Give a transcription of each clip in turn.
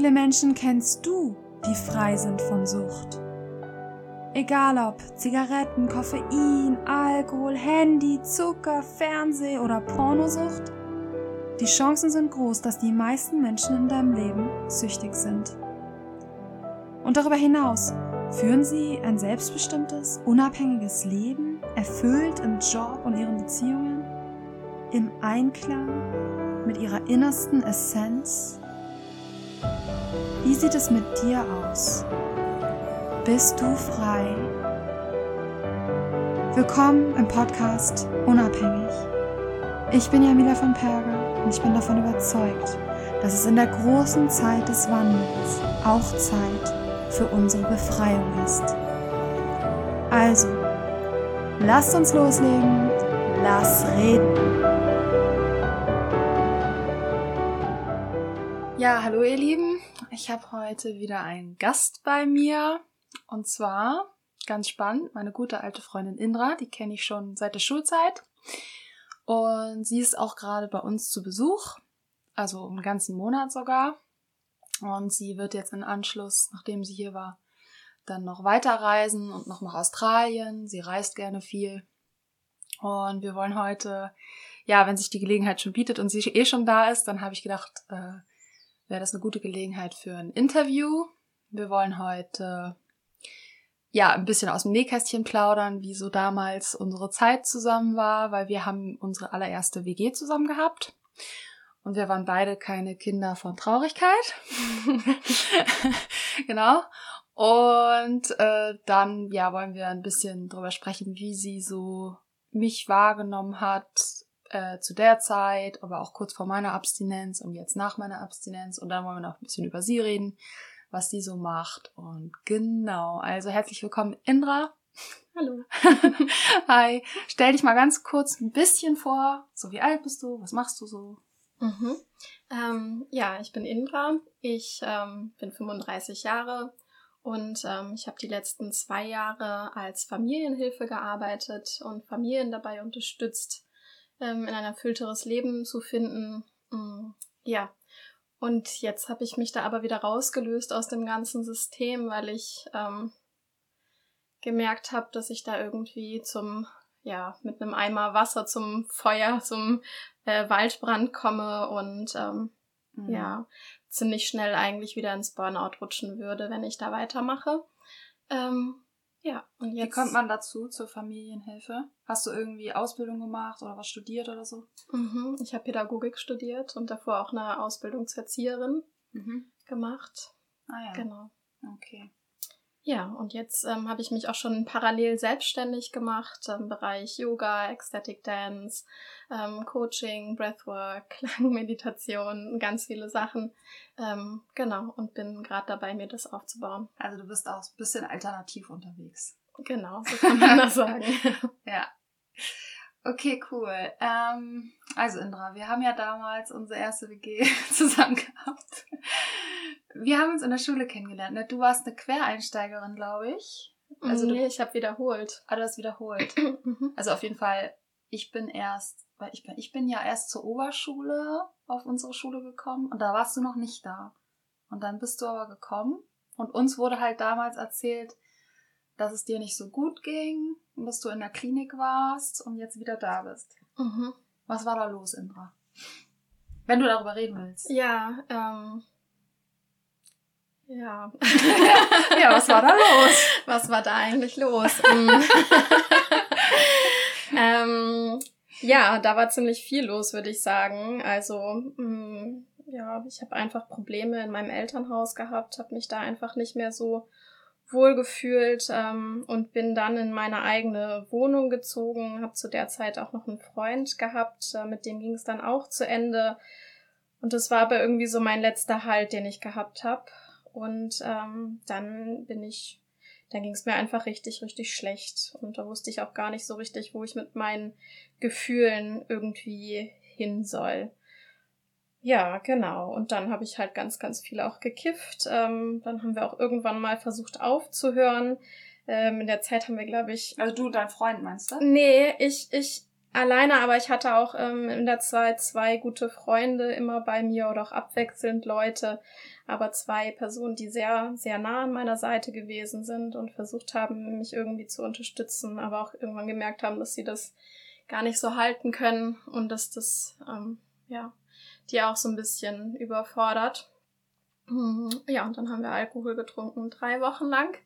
Viele Menschen kennst du, die frei sind von Sucht? Egal ob Zigaretten, Koffein, Alkohol, Handy, Zucker, Fernseh oder Pornosucht, die Chancen sind groß, dass die meisten Menschen in deinem Leben süchtig sind. Und darüber hinaus führen sie ein selbstbestimmtes, unabhängiges Leben, erfüllt im Job und ihren Beziehungen, im Einklang mit ihrer innersten Essenz. Wie sieht es mit dir aus? bist du frei. Willkommen im Podcast Unabhängig. Ich bin Jamila von Perger und ich bin davon überzeugt, dass es in der großen Zeit des Wandels auch Zeit für unsere Befreiung ist. Also, lasst uns loslegen, lass reden. Ja, hallo ihr Lieben. Ich habe heute wieder einen Gast bei mir. Und zwar, ganz spannend, meine gute alte Freundin Indra, die kenne ich schon seit der Schulzeit. Und sie ist auch gerade bei uns zu Besuch, also einen ganzen Monat sogar. Und sie wird jetzt in Anschluss, nachdem sie hier war, dann noch weiterreisen und noch nach Australien. Sie reist gerne viel. Und wir wollen heute, ja, wenn sich die Gelegenheit schon bietet und sie eh schon da ist, dann habe ich gedacht, äh, wäre das eine gute Gelegenheit für ein Interview. Wir wollen heute ja, ein bisschen aus dem Nähkästchen plaudern, wie so damals unsere Zeit zusammen war, weil wir haben unsere allererste WG zusammen gehabt. Und wir waren beide keine Kinder von Traurigkeit. genau. Und äh, dann, ja, wollen wir ein bisschen drüber sprechen, wie sie so mich wahrgenommen hat äh, zu der Zeit, aber auch kurz vor meiner Abstinenz und jetzt nach meiner Abstinenz. Und dann wollen wir noch ein bisschen über sie reden, was sie so macht. Und genau, also herzlich willkommen, Indra. Hallo. Hi. Stell dich mal ganz kurz ein bisschen vor. So, wie alt bist du? Was machst du so? Mhm. Ähm, ja, ich bin Indra. Ich ähm, bin 35 Jahre und ähm, ich habe die letzten zwei Jahre als Familienhilfe gearbeitet und Familien dabei unterstützt, ähm, in ein erfüllteres Leben zu finden. Mm, ja, und jetzt habe ich mich da aber wieder rausgelöst aus dem ganzen System, weil ich ähm, gemerkt habe, dass ich da irgendwie zum, ja, mit einem Eimer Wasser zum Feuer, zum äh, Waldbrand komme und ähm, mhm. ja, ziemlich schnell eigentlich wieder ins Burnout rutschen würde, wenn ich da weitermache. Ähm, ja, und jetzt. Wie kommt man dazu zur Familienhilfe? Hast du irgendwie Ausbildung gemacht oder was studiert oder so? Mhm, ich habe Pädagogik studiert und davor auch eine Ausbildung zur Erzieherin mhm. gemacht. Ah ja. Genau. Okay. Ja, und jetzt ähm, habe ich mich auch schon parallel selbstständig gemacht im Bereich Yoga, Ecstatic Dance, ähm, Coaching, Breathwork, Klangmeditation, ganz viele Sachen. Ähm, genau, und bin gerade dabei, mir das aufzubauen. Also du bist auch ein bisschen alternativ unterwegs. Genau, so kann man das sagen. ja. Okay, cool. Ähm, also Indra, wir haben ja damals unsere erste WG zusammen gehabt. Wir haben uns in der Schule kennengelernt. Ne? Du warst eine Quereinsteigerin, glaube ich. Also nee, du, ich habe wiederholt. Ah, du hast wiederholt. Mhm. also auf jeden Fall, ich bin erst, weil ich bin, ich bin ja erst zur Oberschule auf unsere Schule gekommen und da warst du noch nicht da. Und dann bist du aber gekommen und uns wurde halt damals erzählt, dass es dir nicht so gut ging und dass du in der Klinik warst und jetzt wieder da bist. Mhm. Was war da los, Indra? Wenn du darüber reden willst. Ja, ähm. Ja. ja, was war da los? Was war da eigentlich los? ähm, ja, da war ziemlich viel los, würde ich sagen. Also, mh, mm, ja, ich habe einfach Probleme in meinem Elternhaus gehabt, habe mich da einfach nicht mehr so wohlgefühlt ähm, und bin dann in meine eigene Wohnung gezogen, habe zu der Zeit auch noch einen Freund gehabt, äh, mit dem ging es dann auch zu Ende. Und das war aber irgendwie so mein letzter Halt, den ich gehabt habe. Und ähm, dann bin ich, dann ging es mir einfach richtig, richtig schlecht. Und da wusste ich auch gar nicht so richtig, wo ich mit meinen Gefühlen irgendwie hin soll. Ja, genau. Und dann habe ich halt ganz, ganz viel auch gekifft. Ähm, dann haben wir auch irgendwann mal versucht aufzuhören. Ähm, in der Zeit haben wir, glaube ich. Also du und dein Freund meinst du? Nee, ich, ich, alleine, aber ich hatte auch ähm, in der Zeit zwei gute Freunde immer bei mir oder auch abwechselnd Leute, aber zwei Personen, die sehr, sehr nah an meiner Seite gewesen sind und versucht haben, mich irgendwie zu unterstützen, aber auch irgendwann gemerkt haben, dass sie das gar nicht so halten können und dass das, ähm, ja, die auch so ein bisschen überfordert. Mhm. Ja, und dann haben wir Alkohol getrunken, drei Wochen lang.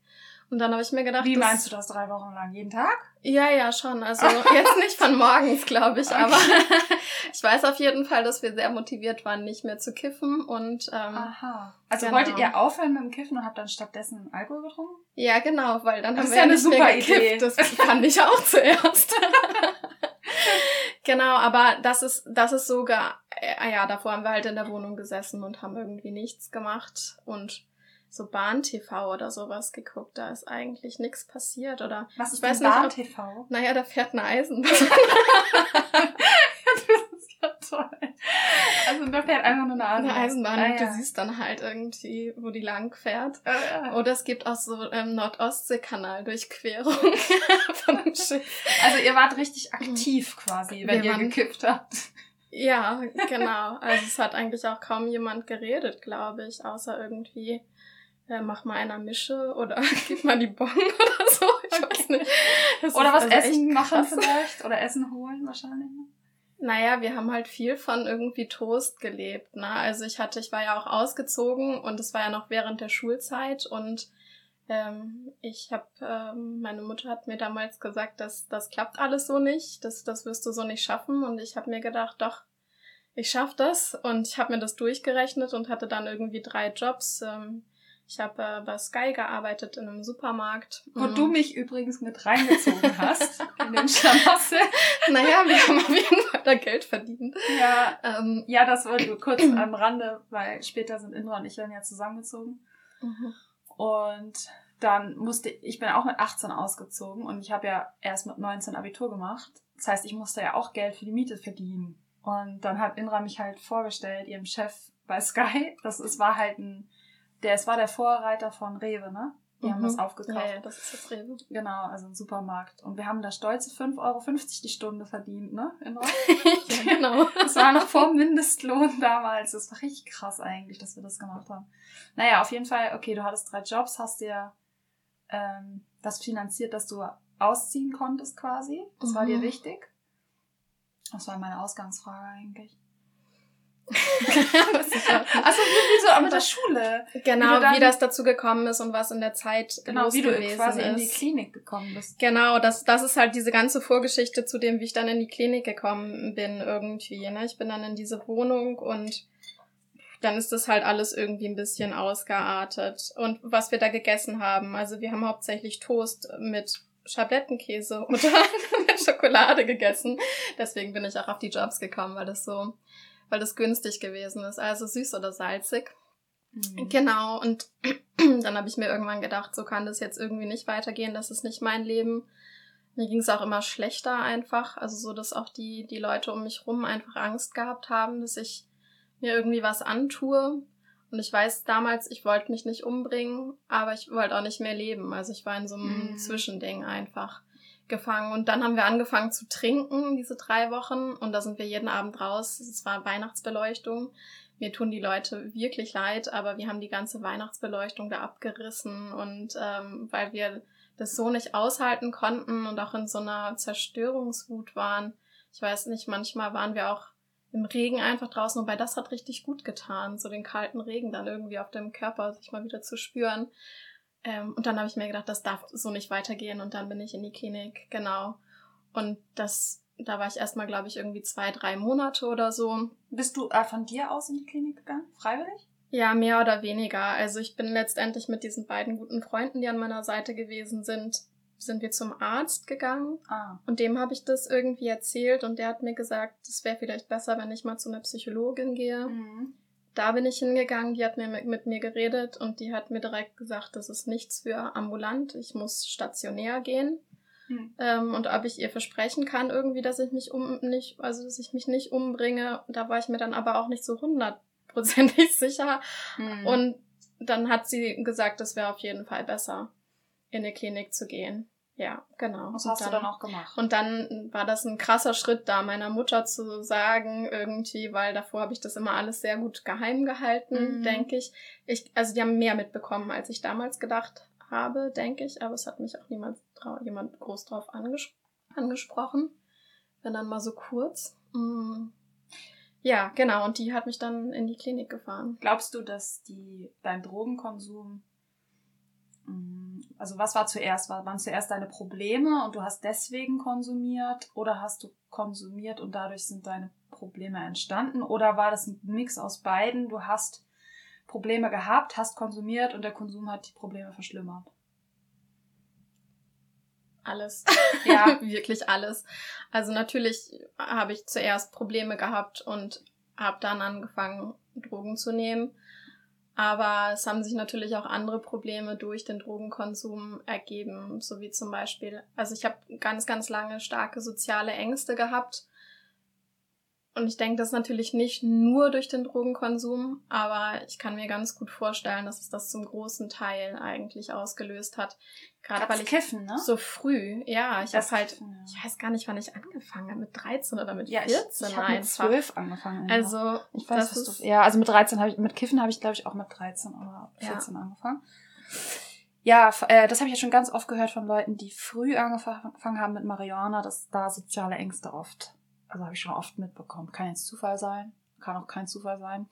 Und dann habe ich mir gedacht. Wie meinst du das drei Wochen lang? Jeden Tag? Ja, ja, schon. Also jetzt nicht von morgens, glaube ich, okay. aber ich weiß auf jeden Fall, dass wir sehr motiviert waren, nicht mehr zu kiffen und ähm, Aha. Also genau. wolltet ihr aufhören mit dem Kiffen und habt dann stattdessen Alkohol getrunken? Ja, genau, weil dann das haben wir ja nicht super mehr gekifft. Idee. Das fand ich auch zuerst. genau, aber das ist, das ist sogar, äh, ja, davor haben wir halt in der Wohnung gesessen und haben irgendwie nichts gemacht und so Bahn-TV oder sowas geguckt. Da ist eigentlich nichts passiert. Oder Was ist ich weiß denn nicht, ob- Bahn-TV? Naja, da fährt eine Eisenbahn. das ist ja toll. Also da fährt einfach nur eine Eisenbahn. eine Eisenbahn Ah, und du ja. siehst dann halt irgendwie, wo die lang fährt. Ah, ja. Oder es gibt auch so ähm, Nordostsee-Kanal Durchquerung von dem Schiff. Also ihr wart richtig aktiv quasi, wenn Wir ihr waren- gekifft habt. Ja, genau. Also es hat eigentlich auch kaum jemand geredet, glaube ich, außer irgendwie, äh, mach mal einer Mische oder gib mal die Bon oder so. Ich weiß nicht. Das Oder was also essen machen vielleicht. Oder Essen holen wahrscheinlich. Naja, wir haben halt viel von irgendwie Toast gelebt. Ne? Also ich hatte, ich war ja auch ausgezogen und es war ja noch während der Schulzeit und ähm, ich habe, ähm, meine Mutter hat mir damals gesagt, dass das klappt alles so nicht, das, das wirst du so nicht schaffen und ich habe mir gedacht, doch, ich schaff das und ich habe mir das durchgerechnet und hatte dann irgendwie drei Jobs. Ähm, ich habe äh, bei Sky gearbeitet in einem Supermarkt. Wo Mm. du mich übrigens mit reingezogen hast. in den Schlamassel. Naja, wir haben auf jeden Fall da Geld verdient. Ja, Ähm, ja, das wollte ich kurz am Rande, weil später sind Indra und ich dann ja zusammengezogen. mhm. Und dann musste ich bin auch mit 18 ausgezogen und ich habe ja erst mit 19 Abitur gemacht. Das heißt, ich musste ja auch Geld für die Miete verdienen. Und dann hat Indra mich halt vorgestellt, ihrem Chef bei Sky. Das ist, war halt ein, der, es war der Vorreiter von Rewe, ne? Die haben Mhm. das aufgekauft. Ja, ja, das ist das Rewe. Genau, also ein Supermarkt. Und wir haben da stolze 5,50 Euro die Stunde verdient, ne? Ja, genau. Das war noch vor Mindestlohn damals. Das war richtig krass eigentlich, dass wir das gemacht haben. Naja, auf jeden Fall, okay, du hattest drei Jobs, hast dir ähm, das finanziert, dass du ausziehen konntest quasi. Das war dir Mhm. wichtig. Das war meine Ausgangsfrage eigentlich. Also wie, so mit der Schule. genau, Wie du dann- wie das dazu gekommen ist und was in der Zeit Genau, los wie du gewesen quasi ist. in die Klinik gekommen bist. Genau, das, das ist halt diese ganze Vorgeschichte zu dem, wie ich dann in die Klinik gekommen bin irgendwie. Ne? Ich bin dann in diese Wohnung und dann ist das halt alles irgendwie ein bisschen ausgeartet. Und was wir da gegessen haben, also wir haben hauptsächlich Toast mit Schablettenkäse oder mit Schokolade gegessen. Deswegen bin ich auch auf die Jobs gekommen, weil das so, weil das günstig gewesen ist. Also süß oder salzig. Mhm. Genau, und dann habe ich mir irgendwann gedacht, so kann das jetzt irgendwie nicht weitergehen, das ist nicht mein Leben. Mir ging es auch immer schlechter einfach, also so, dass auch die, die Leute um mich rum einfach Angst gehabt haben, dass ich mir irgendwie was antue. Und ich weiß damals, ich wollte mich nicht umbringen, aber ich wollte auch nicht mehr leben. Also ich war in so einem Mhm. Zwischending einfach gefangen. Und dann haben wir angefangen zu trinken, diese drei Wochen. Und da sind wir jeden Abend raus. Es war Weihnachtsbeleuchtung. Mir tun die Leute wirklich leid, aber wir haben die ganze Weihnachtsbeleuchtung da abgerissen und ähm, weil wir das so nicht aushalten konnten und auch in so einer Zerstörungswut waren. Ich weiß nicht, manchmal waren wir auch im Regen einfach draußen, wobei das hat richtig gut getan, so den kalten Regen dann irgendwie auf dem Körper sich mal wieder zu spüren. Ähm, und dann habe ich mir gedacht, das darf so nicht weitergehen und dann bin ich in die Klinik, genau. Und das, da war ich erstmal, glaube ich, irgendwie zwei, drei Monate oder so. Bist du äh, von dir aus in die Klinik gegangen? Freiwillig? Ja, mehr oder weniger. Also ich bin letztendlich mit diesen beiden guten Freunden, die an meiner Seite gewesen sind, sind wir zum Arzt gegangen Ah. und dem habe ich das irgendwie erzählt und der hat mir gesagt, es wäre vielleicht besser, wenn ich mal zu einer Psychologin gehe. Mhm. Da bin ich hingegangen, die hat mir mit, mir geredet und die hat mir direkt gesagt, das ist nichts für ambulant, ich muss stationär gehen. Mhm. Ähm, und ob ich ihr versprechen kann irgendwie, dass ich mich um nicht, also dass ich mich nicht umbringe, da war ich mir dann aber auch nicht so hundertprozentig sicher. Mhm. Und dann hat sie gesagt, es wäre auf jeden Fall besser, in die Klinik zu gehen. Ja, genau. Was hast dann, du dann auch gemacht? Und dann war das ein krasser Schritt da, meiner Mutter zu sagen, irgendwie, weil davor habe ich das immer alles sehr gut geheim gehalten, mhm. denke ich. ich. Also die haben mehr mitbekommen, als ich damals gedacht habe, denke ich, aber es hat mich auch niemand jemand groß drauf anges angesprochen. Wenn dann mal so kurz. Mm. Ja, genau, und die hat mich dann in die Klinik gefahren. Glaubst du, dass die dein Drogenkonsum also was war zuerst? Waren zuerst deine Probleme und du hast deswegen konsumiert oder hast du konsumiert und dadurch sind deine Probleme entstanden? Oder war das ein Mix aus beiden? Du hast Probleme gehabt, hast konsumiert und der Konsum hat die Probleme verschlimmert? Alles. Ja, wirklich alles. Also natürlich habe ich zuerst Probleme gehabt und habe dann angefangen, Drogen zu nehmen. Aber es haben sich natürlich auch andere Probleme durch den Drogenkonsum ergeben, so wie zum Beispiel, also ich habe ganz, ganz lange starke soziale Ängste gehabt und ich denke das natürlich nicht nur durch den Drogenkonsum, aber ich kann mir ganz gut vorstellen, dass es das zum großen Teil eigentlich ausgelöst hat. Gerade weil ich Kiffen, ne? so früh, ja, ich habe halt, ich weiß gar nicht, wann ich angefangen habe, mit 13 oder mit ja, 14 ich, ich habe mit 12 angefangen. Also, ich weiß, das ist, du, ja, also mit 13 habe ich, mit Kiffen habe ich glaube ich auch mit 13 oder 14 ja. angefangen. Ja, äh, das habe ich ja schon ganz oft gehört von Leuten, die früh angefangen haben mit Marihuana, dass da soziale Ängste oft also habe ich schon oft mitbekommen. Kann jetzt Zufall sein, kann auch kein Zufall sein.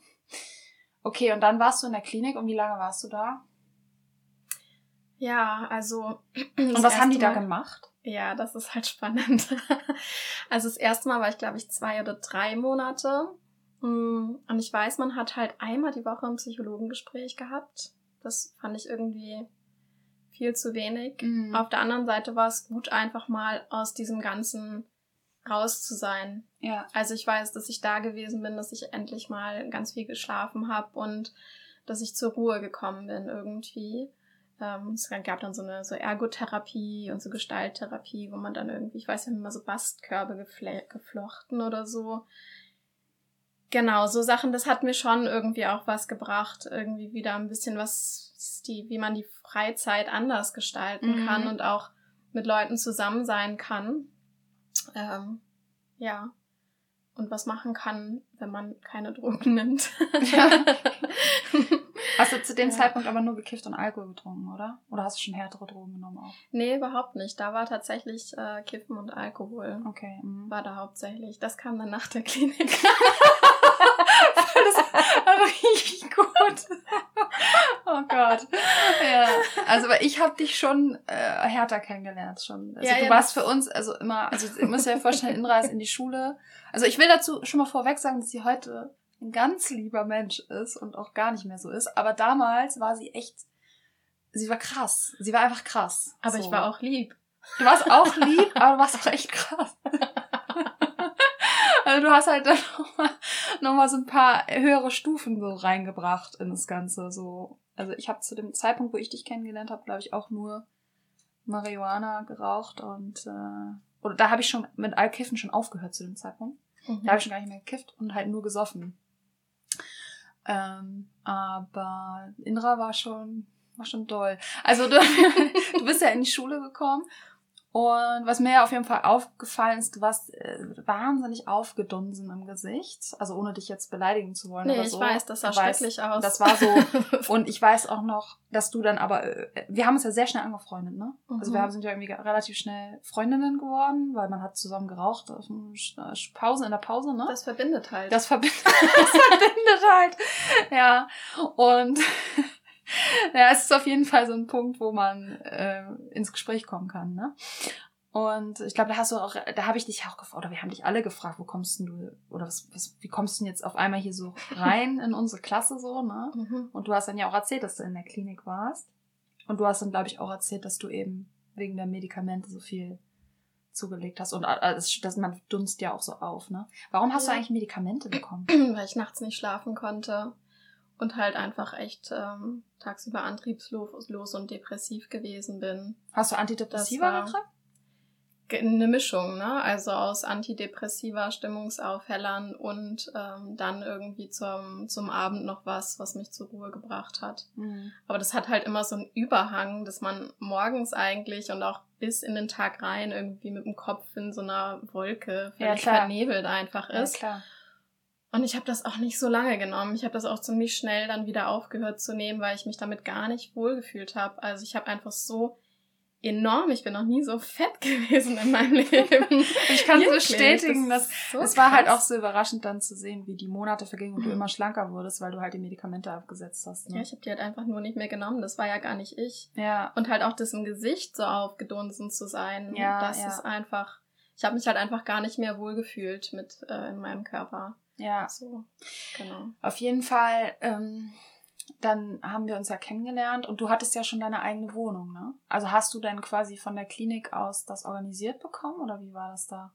Okay, und dann warst du in der Klinik und wie lange warst du da? Ja, also. Und was haben die da gemacht? Ja, das ist halt spannend. also das erste Mal war ich, glaube ich, zwei oder drei Monate. Mm, und ich weiß, man hat halt einmal die Woche ein Psychologengespräch gehabt. Das fand ich irgendwie viel zu wenig. Mhm. Auf der anderen Seite war es gut, einfach mal aus diesem ganzen raus zu sein. Ja. Also ich weiß, dass ich da gewesen bin, dass ich endlich mal ganz viel geschlafen habe und dass ich zur Ruhe gekommen bin irgendwie. Ähm, es gab dann so eine so Ergotherapie und so Gestalttherapie, wo man dann irgendwie, ich weiß, haben immer so Bastkörbe geflochten oder so. Genau, so Sachen, das hat mir schon irgendwie auch was gebracht, irgendwie wieder ein bisschen was, die, wie man die Freizeit anders gestalten mhm. kann und auch mit Leuten zusammen sein kann ähm, ja, und was machen kann, wenn man keine Drogen nimmt. Ja. Hast du zu dem ja. Zeitpunkt aber nur gekifft und Alkohol getrunken, oder? Oder hast du schon härtere Drogen genommen auch? Nee, überhaupt nicht. Da war tatsächlich äh, Kiffen und Alkohol. Okay. Mhm. War da hauptsächlich. Das kam dann nach der Klinik. das richtig gut. Oh Gott. Ja. Also, aber ich habe dich schon äh, härter kennengelernt schon. Also, ja, du ja, warst für uns also immer, also muss dir ja vorstellen, Inreis in die Schule. Also ich will dazu schon mal vorweg sagen, dass sie heute ein ganz lieber Mensch ist und auch gar nicht mehr so ist. Aber damals war sie echt, sie war krass. Sie war einfach krass. Aber so. ich war auch lieb. Du warst auch lieb, aber du warst auch echt krass. Also du hast halt dann nochmal noch mal so ein paar höhere Stufen so reingebracht in das Ganze. So. Also ich habe zu dem Zeitpunkt, wo ich dich kennengelernt habe, glaube ich, auch nur Marihuana geraucht und äh, oder da habe ich schon mit Alkiffen schon aufgehört zu dem Zeitpunkt. Mhm. Da habe ich schon gar nicht mehr gekifft und halt nur gesoffen. Ähm, aber Indra war schon, war schon doll. Also du, du bist ja in die Schule gekommen und was mir auf jeden Fall aufgefallen ist, du warst äh, wahnsinnig aufgedunsen im Gesicht. Also ohne dich jetzt beleidigen zu wollen. Nee, oder ich so. weiß, das sah schrecklich aus. Das war so. und ich weiß auch noch, dass du dann aber, äh, wir haben uns ja sehr schnell angefreundet, ne? Mhm. Also wir sind ja irgendwie relativ schnell Freundinnen geworden, weil man hat zusammen geraucht auf äh, Pause, in der Pause, ne? Das verbindet halt. Das verbindet, das verbindet halt. Ja. Und ja, es ist auf jeden Fall so ein Punkt, wo man äh, ins Gespräch kommen kann, ne? Und ich glaube, da hast du auch, da habe ich dich auch gefragt, oder wir haben dich alle gefragt, wo kommst denn du, oder was, was, wie kommst du denn jetzt auf einmal hier so rein in unsere Klasse so, ne? Mhm. Und du hast dann ja auch erzählt, dass du in der Klinik warst. Und du hast dann, glaube ich, auch erzählt, dass du eben wegen der Medikamente so viel zugelegt hast. Und äh, das, das, man dunst ja auch so auf, ne? Warum hast ja. du eigentlich Medikamente bekommen? Weil ich nachts nicht schlafen konnte und halt einfach echt ähm, tagsüber antriebslos und depressiv gewesen bin. Hast du Antidepressiva gekriegt? Eine Mischung, ne? Also aus Antidepressiva, Stimmungsaufhellern und ähm, dann irgendwie zum, zum Abend noch was, was mich zur Ruhe gebracht hat. Mhm. Aber das hat halt immer so einen Überhang, dass man morgens eigentlich und auch bis in den Tag rein irgendwie mit dem Kopf in so einer Wolke völlig ja, vernebelt einfach ist. Ja, klar. Und ich habe das auch nicht so lange genommen. Ich habe das auch ziemlich schnell dann wieder aufgehört zu nehmen, weil ich mich damit gar nicht wohlgefühlt habe. Also ich habe einfach so enorm. Ich bin noch nie so fett gewesen in meinem Leben. ich kann es bestätigen, dass so es war halt auch so überraschend dann zu sehen, wie die Monate vergingen und du mhm. immer schlanker wurdest, weil du halt die Medikamente abgesetzt hast. Ne? Ja, ich habe die halt einfach nur nicht mehr genommen. Das war ja gar nicht ich. Ja. Und halt auch das im Gesicht so aufgedunsen zu sein. Ja, das ja. ist einfach. Ich habe mich halt einfach gar nicht mehr wohlgefühlt mit äh, in meinem Körper. Ja. So, genau. Auf jeden Fall. Ähm, dann haben wir uns ja kennengelernt und du hattest ja schon deine eigene Wohnung, ne? Also hast du dann quasi von der Klinik aus das organisiert bekommen oder wie war das da?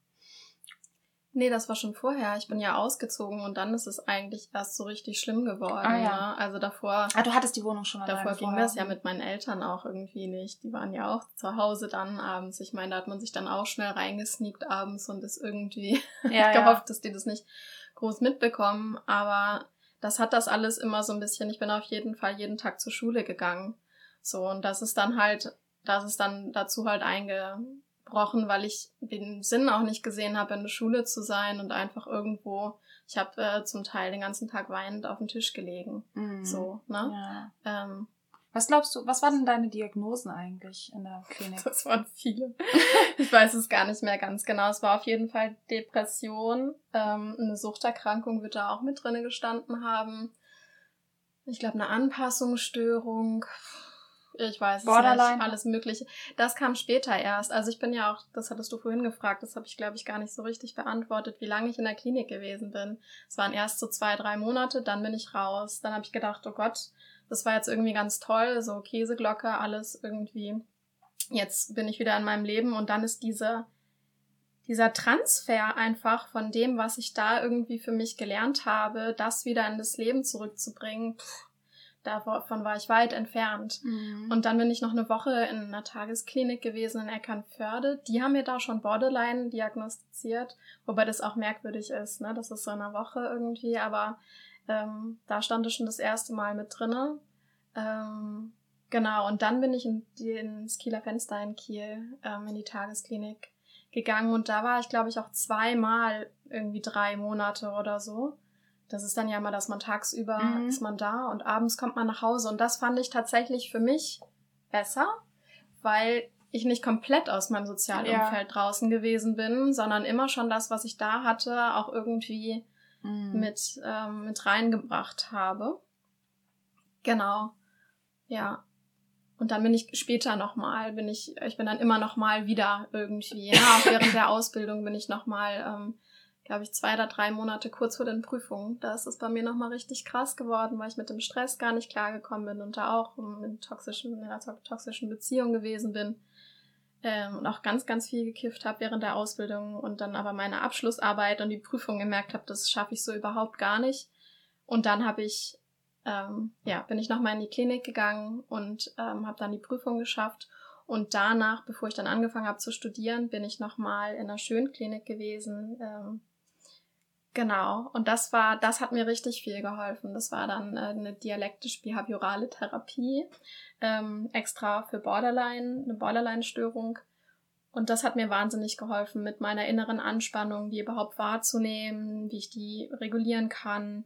Nee, das war schon vorher. Ich bin ja ausgezogen und dann ist es eigentlich erst so richtig schlimm geworden. Ah, ja. Ne? Also davor. Ah, du hattest die Wohnung schon Davor ging vorher. das ja mit meinen Eltern auch irgendwie nicht. Die waren ja auch zu Hause dann abends. Ich meine, da hat man sich dann auch schnell reingesneakt abends und ist irgendwie ja, gehofft, ja. dass die das nicht groß mitbekommen. Aber das hat das alles immer so ein bisschen, ich bin auf jeden Fall jeden Tag zur Schule gegangen. So, und das ist dann halt, das ist dann dazu halt eingebrochen, weil ich den Sinn auch nicht gesehen habe, in der Schule zu sein und einfach irgendwo, ich habe äh, zum Teil den ganzen Tag weinend auf dem Tisch gelegen. Mhm. So, ne? Ja. Ähm, was glaubst du, was waren denn deine Diagnosen eigentlich in der Klinik? Das waren viele. ich weiß es gar nicht mehr ganz genau. Es war auf jeden Fall Depression. Ähm, eine Suchterkrankung wird da auch mit drin gestanden haben. Ich glaube, eine Anpassungsstörung. Ich weiß Borderline. es nicht. Alles Mögliche. Das kam später erst. Also ich bin ja auch, das hattest du vorhin gefragt, das habe ich, glaube ich, gar nicht so richtig beantwortet, wie lange ich in der Klinik gewesen bin. Es waren erst so zwei, drei Monate, dann bin ich raus. Dann habe ich gedacht, oh Gott, das war jetzt irgendwie ganz toll, so Käseglocke, alles irgendwie. Jetzt bin ich wieder in meinem Leben und dann ist dieser, dieser Transfer einfach von dem, was ich da irgendwie für mich gelernt habe, das wieder in das Leben zurückzubringen, pff, davon war ich weit entfernt. Mhm. Und dann bin ich noch eine Woche in einer Tagesklinik gewesen in Eckernförde. Die haben mir da schon Borderline diagnostiziert, wobei das auch merkwürdig ist, ne? Das ist so eine Woche irgendwie, aber ähm, da stand es schon das erste Mal mit drinne. Ähm, genau, und dann bin ich in die, ins Kieler Fenster in Kiel, ähm, in die Tagesklinik gegangen und da war ich, glaube ich, auch zweimal irgendwie drei Monate oder so. Das ist dann ja mal, dass man tagsüber mhm. ist man da und abends kommt man nach Hause. Und das fand ich tatsächlich für mich besser, weil ich nicht komplett aus meinem sozialen Umfeld ja. draußen gewesen bin, sondern immer schon das, was ich da hatte, auch irgendwie mhm. mit, ähm, mit reingebracht habe. Genau. Ja. Und dann bin ich später nochmal, bin ich, ich bin dann immer nochmal wieder irgendwie, ja, auch während der Ausbildung bin ich nochmal, ähm, glaube ich, zwei oder drei Monate kurz vor den Prüfungen. Da ist es bei mir nochmal richtig krass geworden, weil ich mit dem Stress gar nicht klargekommen bin und da auch in toxischen, in einer toxischen Beziehung gewesen bin ähm, und auch ganz, ganz viel gekifft habe während der Ausbildung und dann aber meine Abschlussarbeit und die Prüfung gemerkt habe, das schaffe ich so überhaupt gar nicht. Und dann habe ich, ähm, ja, bin ich nochmal in die Klinik gegangen und ähm, habe dann die Prüfung geschafft. Und danach, bevor ich dann angefangen habe zu studieren, bin ich nochmal in einer Schönklinik gewesen. Ähm, genau. Und das war, das hat mir richtig viel geholfen. Das war dann äh, eine dialektisch-behaviorale Therapie ähm, extra für Borderline, eine Borderline-Störung. Und das hat mir wahnsinnig geholfen, mit meiner inneren Anspannung, die überhaupt wahrzunehmen, wie ich die regulieren kann.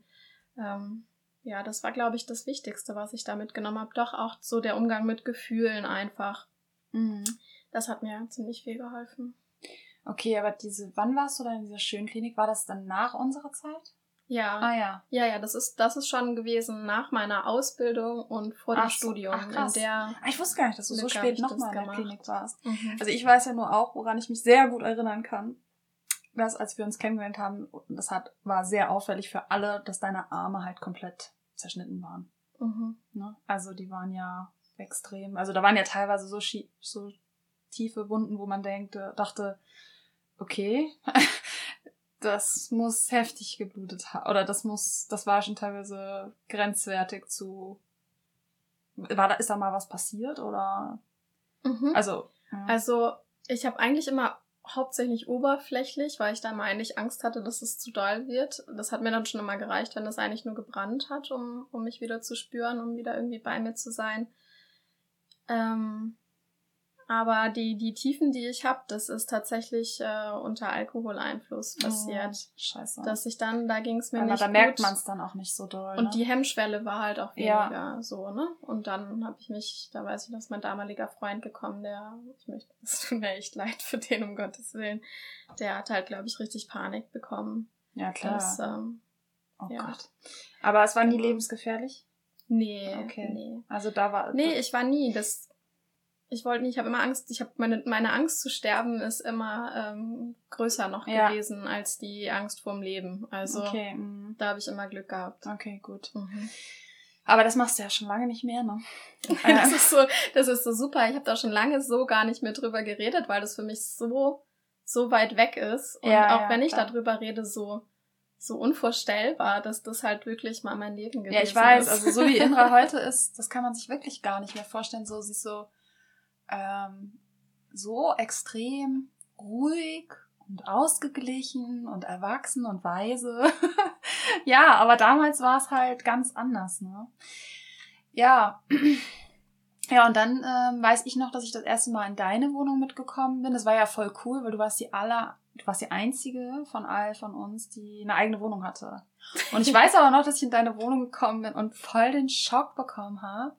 Ähm, ja, das war, glaube ich, das Wichtigste, was ich da mitgenommen habe. Doch auch so der Umgang mit Gefühlen einfach. Mhm. Das hat mir ziemlich viel geholfen. Okay, aber diese, wann warst du da in dieser schönen Klinik? War das dann nach unserer Zeit? Ja. Ah ja. Ja, ja, das ist, das ist schon gewesen nach meiner Ausbildung und vor dem ach, Studium. Ach, krass. In der ah, ich wusste gar nicht, dass du so spät nochmal in der Klinik warst. Mhm. Also ich weiß ja nur auch, woran ich mich sehr gut erinnern kann, dass als wir uns kennengelernt haben, das hat, war sehr auffällig für alle, dass deine Arme halt komplett zerschnitten waren. Mhm. Ne? Also die waren ja extrem, also da waren ja teilweise so, so tiefe Wunden, wo man denkt, dachte, okay, das muss heftig geblutet haben. Oder das muss, das war schon teilweise grenzwertig zu. War da, ist da mal was passiert oder? Mhm. Also. Ja. Also, ich habe eigentlich immer hauptsächlich oberflächlich, weil ich da mal eigentlich Angst hatte, dass es zu doll wird. Das hat mir dann schon immer gereicht, wenn es eigentlich nur gebrannt hat, um, um mich wieder zu spüren, um wieder irgendwie bei mir zu sein. Ähm, Aber die, die Tiefen, die ich habe, das ist tatsächlich äh, unter Alkoholeinfluss passiert. Oh, scheiße. Dass ich dann, da ging es mir Aber nicht da gut. merkt man es dann auch nicht so doll. Und ne? die Hemmschwelle war halt auch Ja. weniger so, ne? Und dann habe ich mich, da weiß ich, dass mein damaliger Freund gekommen, der, ich möchte, es tut mir echt leid für den, um Gottes Willen, der hat halt, glaube ich, richtig Panik bekommen. ja, klar. Das, ähm, oh ja. Gott. Aber es war nie Genau. lebensgefährlich? nee, Okay. nee. Also da war... Nee, ich war nie, das, ich wollte nicht, ich habe immer Angst, ich habe meine, meine Angst zu sterben ist immer ähm, größer noch Ja. gewesen als die Angst vorm Leben. Also, Okay, mhm. da habe ich immer Glück gehabt. okay, gut. Mhm. Aber das machst du ja schon lange nicht mehr, ne? Das ist so, das ist so super. Ich habe da schon lange so gar nicht mehr drüber geredet, weil das für mich so, so weit weg ist. Und Ja, auch ja, wenn ich klar. darüber rede, so, so unvorstellbar, dass das halt wirklich mal mein Leben gewesen Ja, ich weiß, ist. also so wie Indra heute ist, das kann man sich wirklich gar nicht mehr vorstellen. So, sie ist so, ähm, so extrem ruhig und ausgeglichen und erwachsen und weise. ja, aber damals war es halt ganz anders, ne? Ja. Ja, und dann ähm, weiß ich noch, dass ich das erste Mal in deine Wohnung mitgekommen bin. Das war ja voll cool, weil du warst die aller, du warst die einzige von all von uns, die eine eigene Wohnung hatte. Und ich weiß aber noch, dass ich in deine Wohnung gekommen bin und voll den Schock bekommen habe.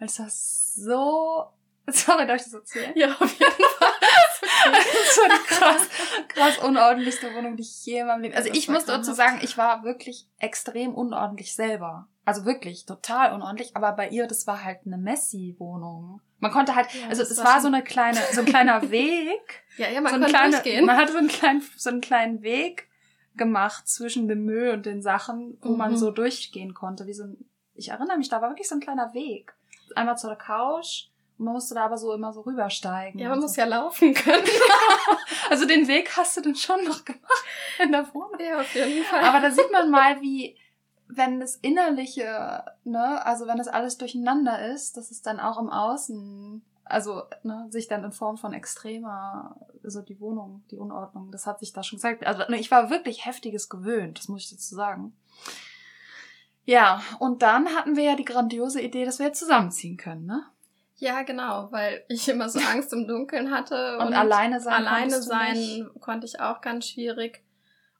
Weil es war so. Sorry, darf ich das erzählen? ja, auf jeden Fall. Das war die krass, krass unordentlichste Wohnung, die ich je in meinem Leben. Also Das ich muss dazu sagen, ich war wirklich extrem unordentlich selber. Also wirklich total unordentlich. Aber bei ihr, das war halt eine Messi-Wohnung. Man konnte halt, Ja, also es war war so eine kleine, so ein kleiner Weg. Ja, ja, man so kann kleine, durchgehen. Man hatte so einen kleinen, so einen kleinen Weg gemacht zwischen dem Müll und den Sachen, wo man Mhm. so durchgehen konnte. Wie so ein, ich erinnere mich, da war wirklich so ein kleiner Weg. Einmal zur Couch. Man musste da aber so immer so rübersteigen. ja, man so. muss ja laufen können. Also den Weg hast du dann schon noch gemacht in der Wohnung. ja, auf jeden Fall. Aber da sieht man mal, wie, wenn das Innerliche, ne, also wenn das alles durcheinander ist, dass es dann auch im Außen, also ne, sich dann in Form von extremer, also die Wohnung, die Unordnung, das hat sich da schon gezeigt. Also ne, ich war wirklich heftiges gewöhnt, das muss ich dazu sagen. Ja, und dann hatten wir ja die grandiose Idee, dass wir jetzt zusammenziehen können, ne? Ja, genau, weil ich immer so Angst im Dunkeln hatte. Und, alleine sein alleine sein konnte ich auch ganz schwierig.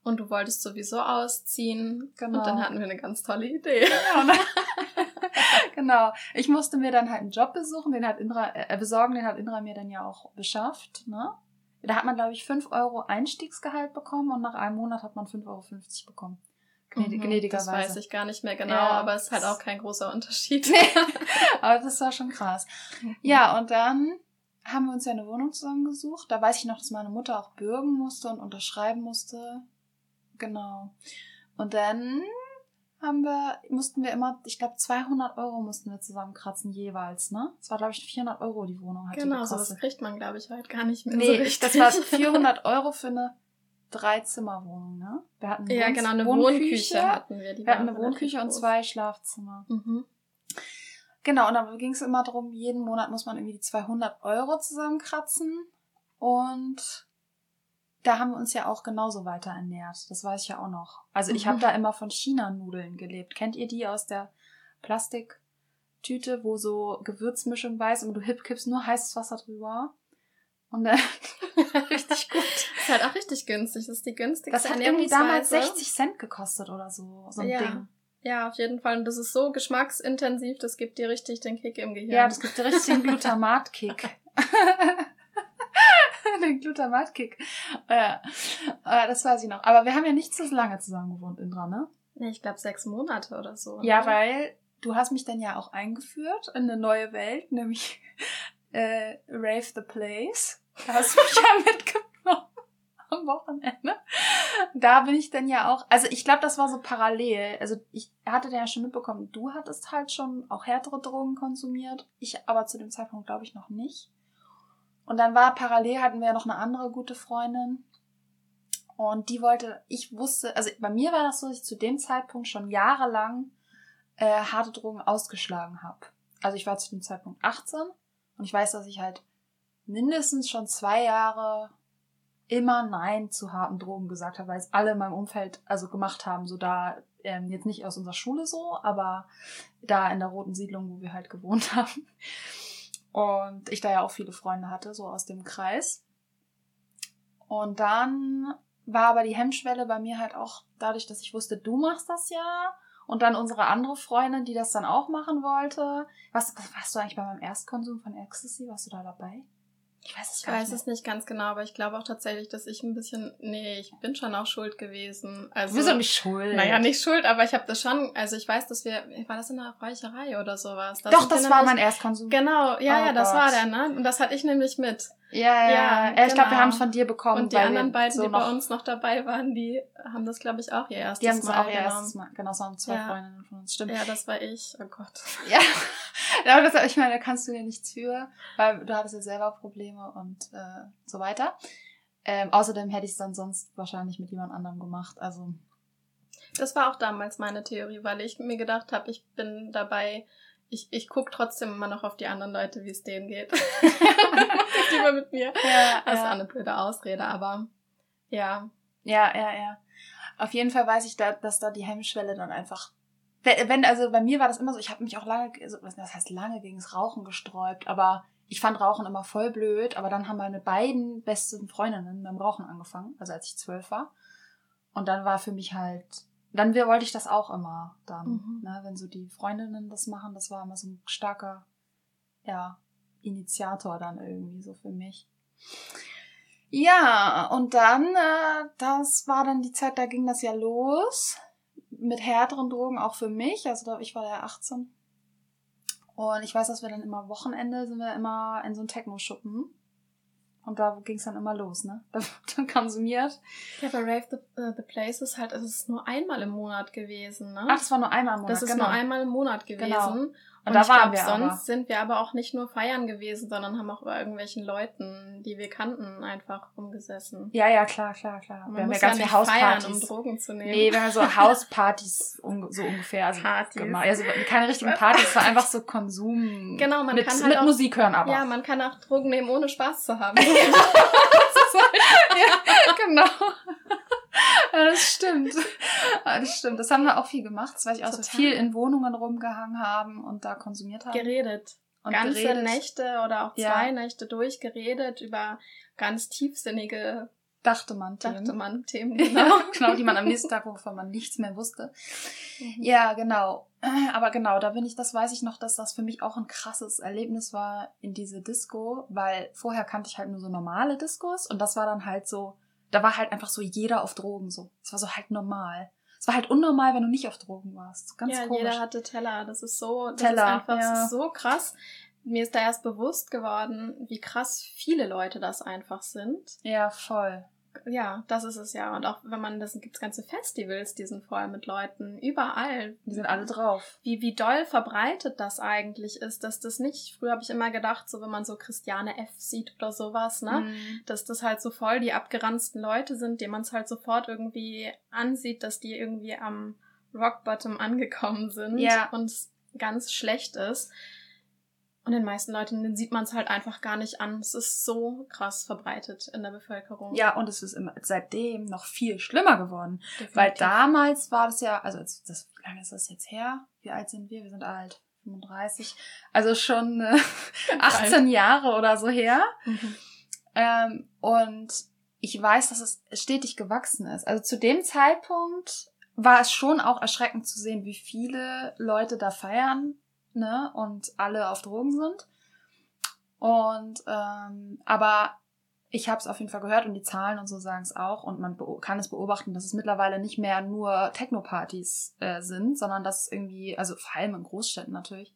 Und du wolltest sowieso ausziehen. Genau. Und dann hatten wir eine ganz tolle Idee. Und dann, genau. Ich musste mir dann halt einen Job besuchen, den hat Indra, äh, besorgen, den hat Indra mir dann ja auch beschafft, ne? Da hat man, glaube ich, 5 Euro Einstiegsgehalt bekommen und nach einem Monat hat man 5,50 Euro bekommen. Gnädig, Mhm, gnädigerweise. Das weiß ich gar nicht mehr genau, Ja, aber es ist halt auch kein großer Unterschied. Aber das war schon krass. Ja, und dann haben wir uns ja eine Wohnung zusammengesucht. Da weiß ich noch, dass meine Mutter auch bürgen musste und unterschreiben musste. Genau. Und dann haben wir, mussten wir immer, ich glaube 200 Euro mussten wir zusammenkratzen jeweils, ne? Das war, glaube ich, 400 Euro die Wohnung hat die Genau, so das kriegt man, glaube ich, heute gar nicht mehr so Nee, richtig. das war 400 Euro für eine Dreizimmerwohnung, ne? Wir hatten eine Ja, Wohn- genau, eine Wohnküche. Wohnküche hatten wir. Die Wir hatten eine Wohnküche und zwei Schlafzimmer. Mhm. Genau, und dann ging es immer darum, jeden Monat muss man irgendwie die 200 Euro zusammenkratzen. Und da haben wir uns ja auch genauso weiter ernährt. Das weiß ich ja auch noch. Also ich Mhm. habe da immer von China-Nudeln gelebt. Kennt ihr die aus der Plastiktüte, wo so Gewürzmischung weiß und du hip kippst nur heißes Wasser drüber? Und dann richtig gut. Ist halt auch richtig günstig. Das ist die günstigste Das hat irgendwie damals Ernährungsweise. 60 Cent gekostet oder so, so ein Ja. Ding. Ja, auf jeden Fall. Und das ist so geschmacksintensiv, das gibt dir richtig den Kick im Gehirn. Ja, das gibt dir richtig den Glutamatkick. den Glutamatkick. Ja, äh, das weiß ich noch. Aber wir haben ja nicht so lange zusammen gewohnt, Indra, ne? Nee, ich glaube sechs Monate oder so. Ja, ne? weil du hast mich dann ja auch eingeführt in eine neue Welt, nämlich äh, Rave the Place. Da hast du mich ja mitgenommen am Wochenende. Da bin ich dann ja auch, also ich glaube, das war so parallel. Also ich hatte ja schon mitbekommen, du hattest halt schon auch härtere Drogen konsumiert. Ich aber zu dem Zeitpunkt glaube ich noch nicht. Und dann war parallel hatten wir ja noch eine andere gute Freundin. Und die wollte, ich wusste, also bei mir war das so, dass ich zu dem Zeitpunkt schon jahrelang äh, harte Drogen ausgeschlagen habe. Also ich war zu dem Zeitpunkt 18 und ich weiß, dass ich halt mindestens schon zwei Jahre immer Nein zu harten Drogen gesagt habe, weil es alle in meinem Umfeld also gemacht haben. So da, ähm, jetzt nicht aus unserer Schule so, aber da in der roten Siedlung, wo wir halt gewohnt haben. Und ich da ja auch viele Freunde hatte, so aus dem Kreis. Und dann war aber die Hemmschwelle bei mir halt auch dadurch, dass ich wusste, du machst das ja. Und dann unsere andere Freundin, die das dann auch machen wollte. Was, was warst du eigentlich bei meinem Erstkonsum von Ecstasy? Warst du da dabei? Ich weiß es, ich weiß es nicht ganz genau, aber ich glaube auch tatsächlich, dass ich ein bisschen, nee, ich bin schon auch schuld gewesen. Also, Wieso nicht schuld? Naja, nicht schuld, aber ich habe das schon, also ich weiß, dass wir, war das in einer Räucherei oder sowas? Doch, das war mein Erstkonsum. Genau, ja, oh ja, das Gott. war der, ne? Und das hatte ich nämlich mit. Ja, ja, ja. Genau. Ich glaube, wir haben es von dir bekommen. Und die anderen beiden, so die bei uns noch dabei waren, die haben das, glaube ich, auch ihr erstes Mal. Die haben es auch ihr erstes Mal. Genau, es waren zwei ja. Freundinnen von uns, stimmt. Ja, das war ich. Oh Gott. Ja, ja das, ich meine, da kannst du dir nichts für, weil du hattest ja selber Probleme und äh, so weiter. Ähm, außerdem hätte ich es dann sonst wahrscheinlich mit jemand anderem gemacht. Also. Das war auch damals meine Theorie, weil ich mir gedacht habe, ich bin dabei ich, ich gucke trotzdem immer noch auf die anderen Leute, wie es denen geht. lieber mit mir. Ja, das ja. ist eine blöde Ausrede, aber ja. Ja, ja, ja. Auf jeden Fall weiß ich, da, dass da die Hemmschwelle dann einfach. Wenn, also bei mir war das immer so, ich habe mich auch lange, was heißt lange gegen das Rauchen gesträubt, aber ich fand Rauchen immer voll blöd, aber dann haben meine beiden besten Freundinnen beim Rauchen angefangen, also als ich zwölf war. Und dann war für mich halt dann wollte ich das auch immer dann, mhm. ne, wenn so die Freundinnen das machen, das war immer so ein starker, ja, Initiator dann irgendwie so für mich. Ja, und dann, äh, das war dann die Zeit, da ging das ja los mit härteren Drogen auch für mich. Also da, ich war ja 18. Und ich weiß, dass wir dann immer Wochenende sind wir immer in so einem Techno-Schuppen. Und da ging es dann immer los, ne? Da wurde dann konsumiert. Ja, aber Rave the, uh, the Place ist halt, es ist nur einmal im Monat gewesen, ne? Ach, das war nur einmal im Monat. Das ist genau. nur einmal im Monat gewesen. Genau. Und, und da waren glaub, wir sonst aber. sind wir aber auch nicht nur feiern gewesen, sondern haben auch bei irgendwelchen Leuten, die wir kannten, einfach rumgesessen. Ja, ja, klar, klar, klar. wir haben ja ganz viele Hauspartys. Feiern, um Drogen zu nehmen. Nee, wir haben so Hauspartys so ungefähr. Also Partys. Gemacht. Also keine richtigen Partys, es war einfach so Konsum. Genau, man mit, kann halt mit auch, Musik hören aber. Ja, man kann auch Drogen nehmen, ohne Spaß zu haben. ja, genau. Ja, das stimmt. Das stimmt. Das haben wir auch viel gemacht. Das weiß ich auch Total. so viel in Wohnungen rumgehangen haben und da konsumiert haben. Geredet. Und Ganze geredet. Nächte oder auch zwei ja. Nächte durchgeredet über ganz tiefsinnige Dachte man Themen. Dachte man Themen, genau. genau, die man am nächsten Tag, wovon man nichts mehr wusste. Mhm. Ja, genau. Aber genau, da bin ich, das weiß ich noch, dass das für mich auch ein krasses Erlebnis war in diese Disco, weil vorher kannte ich halt nur so normale Discos und das war dann halt so, da war halt einfach so jeder auf Drogen so. Es war so halt normal. Es war halt unnormal, wenn du nicht auf Drogen warst. Ganz ja, komisch. jeder hatte Teller. Das ist so, das Teller, ist einfach ja. ist so krass. Mir ist da erst bewusst geworden, wie krass viele Leute das einfach sind. Ja, voll. Ja, das ist es ja. Und auch wenn man, das gibt ganze Festivals, die sind voll mit Leuten, überall. Die sind alle drauf. Wie, wie doll verbreitet das eigentlich ist, dass das nicht, früher habe ich immer gedacht, so wenn man so Christiane F. sieht oder sowas, ne, mhm. dass das halt so voll die abgeranzten Leute sind, denen man es halt sofort irgendwie ansieht, dass die irgendwie am Rock Bottom angekommen sind ja. und ganz schlecht ist. Und den meisten Leuten, den sieht man es halt einfach gar nicht an. Es ist so krass verbreitet in der Bevölkerung. Ja, und es ist immer, seitdem noch viel schlimmer geworden. Definitiv. Weil damals war das ja, also das, wie lange ist das jetzt her? Wie alt sind wir? Wir sind alt. 35. Also schon äh, 18 Jahre oder so her. Mhm. Ähm, und ich weiß, dass es stetig gewachsen ist. Also zu dem Zeitpunkt war es schon auch erschreckend zu sehen, wie viele Leute da feiern ne, und alle auf Drogen sind. Und ähm, aber ich habe es auf jeden Fall gehört und die Zahlen und so sagen es auch und man kann es beobachten, dass es mittlerweile nicht mehr nur Techno-Partys äh, sind, sondern dass es irgendwie, also vor allem in Großstädten natürlich,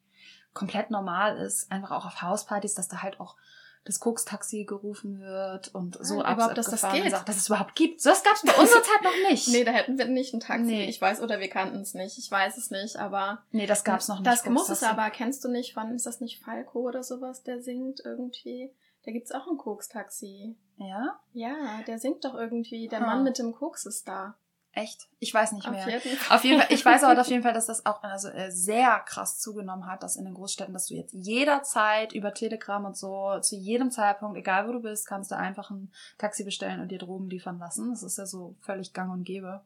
komplett normal ist, einfach auch auf Hauspartys, dass da halt auch das Koks-Taxi gerufen wird und so ja, überhaupt, dass das geht. Sagt, dass es überhaupt gibt. So, das gab es bei unserer Zeit noch nicht. Nee, da hätten wir nicht ein Taxi. Nee. Ich weiß, oder wir kannten es nicht. Ich weiß es nicht, aber. Nee, das gab es noch nicht. Das muss es aber. Kennst du nicht von, ist das nicht Falco oder sowas, der singt irgendwie? Da gibt's auch ein Koks-Taxi. Ja? Ja, der singt doch irgendwie. Der ah. Mann mit dem Koks ist da. Echt? Ich weiß nicht mehr. Auf jeden Fall. Auf jeden Fall ich weiß aber auf jeden Fall, dass das auch also, äh, sehr krass zugenommen hat, dass in den Großstädten, dass du jetzt jederzeit über Telegram und so, zu jedem Zeitpunkt, egal wo du bist, kannst du einfach ein Taxi bestellen und dir Drogen liefern lassen. Das ist ja so völlig gang und gäbe.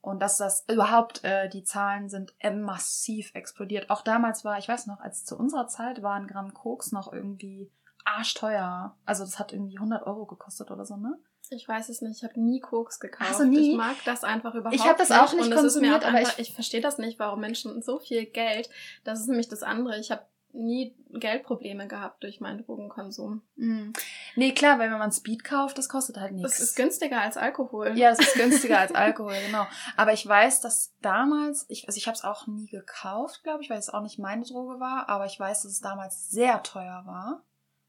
Und dass das überhaupt, äh, die Zahlen sind äh, massiv explodiert. Auch damals war, ich weiß noch, als zu unserer Zeit war ein Gramm Koks noch irgendwie arschteuer. Also das hat irgendwie 100 Euro gekostet oder so, ne? Ich weiß es nicht. Ich habe nie Koks gekauft. Hast du nie? Ich mag das einfach überhaupt Ich habe das auch nicht mir konsumiert, auch aber einfach, ich- ich, verstehe das nicht, warum Menschen so viel Geld. Das ist nämlich das andere. Ich habe nie Geldprobleme gehabt durch meinen Drogenkonsum. Mm. Nee, klar, weil wenn man Speed kauft, das kostet halt Das nichts. ist günstiger als Alkohol. Ja, das ist günstiger als Alkohol, genau. Aber ich weiß, dass damals, ich, also ich habe es auch nie gekauft, glaube ich, weil es auch nicht meine Droge war, aber ich weiß, dass es damals sehr teuer war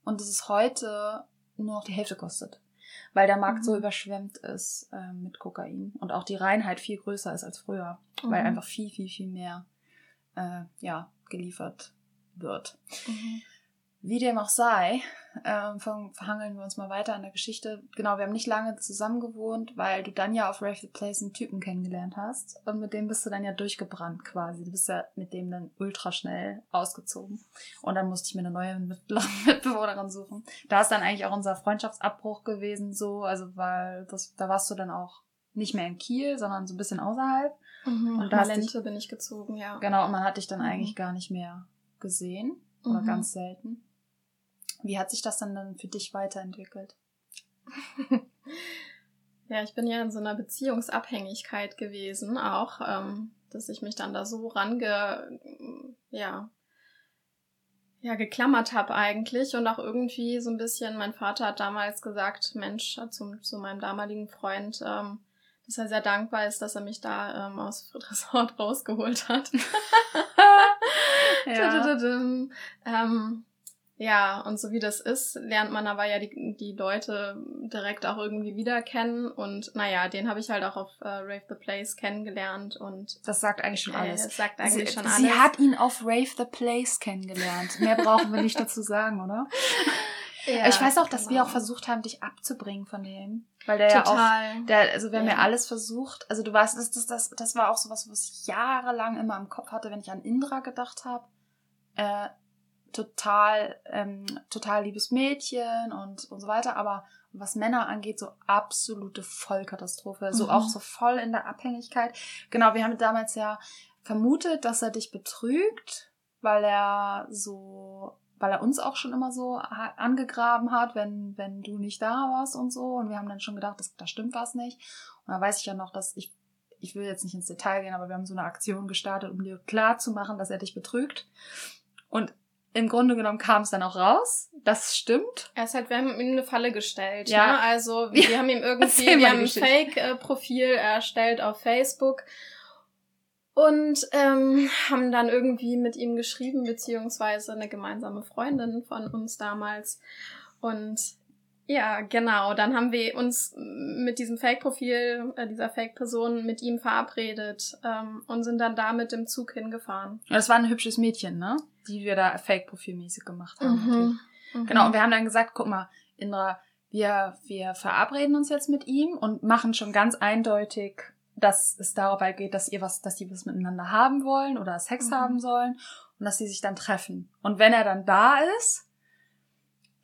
und dass es heute nur noch die Hälfte kostet. Weil der Markt Mhm. so überschwemmt ist ähm, mit Kokain und auch die Reinheit viel größer ist als früher, weil Mhm. einfach viel, viel, viel mehr äh, ja, geliefert wird. Mhm. Wie dem auch sei, ähm, ver- verhangeln wir uns mal weiter an der Geschichte. Genau, wir haben nicht lange zusammen gewohnt, weil du dann ja auf the Place einen Typen kennengelernt hast. Und mit dem bist du dann ja durchgebrannt quasi. Du bist ja mit dem dann ultra schnell ausgezogen. Und dann musste ich mir eine neue Mit Mitbewohnerin suchen. Da ist dann eigentlich auch unser Freundschaftsabbruch gewesen, so, also weil das, da warst du dann auch nicht mehr in Kiel, sondern so ein bisschen außerhalb. Mhm. Und da Malente bin ich gezogen, ja. Genau, und man hat dich dann Mhm. eigentlich gar nicht mehr gesehen. Oder Mhm. ganz selten. Wie hat sich das dann, dann für dich weiterentwickelt? Ja, ich bin ja in so einer Beziehungsabhängigkeit gewesen, auch, ähm, dass ich mich dann da so range, ja, ja, geklammert habe eigentlich und auch irgendwie so ein bisschen, mein Vater hat damals gesagt, Mensch, zu, zu meinem damaligen Freund, ähm, dass er sehr dankbar ist, dass er mich da ähm, aus Resort rausgeholt hat. Ähm, ja, und so wie das ist, lernt man aber ja die, die Leute direkt auch irgendwie wieder kennen. Und naja, den habe ich halt auch auf äh, Rave the Place kennengelernt und Das sagt eigentlich schon äh, alles. das sagt eigentlich sie, schon alles. sie hat ihn auf Rave the Place kennengelernt. Mehr brauchen wir nicht dazu sagen, oder? ja, ich weiß auch, dass wir genau. auch versucht haben, dich abzubringen von dem. Weil der ja auch Total. Der, also wir haben ja Ja. alles versucht. Also du weißt, das, das, das, das war auch sowas, was ich jahrelang immer im Kopf hatte, wenn ich an Indra gedacht habe. Äh, total, ähm, total liebes Mädchen und, und so weiter. Aber was Männer angeht, so absolute Vollkatastrophe. So Mhm. auch so voll in der Abhängigkeit. Genau, wir haben damals ja vermutet, dass er dich betrügt, weil er so, weil er uns auch schon immer so angegraben hat, wenn, wenn du nicht da warst und so. Und wir haben dann schon gedacht, das, da stimmt was nicht. Und da weiß ich ja noch, dass ich, ich will jetzt nicht ins Detail gehen, aber wir haben so eine Aktion gestartet, um dir klar zu machen, dass er dich betrügt. Und im Grunde genommen kam es dann auch raus. Das stimmt. Er ist halt, wir haben ihm eine Falle gestellt. Ja. Ne? Also wir Ja. haben ihm irgendwie, wir haben ein. Fake-Profil erstellt auf Facebook und ähm, haben dann irgendwie mit ihm geschrieben, beziehungsweise eine gemeinsame Freundin von uns damals. Und ja, genau, dann haben wir uns mit diesem Fake-Profil, äh, dieser Fake-Person mit ihm verabredet ähm, und sind dann da mit dem Zug hingefahren. Und das war ein hübsches Mädchen, ne? Die wir da fake-profilmäßig gemacht haben. Mhm. natürlich. Genau, und wir haben dann gesagt, guck mal, Indra, wir, wir verabreden uns jetzt mit ihm und machen schon ganz eindeutig, dass es dabei geht, dass ihr was, dass die was miteinander haben wollen oder Sex Mhm. haben sollen und dass sie sich dann treffen. Und wenn er dann da ist,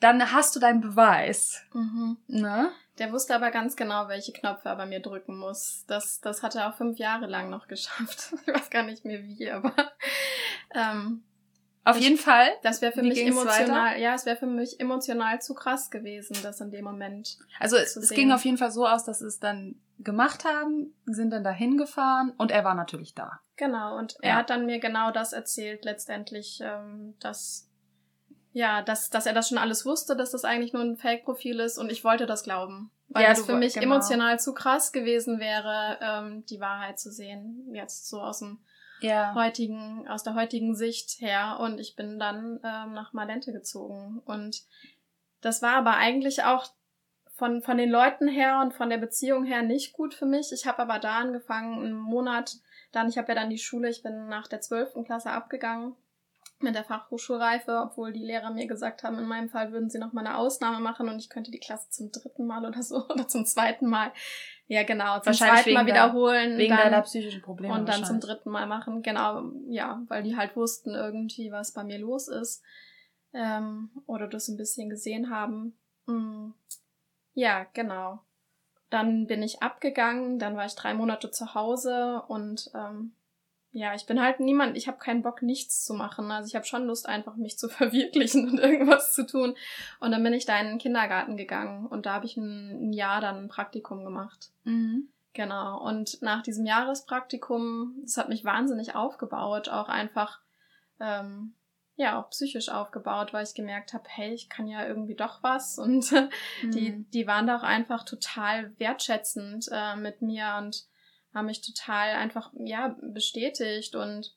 dann hast du deinen Beweis. Mhm. Ne? Der wusste aber ganz genau, welche Knöpfe er bei mir drücken muss. Das, das hat er auch fünf Jahre lang noch geschafft. Ich weiß gar nicht mehr wie, aber ähm, Auf Ich- jeden Fall. das wäre für Wie mich emotional, ja, es wäre für mich emotional zu krass gewesen, das in dem Moment. Also es, es ging auf jeden Fall so aus, dass sie es dann gemacht haben, sind dann dahin gefahren und er war natürlich da. Genau, und Ja. er hat dann mir genau das erzählt, letztendlich, ähm, dass, ja, dass, dass er das schon alles wusste, dass das eigentlich nur ein Fake-Profil ist und ich wollte das glauben. Weil Ja, es für mich genau. emotional zu krass gewesen wäre, ähm, die Wahrheit zu sehen. Jetzt so aus dem Ja. heutigen, aus der heutigen Sicht her. Und ich bin dann ähm, nach Malente gezogen. Und das war aber eigentlich auch von, von den Leuten her und von der Beziehung her nicht gut für mich. Ich habe aber da angefangen, einen Monat, dann, ich habe ja dann die Schule, ich bin nach der zwölften Klasse abgegangen mit der Fachhochschulreife, obwohl die Lehrer mir gesagt haben, in meinem Fall würden sie noch mal eine Ausnahme machen und ich könnte die Klasse zum dritten Mal oder so oder zum zweiten Mal, ja genau, zum zweiten Mal wegen der- wiederholen. Wegen dann, deiner psychischen Probleme. und dann zum dritten Mal machen, genau, ja, weil die halt wussten irgendwie, was bei mir los ist. Ähm, oder das ein bisschen gesehen haben. Mm, ja, genau. dann bin ich abgegangen, dann war ich drei Monate zu Hause und ähm, ja, ich bin halt niemand, ich habe keinen Bock, nichts zu machen. Also ich habe schon Lust, einfach mich zu verwirklichen und irgendwas zu tun. Und dann bin ich da in den Kindergarten gegangen und da habe ich ein, ein, Jahr dann ein Praktikum gemacht. Mhm. Genau. Und nach diesem Jahrespraktikum, das hat mich wahnsinnig aufgebaut, auch einfach, ähm, ja, auch psychisch aufgebaut, weil ich gemerkt habe, hey, ich kann ja irgendwie doch was. Und mhm. die, die waren da auch einfach total wertschätzend äh, mit mir und haben mich total einfach, ja, bestätigt und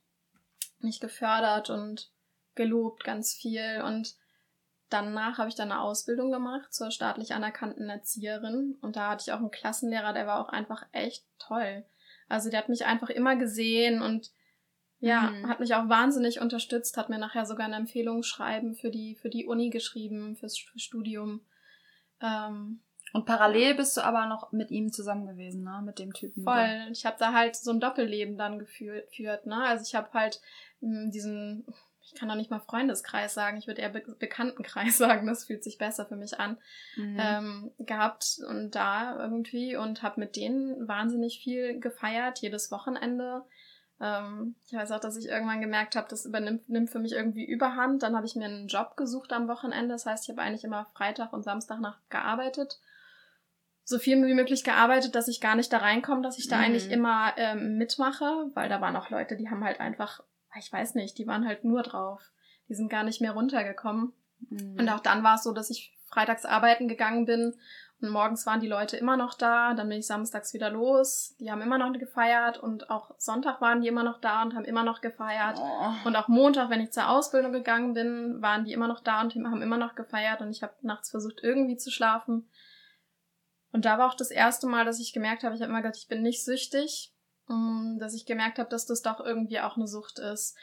mich gefördert und gelobt ganz viel. Und danach habe ich dann eine Ausbildung gemacht zur staatlich anerkannten Erzieherin. Und da hatte ich auch einen Klassenlehrer, der war auch einfach echt toll. Also der hat mich einfach immer gesehen und ja, mhm. hat mich auch wahnsinnig unterstützt, hat mir nachher sogar eine Empfehlung schreiben für die, für die Uni geschrieben, fürs Studium. Ähm, und parallel bist du aber noch mit ihm zusammen gewesen, ne? Mit dem Typen. Voll. Ich habe da halt so ein Doppelleben dann geführt, ne? Also ich habe halt mh, hm, diesen, ich kann doch nicht mal Freundeskreis sagen, ich würde eher Be Bekanntenkreis sagen, das fühlt sich besser für mich an, mhm. ähm, gehabt und da irgendwie und habe mit denen wahnsinnig viel gefeiert, jedes Wochenende. Ähm, ich weiß auch, dass ich irgendwann gemerkt habe, das übernimmt nimmt für mich irgendwie Überhand. Dann habe ich mir einen Job gesucht am Wochenende. Das heißt, ich habe eigentlich immer Freitag und Samstagnacht gearbeitet so viel wie möglich gearbeitet, dass ich gar nicht da reinkomme, dass ich da mhm. eigentlich immer ähm, mitmache, weil da waren auch Leute, die haben halt einfach, ich weiß nicht, die waren halt nur drauf. Die sind gar nicht mehr runtergekommen. Mhm. Und auch dann war es so, dass ich freitags arbeiten gegangen bin und morgens waren die Leute immer noch da, dann bin ich samstags wieder los. Die haben immer noch gefeiert und auch Sonntag waren die immer noch da und haben immer noch gefeiert. Oh. Und auch Montag, wenn ich zur Ausbildung gegangen bin, waren die immer noch da und haben immer noch gefeiert und ich habe nachts versucht irgendwie zu schlafen. Und da war auch das erste Mal, dass ich gemerkt habe, ich habe immer gedacht, ich bin nicht süchtig, mm, dass ich gemerkt habe, dass das doch irgendwie auch eine Sucht ist,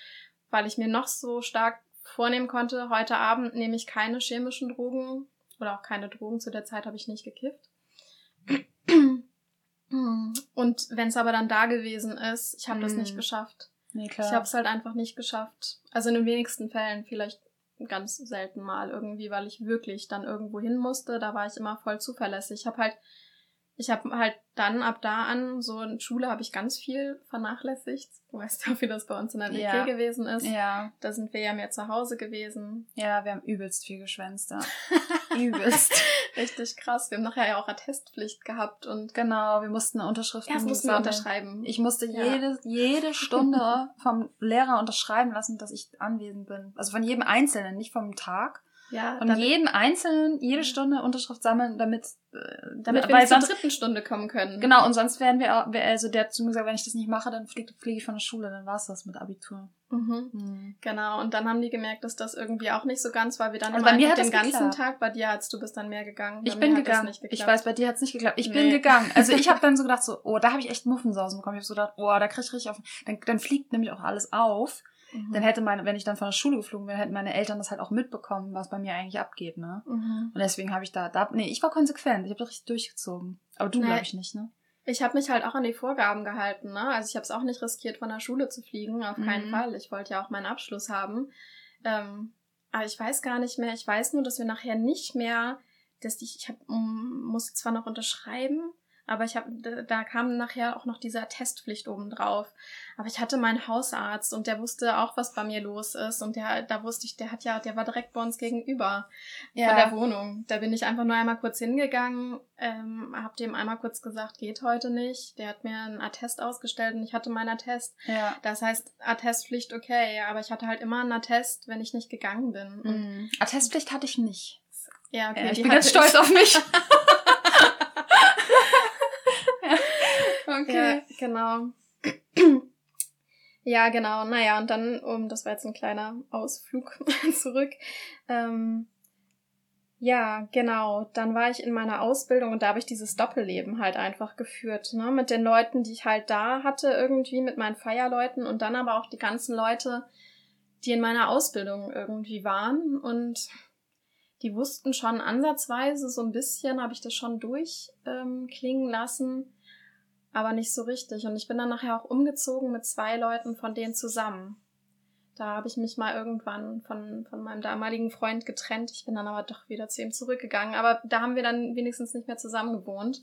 weil ich mir noch so stark vornehmen konnte, heute Abend nehme ich keine chemischen Drogen oder auch keine Drogen, zu der Zeit habe ich nicht gekifft. Und wenn es aber dann da gewesen ist, ich habe mm. das nicht mm. geschafft. Nee, klar. Ich habe es halt einfach nicht geschafft. Also in den wenigsten Fällen, vielleicht ganz selten mal irgendwie, weil ich wirklich dann irgendwo hin musste. Da war ich immer voll zuverlässig. Ich habe halt, ich habe halt dann ab da an, so in Schule habe ich ganz viel vernachlässigt. Du weißt ja, wie das bei uns in der WG ja. gewesen ist. Ja. Da sind wir ja mehr zu Hause gewesen. Ja, wir haben übelst viel geschwänzt da. übelst. Richtig krass. Wir haben nachher ja auch Attestpflicht gehabt und. Genau, wir mussten eine Unterschrift Erst mussten wir unterschreiben. Ich musste ja. jede, jede Stunde vom Lehrer unterschreiben lassen, dass ich anwesend bin. Also von jedem Einzelnen, nicht vom Tag. Ja, von jedem Einzelnen jede Stunde Unterschrift sammeln, damit, äh, damit wir zur dritten Stunde kommen können. Genau, und sonst werden wir, also der hat zu mir gesagt, wenn ich das nicht mache, dann fliege flieg ich von der Schule, dann war's das mit Abitur. Mhm. Mhm. Genau, und dann haben die gemerkt, dass das irgendwie auch nicht so ganz war, wir dann also bei mir hat den ganzen geklappt. Tag, bei dir hast du bist dann mehr gegangen. Ich bin gegangen. Ich weiß, bei dir hat's nicht geklappt. Ich nee. bin gegangen. Also ich habe dann so gedacht, so, oh, da habe ich echt Muffensausen bekommen. Ich habe so gedacht, oh, da krieg ich richtig auf. Dann, dann fliegt nämlich auch alles auf. Mhm. Dann hätte meine, wenn ich dann von der Schule geflogen wäre, hätten meine Eltern das halt auch mitbekommen, was bei mir eigentlich abgeht, ne? Mhm. Und deswegen habe ich da, da, nee, ich war konsequent, ich habe das richtig durchgezogen. Aber du nee. glaube ich nicht, ne? Ich habe mich halt auch an die Vorgaben gehalten, ne? Also ich habe es auch nicht riskiert, von der Schule zu fliegen, auf keinen mhm. Fall. Ich wollte ja auch meinen Abschluss haben. Ähm, aber ich weiß gar nicht mehr. Ich weiß nur, dass wir nachher nicht mehr, dass ich, ich hab, muss zwar noch unterschreiben, aber ich habe, da kam nachher auch noch dieser Testpflicht obendrauf. Aber ich hatte meinen Hausarzt und der wusste auch, was bei mir los ist. Und der, da wusste ich, der hat ja, der war direkt bei uns gegenüber ja. von der Wohnung. Da bin ich einfach nur einmal kurz hingegangen, ähm, hab dem einmal kurz gesagt, geht heute nicht. Der hat mir einen Attest ausgestellt und ich hatte meinen Attest. Ja. Das heißt, Attestpflicht okay, aber ich hatte halt immer einen Attest, wenn ich nicht gegangen bin. Mhm. Attestpflicht hatte ich nicht. Ja, okay. Ja, ich bin ganz stolz auf mich. Okay. Ja, genau. ja, genau. Naja, und dann, um, das war jetzt ein kleiner Ausflug zurück. Ähm, ja, genau. Dann war ich in meiner Ausbildung und da habe ich dieses Doppelleben halt einfach geführt, ne? Mit den Leuten, die ich halt da hatte, irgendwie, mit meinen Feierleuten und dann aber auch die ganzen Leute, die in meiner Ausbildung irgendwie waren. Und die wussten schon ansatzweise, so ein bisschen habe ich das schon durchklingen ähm, lassen aber nicht so richtig. Und ich bin dann nachher auch umgezogen mit zwei Leuten von denen zusammen. Da habe ich mich mal irgendwann von, von meinem damaligen Freund getrennt. Ich bin dann aber doch wieder zu ihm zurückgegangen. Aber da haben wir dann wenigstens nicht mehr zusammen gewohnt.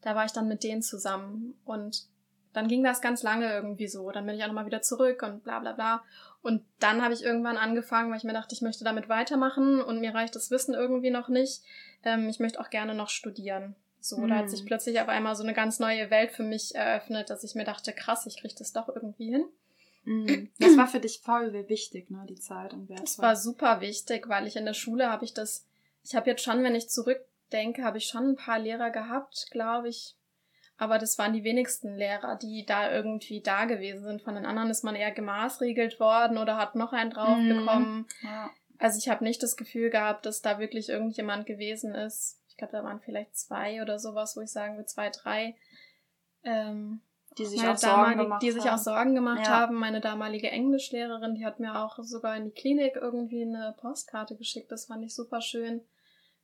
da war ich dann mit denen zusammen und dann ging das ganz lange irgendwie so. Dann bin ich auch nochmal wieder zurück und bla bla bla. Und dann habe ich irgendwann angefangen, weil ich mir dachte, ich möchte damit weitermachen und mir reicht das Wissen irgendwie noch nicht. Ähm, ich möchte auch gerne noch studieren. So, mhm. da hat sich hm. plötzlich auf einmal so eine ganz neue Welt für mich eröffnet, dass ich mir dachte, krass, ich kriege das doch irgendwie hin. Mhm. Das war für dich voll wichtig, ne, die Zeit und wertvoll. Das war super wichtig, weil ich in der Schule habe ich das, ich habe jetzt schon, wenn ich zurückdenke, habe ich schon ein paar Lehrer gehabt, glaube ich, aber das waren die wenigsten Lehrer, die da irgendwie da gewesen sind. Von den anderen ist man eher gemaßregelt worden oder hat noch einen drauf mhm. bekommen. Ja. Also ich habe nicht das Gefühl gehabt, dass da wirklich irgendjemand gewesen ist. Ich glaube, da waren vielleicht zwei oder sowas, wo ich sagen würde, zwei, drei. Ähm, die sich auch Sorgen gemacht die sich auch Sorgen gemacht ja. haben. Meine damalige Englischlehrerin, die hat mir auch sogar in die Klinik irgendwie eine Postkarte geschickt. Das fand ich super schön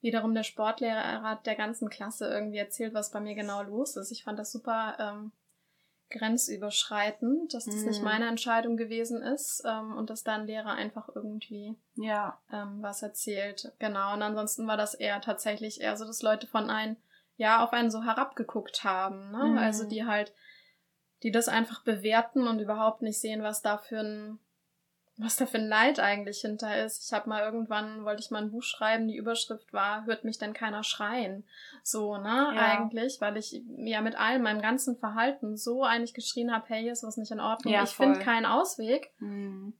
wiederum der Sportlehrer hat der ganzen Klasse irgendwie erzählt, was bei mir genau los ist. Ich fand das super ähm, grenzüberschreitend, dass das mm. nicht mhm. meine Entscheidung gewesen ist ähm, und dass da ein Lehrer einfach irgendwie ja. ähm, was erzählt. Genau. Und ansonsten war das eher tatsächlich eher so, dass Leute von einem ja auf einen so herabgeguckt haben. Ne? Mm. Also die halt, die das einfach bewerten und überhaupt nicht sehen, was da für ein was da für ein Leid eigentlich hinter ist. Ich habe mal irgendwann, wollte ich mal ein Buch schreiben, die Überschrift war, hört mich denn keiner schreien? So, ne, ja. eigentlich, weil ich ja mit allem, meinem ganzen Verhalten so eigentlich geschrien habe, hey, hier ist was nicht in Ordnung, ja, ich finde keinen Ausweg. Mhm.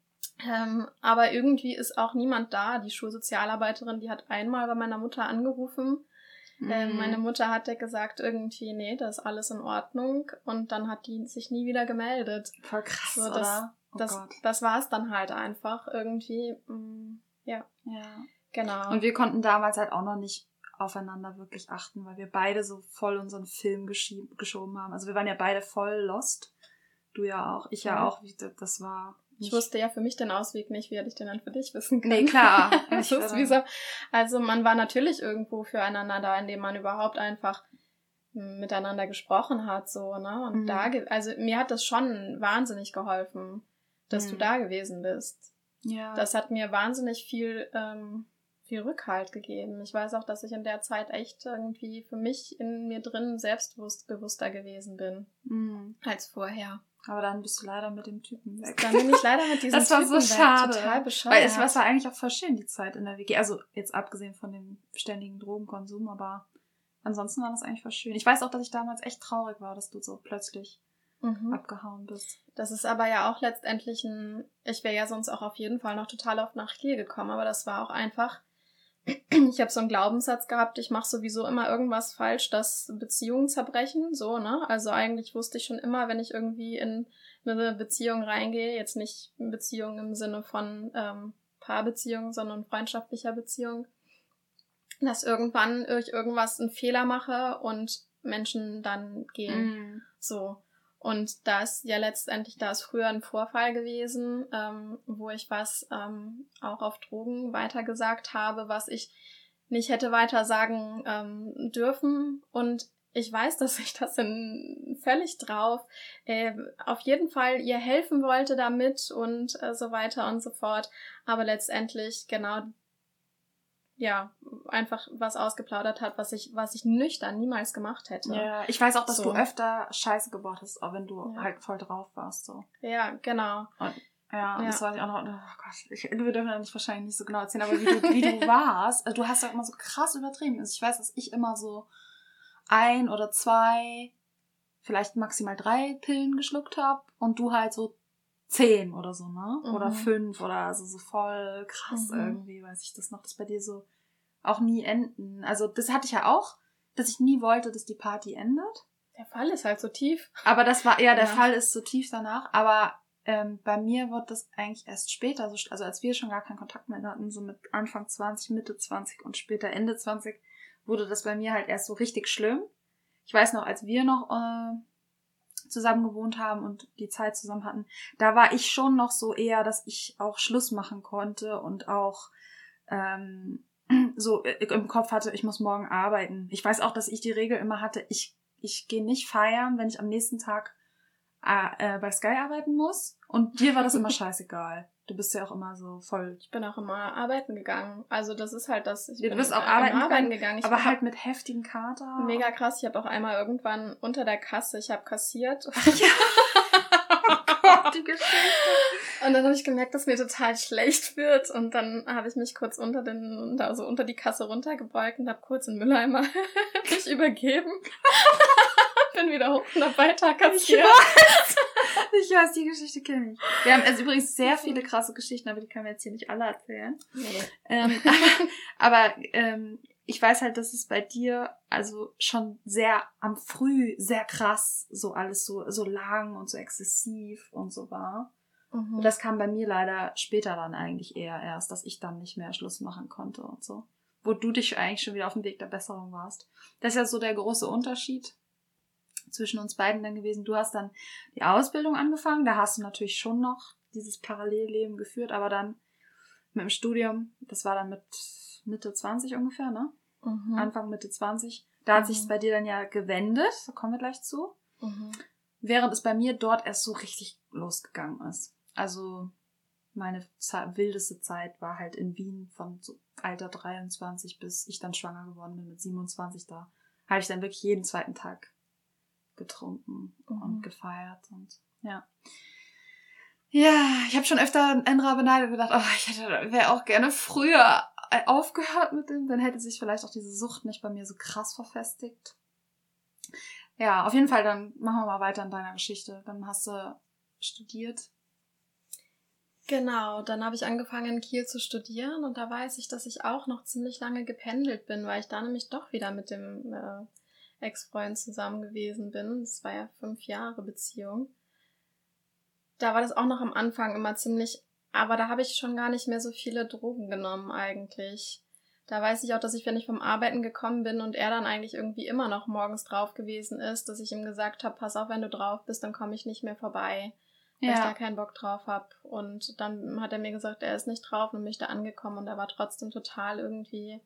Ähm, aber irgendwie ist auch niemand da. Die Schulsozialarbeiterin, die hat einmal bei meiner Mutter angerufen. Ähm, mhm. Meine Mutter hatte gesagt irgendwie, nee, das ist alles in Ordnung. Und dann hat die sich nie wieder gemeldet. Voll krass, so, das, oder? Oh das, Gott. das war es dann halt einfach irgendwie. Mh, mm, ja. Ja. Genau. Und wir konnten damals halt auch noch nicht aufeinander wirklich achten, weil wir beide so voll unseren Film geschoben haben. Also wir waren ja beide voll lost. Du ja auch, ich ja, ja auch. Das war. Ich wusste ja für mich den Ausweg nicht, wie hätte ich den dann für dich wissen können? Nee, klar. das ist wie so. Also man war natürlich irgendwo füreinander da, indem man überhaupt einfach miteinander gesprochen hat, so, ne? Und mhm. da, also mir hat das schon wahnsinnig geholfen dass mhm. du da gewesen bist. Ja. Das hat mir wahnsinnig viel, ähm, viel Rückhalt gegeben. Ich weiß auch, dass ich in der Zeit echt irgendwie für mich in mir drin selbstbewusster gewesen bin mhm. als vorher. Aber dann bist du leider mit dem Typen weg. Dann bin ich leider mit diesem Typen weg. Das war so schade. Total bescheuert. Weil es war eigentlich auch voll schön, die Zeit in der WG. Also jetzt abgesehen von dem ständigen Drogenkonsum, aber ansonsten war das eigentlich voll schön. Ich weiß auch, dass ich damals echt traurig war, dass du so plötzlich mhm. abgehauen bist. Das ist aber ja auch letztendlich ein, ich wäre ja sonst auch auf jeden Fall noch total oft nach hier gekommen, aber das war auch einfach, ich habe so einen Glaubenssatz gehabt, ich mache sowieso immer irgendwas falsch, dass Beziehungen zerbrechen, so, ne? Also eigentlich wusste ich schon immer, wenn ich irgendwie in eine Beziehung reingehe, jetzt nicht Beziehung im Sinne von ähm, Paarbeziehung, sondern freundschaftlicher Beziehung, dass irgendwann ich irgendwas einen Fehler mache und Menschen dann gehen. Mm. So. Und da ist ja letztendlich, da ist früher ein Vorfall gewesen, ähm, wo ich was ähm, auch auf Drogen weitergesagt habe, was ich nicht hätte weiter sagen ähm, dürfen. Und ich weiß, dass ich das in völlig drauf äh, auf jeden Fall ihr helfen wollte damit und äh, so weiter und so fort. Aber letztendlich genau ja, einfach was ausgeplaudert hat, was ich, was ich nüchtern niemals gemacht hätte. Ja, ich weiß auch, dass so. du öfter Scheiße gebaut hast, auch wenn du ja. halt voll drauf warst, so. Ja, genau. Und, ja, ja, das weiß ich auch noch, oh Gott, ich, wir dürfen nicht wahrscheinlich nicht so genau erzählen, aber wie du, wie du warst, also du hast ja immer so krass übertrieben. Also ich weiß, dass ich immer so ein oder zwei, vielleicht maximal drei Pillen geschluckt habe und du halt so zehn oder so, ne? Mhm. Oder fünf oder also so voll krass mhm. irgendwie, weiß ich das noch, dass bei dir so auch nie enden. Also das hatte ich ja auch, dass ich nie wollte, dass die Party endet. Der Fall ist halt so tief. Aber das war, ja, der ja. Fall ist so tief danach, aber ähm, bei mir wird das eigentlich erst später, so, also als wir schon gar keinen Kontakt mehr hatten, so mit Anfang 20, Mitte 20 und später Ende 20, wurde das bei mir halt erst so richtig schlimm. Ich weiß noch, als wir noch äh, zusammen gewohnt haben und die Zeit zusammen hatten, da war ich schon noch so eher, dass ich auch Schluss machen konnte und auch ähm, so im Kopf hatte, ich muss morgen arbeiten. Ich weiß auch, dass ich die Regel immer hatte, ich, ich gehe nicht feiern, wenn ich am nächsten Tag äh, äh bei Sky arbeiten muss. Und dir war das immer scheißegal. Du bist ja auch immer so voll. Ich bin auch immer arbeiten gegangen. Also das ist halt das. Ich du bin bist auch arbeiten, arbeiten gegangen. Ich aber halt mit heftigen Kater. Mega krass. Ich habe auch einmal irgendwann unter der Kasse, ich habe kassiert. Ja. oh die Geschichte. Und dann habe ich gemerkt, dass mir total schlecht wird. Und dann habe ich mich kurz unter den, also unter die Kasse runtergebeugt und habe kurz in Mülleimer mich übergeben. bin wieder hoch und hab weiter kassiert. Ich weiß, die Geschichte kenne ich. Wir haben also übrigens sehr viele krasse Geschichten, aber die können wir jetzt hier nicht alle erzählen. Nee. Ähm, aber ähm, ich weiß halt, dass es bei dir also schon sehr am Früh sehr krass so alles so so lang und so exzessiv und so war. Mhm. Und das kam bei mir leider später dann eigentlich eher erst, dass ich dann nicht mehr Schluss machen konnte und so. Wo du dich eigentlich schon wieder auf dem Weg der Besserung warst. Das ist ja so der große Unterschied zwischen uns beiden dann gewesen. Du hast dann die Ausbildung angefangen, da hast du natürlich schon noch dieses Parallelleben geführt, aber dann mit dem Studium, das war dann mit Mitte 20 ungefähr, ne? Mhm. Anfang Mitte 20. Da hat mhm. sich bei dir dann ja gewendet, da kommen wir gleich zu. Mhm. Während es bei mir dort erst so richtig losgegangen ist. Also meine wildeste Zeit war halt in Wien von so Alter 23 bis ich dann schwanger geworden bin mit 27 da. Habe ich dann wirklich jeden zweiten Tag getrunken mhm. und gefeiert und ja. Ja, ich habe schon öfter Enra beneidet und gedacht, oh, ich hätte wäre auch gerne früher aufgehört mit dem, dann hätte sich vielleicht auch diese Sucht nicht bei mir so krass verfestigt. Ja, auf jeden Fall, dann machen wir mal weiter in deiner Geschichte. Dann hast du studiert. Genau, dann habe ich angefangen in Kiel zu studieren und da weiß ich, dass ich auch noch ziemlich lange gependelt bin, weil ich da nämlich doch wieder mit dem äh, Ex-Freund zusammen gewesen bin. Das war ja fünf Jahre Beziehung. Da war das auch noch am Anfang immer ziemlich, aber da habe ich schon gar nicht mehr so viele Drogen genommen eigentlich. Da weiß ich auch, dass ich, wenn ich vom Arbeiten gekommen bin und er dann eigentlich irgendwie immer noch morgens drauf gewesen ist, dass ich ihm gesagt habe, pass auf, wenn du drauf bist, dann komme ich nicht mehr vorbei, weil ja. ich da keinen Bock drauf habe. Und dann hat er mir gesagt, er ist nicht drauf und mich da angekommen und er war trotzdem total irgendwie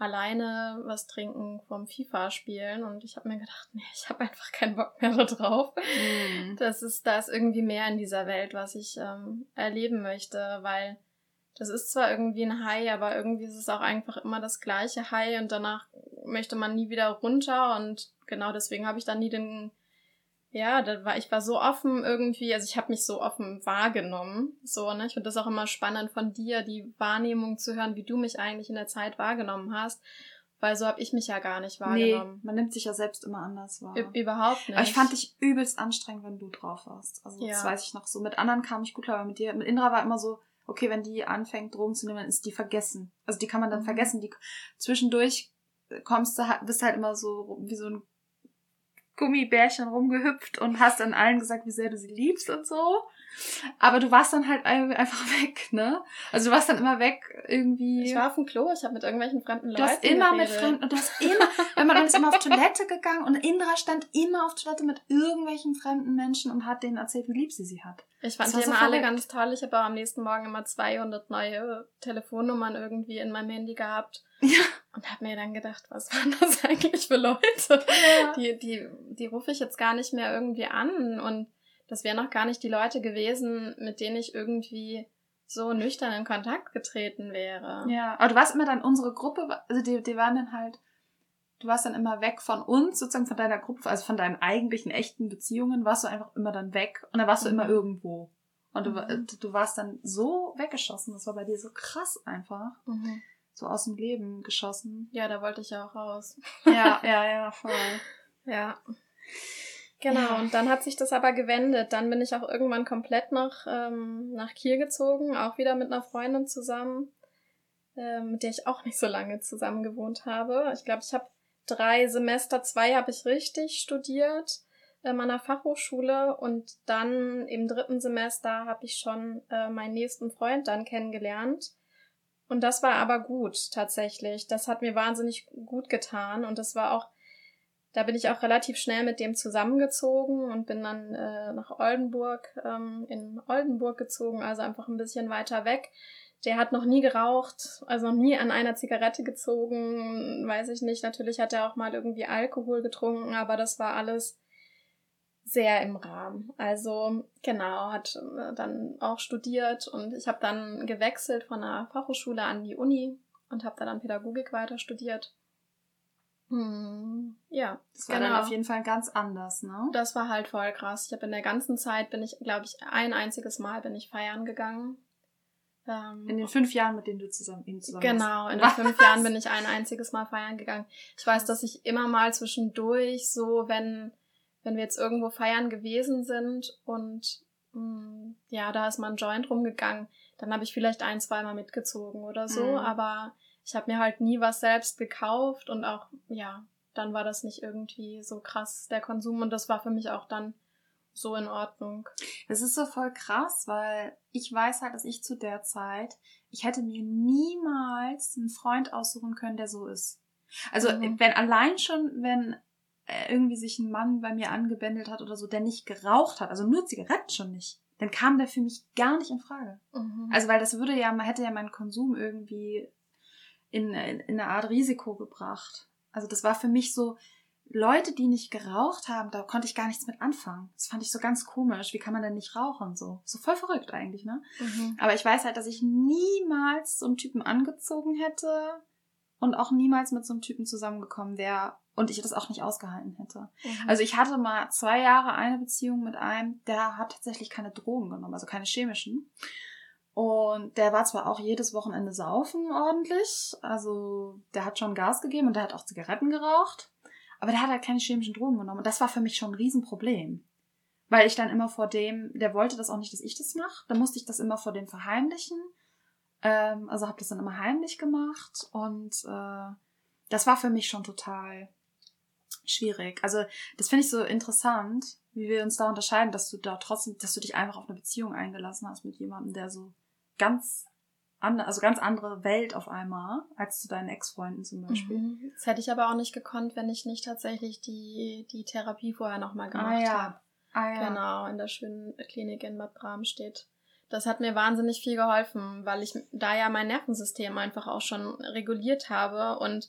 alleine was trinken vom FIFA spielen und ich habe mir gedacht, nee, ich habe einfach keinen Bock mehr da drauf. Mhm. Das ist, da ist irgendwie mehr in dieser Welt, was ich ähm, erleben möchte, weil das ist zwar irgendwie ein High, aber irgendwie ist es auch einfach immer das gleiche High und danach möchte man nie wieder runter und genau deswegen habe ich dann nie den ja, da war, ich war so offen irgendwie, also ich habe mich so offen wahrgenommen. So, ne? Ich finde das auch immer spannend von dir, die Wahrnehmung zu hören, wie du mich eigentlich in der Zeit wahrgenommen hast. Weil so habe ich mich ja gar nicht wahrgenommen. Nee, man nimmt sich ja selbst immer anders wahr. Ü überhaupt nicht. Aber ich fand dich übelst anstrengend, wenn du drauf warst. Also ja. das weiß ich noch so. Mit anderen kam ich gut klar, aber mit dir, mit Indra war immer so, okay, wenn die anfängt, Drogen zu nehmen, dann ist die vergessen. Also die kann man dann mhm. vergessen. Die zwischendurch kommst du halt, bist halt immer so wie so ein Gummibärchen rumgehüpft und hast an allen gesagt, wie sehr du sie liebst und so. Aber du warst dann halt einfach weg, ne? Also du warst dann immer weg irgendwie. Ich war auf dem Klo, ich habe mit irgendwelchen fremden Leuten. Du hast immer geredet. mit fremden und du hast immer, wenn man ist immer auf Toilette gegangen und Indra stand immer auf Toilette mit irgendwelchen fremden Menschen und hat denen erzählt, wie lieb sie sie hat. Ich fand die immer so alle ganz toll. Ich habe am nächsten Morgen immer 200 neue Telefonnummern irgendwie in meinem Handy gehabt. Ja. Und habe mir dann gedacht, was waren das eigentlich für Leute? Ja. Die, die, die rufe ich jetzt gar nicht mehr irgendwie an. Und das wären noch gar nicht die Leute gewesen, mit denen ich irgendwie so nüchtern in Kontakt getreten wäre. Ja, aber du warst immer dann unsere Gruppe, also die, die waren dann halt, du warst dann immer weg von uns, sozusagen von deiner Gruppe, also von deinen eigentlichen echten Beziehungen, warst du einfach immer dann weg und dann warst du immer mhm. irgendwo. Und du, mhm. du warst dann so weggeschossen, das war bei dir so krass einfach. Mhm so aus dem Leben geschossen. Ja, da wollte ich ja auch raus. ja, ja, ja, voll. Ja. Genau, und dann hat sich das aber gewendet. Dann bin ich auch irgendwann komplett nach, ähm, nach Kiel gezogen, auch wieder mit einer Freundin zusammen, äh, mit der ich auch nicht so lange zusammen gewohnt habe. Ich glaube, ich habe drei Semester, zwei habe ich richtig studiert in meiner Fachhochschule und dann im dritten Semester habe ich schon äh, meinen nächsten Freund dann kennengelernt. Und das war aber gut, tatsächlich. Das hat mir wahnsinnig gut getan. Und das war auch, da bin ich auch relativ schnell mit dem zusammengezogen und bin dann äh, nach Oldenburg, ähm, in Oldenburg gezogen, also einfach ein bisschen weiter weg. Der hat noch nie geraucht, also noch nie an einer Zigarette gezogen, weiß ich nicht. Natürlich hat er auch mal irgendwie Alkohol getrunken, aber das war alles sehr im Rahmen. Also genau, hat äh, dann auch studiert und ich habe dann gewechselt von der Fachhochschule an die Uni und habe da dann Pädagogik weiter studiert. Hm, ja, das war genau. dann auf jeden Fall ganz anders, ne? Das war halt voll krass. Ich habe in der ganzen Zeit bin ich, glaube ich, ein einziges Mal bin ich feiern gegangen. Ähm, in den fünf Jahren, mit denen du zusammen, ihn zusammen Genau, in den fünf Jahren bin ich ein einziges Mal feiern gegangen. Ich weiß, dass ich immer mal zwischendurch so, wenn wenn wir jetzt irgendwo feiern gewesen sind und mh, mm, ja, da ist mal ein Joint rumgegangen, dann habe ich vielleicht ein, zweimal mitgezogen oder so, mhm. aber ich habe mir halt nie was selbst gekauft und auch, ja, dann war das nicht irgendwie so krass, der Konsum und das war für mich auch dann so in Ordnung. Das ist so voll krass, weil ich weiß halt, dass ich zu der Zeit, ich hätte mir niemals einen Freund aussuchen können, der so ist. Also, mhm. wenn allein schon, wenn äh, irgendwie sich ein Mann bei mir angebändelt hat oder so, der nicht geraucht hat, also nur Zigaretten schon nicht, dann kam der für mich gar nicht in Frage. Mhm. Also weil das würde ja, man hätte ja meinen Konsum irgendwie in, in, in eine Art Risiko gebracht. Also das war für mich so, Leute, die nicht geraucht haben, da konnte ich gar nichts mit anfangen. Das fand ich so ganz komisch. Wie kann man denn nicht rauchen? So, so voll verrückt eigentlich, ne? Mhm. Aber ich weiß halt, dass ich niemals so einen Typen angezogen hätte und auch niemals mit so einem Typen zusammengekommen wäre, und ich das auch nicht ausgehalten hätte. Mhm. Also ich hatte mal zwei Jahre eine Beziehung mit einem, der hat tatsächlich keine Drogen genommen, also keine chemischen. Und der war zwar auch jedes Wochenende saufen ordentlich, also der hat schon Gas gegeben und der hat auch Zigaretten geraucht, aber der hat halt keine chemischen Drogen genommen. Und das war für mich schon ein Riesenproblem. Weil ich dann immer vor dem, der wollte das auch nicht, dass ich das mache, dann musste ich das immer vor dem verheimlichen. Ähm, also habe das dann immer heimlich gemacht und äh, das war für mich schon total schwierig. Also das finde ich so interessant, wie wir uns da unterscheiden, dass du da trotzdem, dass du dich einfach auf eine Beziehung eingelassen hast mit jemandem, der so ganz andere, also ganz andere Welt auf einmal als zu deinen Ex-Freunden zum Beispiel. Mhm. Das hätte ich aber auch nicht gekonnt, wenn ich nicht tatsächlich die, die Therapie vorher nochmal gemacht ah, ja. habe. Ah, ja. Genau, in der schönen Klinik in Bad Bramstedt. Das hat mir wahnsinnig viel geholfen, weil ich da ja mein Nervensystem einfach auch schon reguliert habe und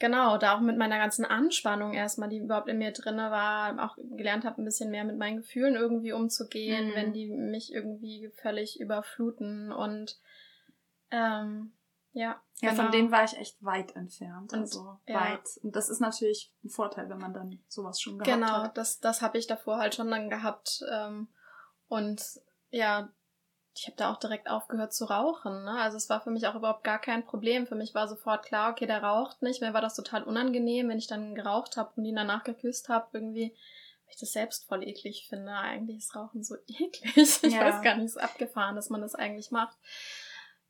Genau, da auch mit meiner ganzen Anspannung erstmal, die überhaupt in mir drinne war, auch gelernt habe, ein bisschen mehr mit meinen Gefühlen irgendwie umzugehen, mhm. wenn die mich irgendwie völlig überfluten und ähm, ja. Ja, genau. von denen war ich echt weit entfernt. Und, also ja. weit. Und das ist natürlich ein Vorteil, wenn man dann sowas schon gehabt genau, hat. Genau, das, das habe ich davor halt schon dann gehabt. Ähm, und ja, ich habe da auch direkt aufgehört zu rauchen. Ne? Also es war für mich auch überhaupt gar kein Problem. Für mich war sofort klar, okay, der raucht nicht. Mir war das total unangenehm, wenn ich dann geraucht habe und ihn danach geküsst habe, irgendwie, weil ich das selbst voll eklig finde. Eigentlich ist Rauchen so eklig. Ich ja. weiß gar nicht, es ist abgefahren, dass man das eigentlich macht.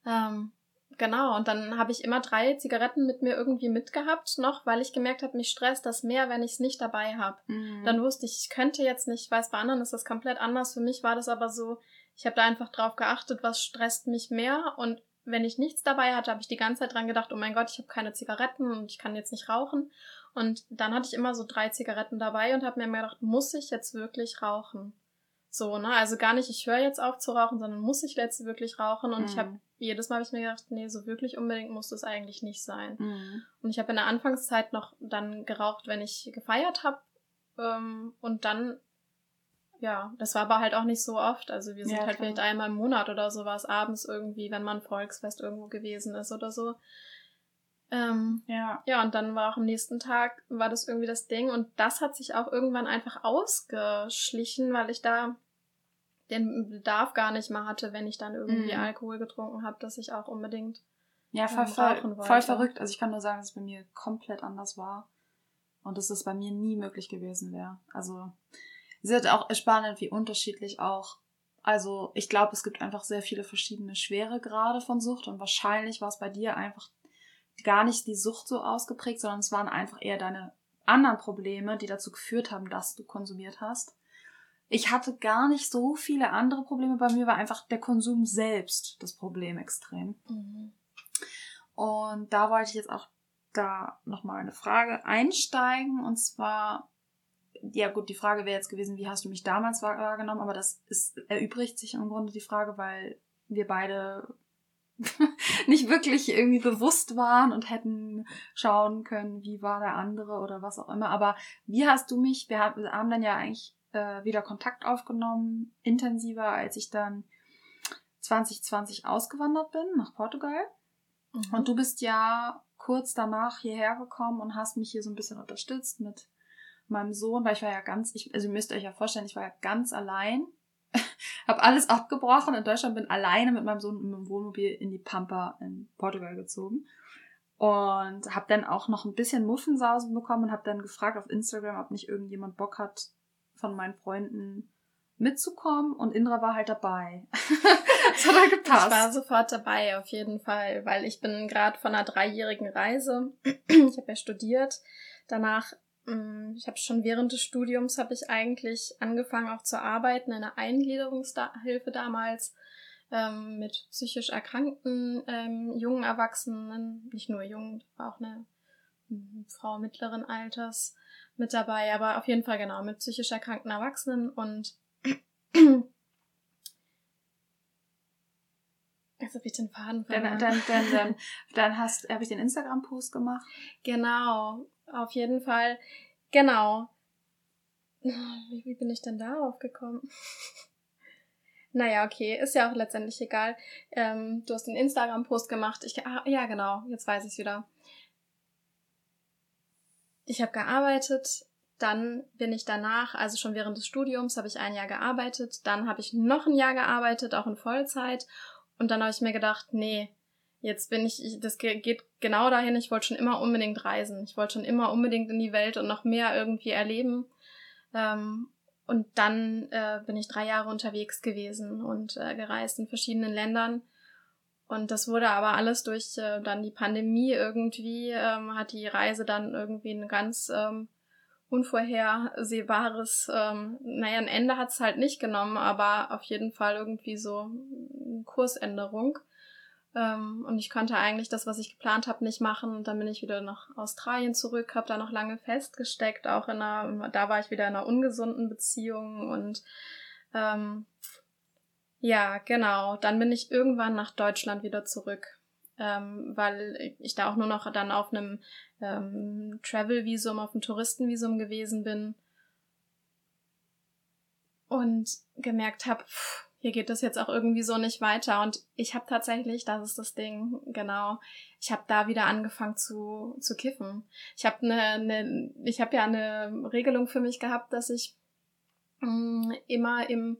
Ähm, genau, und dann habe ich immer drei Zigaretten mit mir irgendwie mitgehabt, noch, weil ich gemerkt habe, mich stresst das mehr, wenn ich es nicht dabei habe. Mhm. Dann wusste ich, ich könnte jetzt nicht, ich weiß, bei anderen ist das komplett anders. Für mich war das aber so, ich habe da einfach drauf geachtet, was stresst mich mehr und wenn ich nichts dabei hatte, habe ich die ganze Zeit dran gedacht, oh mein Gott, ich habe keine Zigaretten und ich kann jetzt nicht rauchen. Und dann hatte ich immer so drei Zigaretten dabei und habe mir immer gedacht, muss ich jetzt wirklich rauchen? So, ne? Also gar nicht, ich höre jetzt auf zu rauchen, sondern muss ich jetzt wirklich rauchen? Und mhm. ich habe jedes Mal habe ich mir gedacht, nee, so wirklich unbedingt muss das eigentlich nicht sein. Mhm. Und ich habe in der Anfangszeit noch dann geraucht, wenn ich gefeiert habe. Ähm, und dann ja, das war aber halt auch nicht so oft. Also wir sind ja, halt vielleicht einmal im Monat oder sowas abends irgendwie, wenn man Volksfest irgendwo gewesen ist oder so. Ähm, ja. Ja, und dann war auch am nächsten Tag war das irgendwie das Ding und das hat sich auch irgendwann einfach ausgeschlichen, weil ich da den Bedarf gar nicht mehr hatte, wenn ich dann irgendwie mhm. Alkohol getrunken habe, dass ich auch unbedingt ja voll, voll, voll verrückt. Also ich kann nur sagen, dass es bei mir komplett anders war und dass es bei mir nie möglich gewesen wäre. Also es ist auch spannend, wie unterschiedlich auch. Also ich glaube, es gibt einfach sehr viele verschiedene Schweregrade von Sucht und wahrscheinlich war es bei dir einfach gar nicht die Sucht so ausgeprägt, sondern es waren einfach eher deine anderen Probleme, die dazu geführt haben, dass du konsumiert hast. Ich hatte gar nicht so viele andere Probleme. Bei mir war einfach der Konsum selbst das Problem extrem. Mhm. Und da wollte ich jetzt auch da nochmal eine Frage einsteigen. Und zwar, ja gut, die Frage wäre jetzt gewesen, wie hast du mich damals wahrgenommen, aber das ist, erübrigt sich im Grunde die Frage, weil wir beide nicht wirklich irgendwie bewusst waren und hätten schauen können, wie war der andere oder was auch immer. Aber wie hast du mich, wir haben dann ja eigentlich äh, wieder Kontakt aufgenommen, intensiver, als ich dann 2020 ausgewandert bin nach Portugal. Mhm. Und du bist ja kurz danach hierher gekommen und hast mich hier so ein bisschen unterstützt mit meinem Sohn, weil ich war ja ganz, ich, also ihr müsst euch ja vorstellen, ich war ja ganz allein, habe alles abgebrochen in Deutschland, bin alleine mit meinem Sohn im Wohnmobil in die Pampa in Portugal gezogen und habe dann auch noch ein bisschen Muffensausen bekommen und habe dann gefragt auf Instagram, ob nicht irgendjemand Bock hat von meinen Freunden mitzukommen und Indra war halt dabei. das hat halt gepasst. Ich war sofort dabei, auf jeden Fall, weil ich bin gerade von einer dreijährigen Reise. ich habe ja studiert. Danach, ich habe schon während des Studiums habe ich eigentlich angefangen auch zu arbeiten in einer Eingliederungshilfe damals ähm, mit psychisch erkrankten ähm, jungen Erwachsenen, nicht nur jung, war auch eine mm, Frau mittleren Alters mit dabei, aber auf jeden Fall genau mit psychisch erkrankten Erwachsenen und Jetzt habe ich den Faden verloren. Dann, dann, dann, dann, dann hast, habe ich den Instagram-Post gemacht. Genau, auf jeden Fall. Genau. Wie, bin ich denn darauf gekommen? naja, okay, ist ja auch letztendlich egal. Ähm, du hast den Instagram-Post gemacht. Ich, ah, ja, genau, jetzt weiß ich es wieder. Ich habe gearbeitet dann bin ich danach, also schon während des Studiums, habe ich ein Jahr gearbeitet. Dann habe ich noch ein Jahr gearbeitet, auch in Vollzeit. Und dann habe ich mir gedacht, nee, jetzt bin ich, das geht genau dahin. Ich wollte schon immer unbedingt reisen. Ich wollte schon immer unbedingt in die Welt und noch mehr irgendwie erleben. Ähm, und dann äh, bin ich drei Jahre unterwegs gewesen und äh, gereist in verschiedenen Ländern. Und das wurde aber alles durch äh, dann die Pandemie irgendwie, ähm, hat die Reise dann irgendwie eine ganz ähm, unvorhersehbares, ähm, naja, ein Ende hat es halt nicht genommen, aber auf jeden Fall irgendwie so eine Kursänderung. Ähm, und ich konnte eigentlich das, was ich geplant habe, nicht machen. Und dann bin ich wieder nach Australien zurück, habe da noch lange festgesteckt, auch in einer, da war ich wieder in einer ungesunden Beziehung und ähm, ja, genau. Dann bin ich irgendwann nach Deutschland wieder zurück ähm, weil ich da auch nur noch dann auf einem ähm, Travel-Visum, auf einem Touristenvisum gewesen bin und gemerkt habe, hier geht das jetzt auch irgendwie so nicht weiter. Und ich habe tatsächlich, das ist das Ding, genau, ich habe da wieder angefangen zu, zu kiffen. Ich habe eine, ne, ich habe ja eine Regelung für mich gehabt, dass ich mh, mm, immer im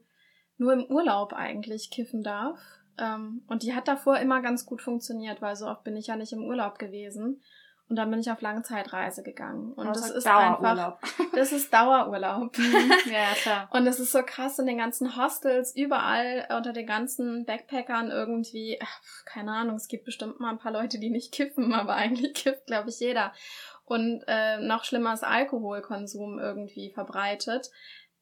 nur im Urlaub eigentlich kiffen darf. Ähm, und die hat davor immer ganz gut funktioniert, weil so oft bin ich ja nicht im Urlaub gewesen. Und dann bin ich auf lange Zeitreise gegangen. Und das, das ist Dauerurlaub. einfach, das ist Dauerurlaub. Mhm. ja, klar. Und es ist so krass in den ganzen Hostels, überall unter den ganzen Backpackern irgendwie, keine Ahnung, es gibt bestimmt mal ein paar Leute, die nicht kiffen, aber eigentlich kifft, glaube ich, jeder. Und äh, noch schlimmer ist Alkoholkonsum irgendwie verbreitet.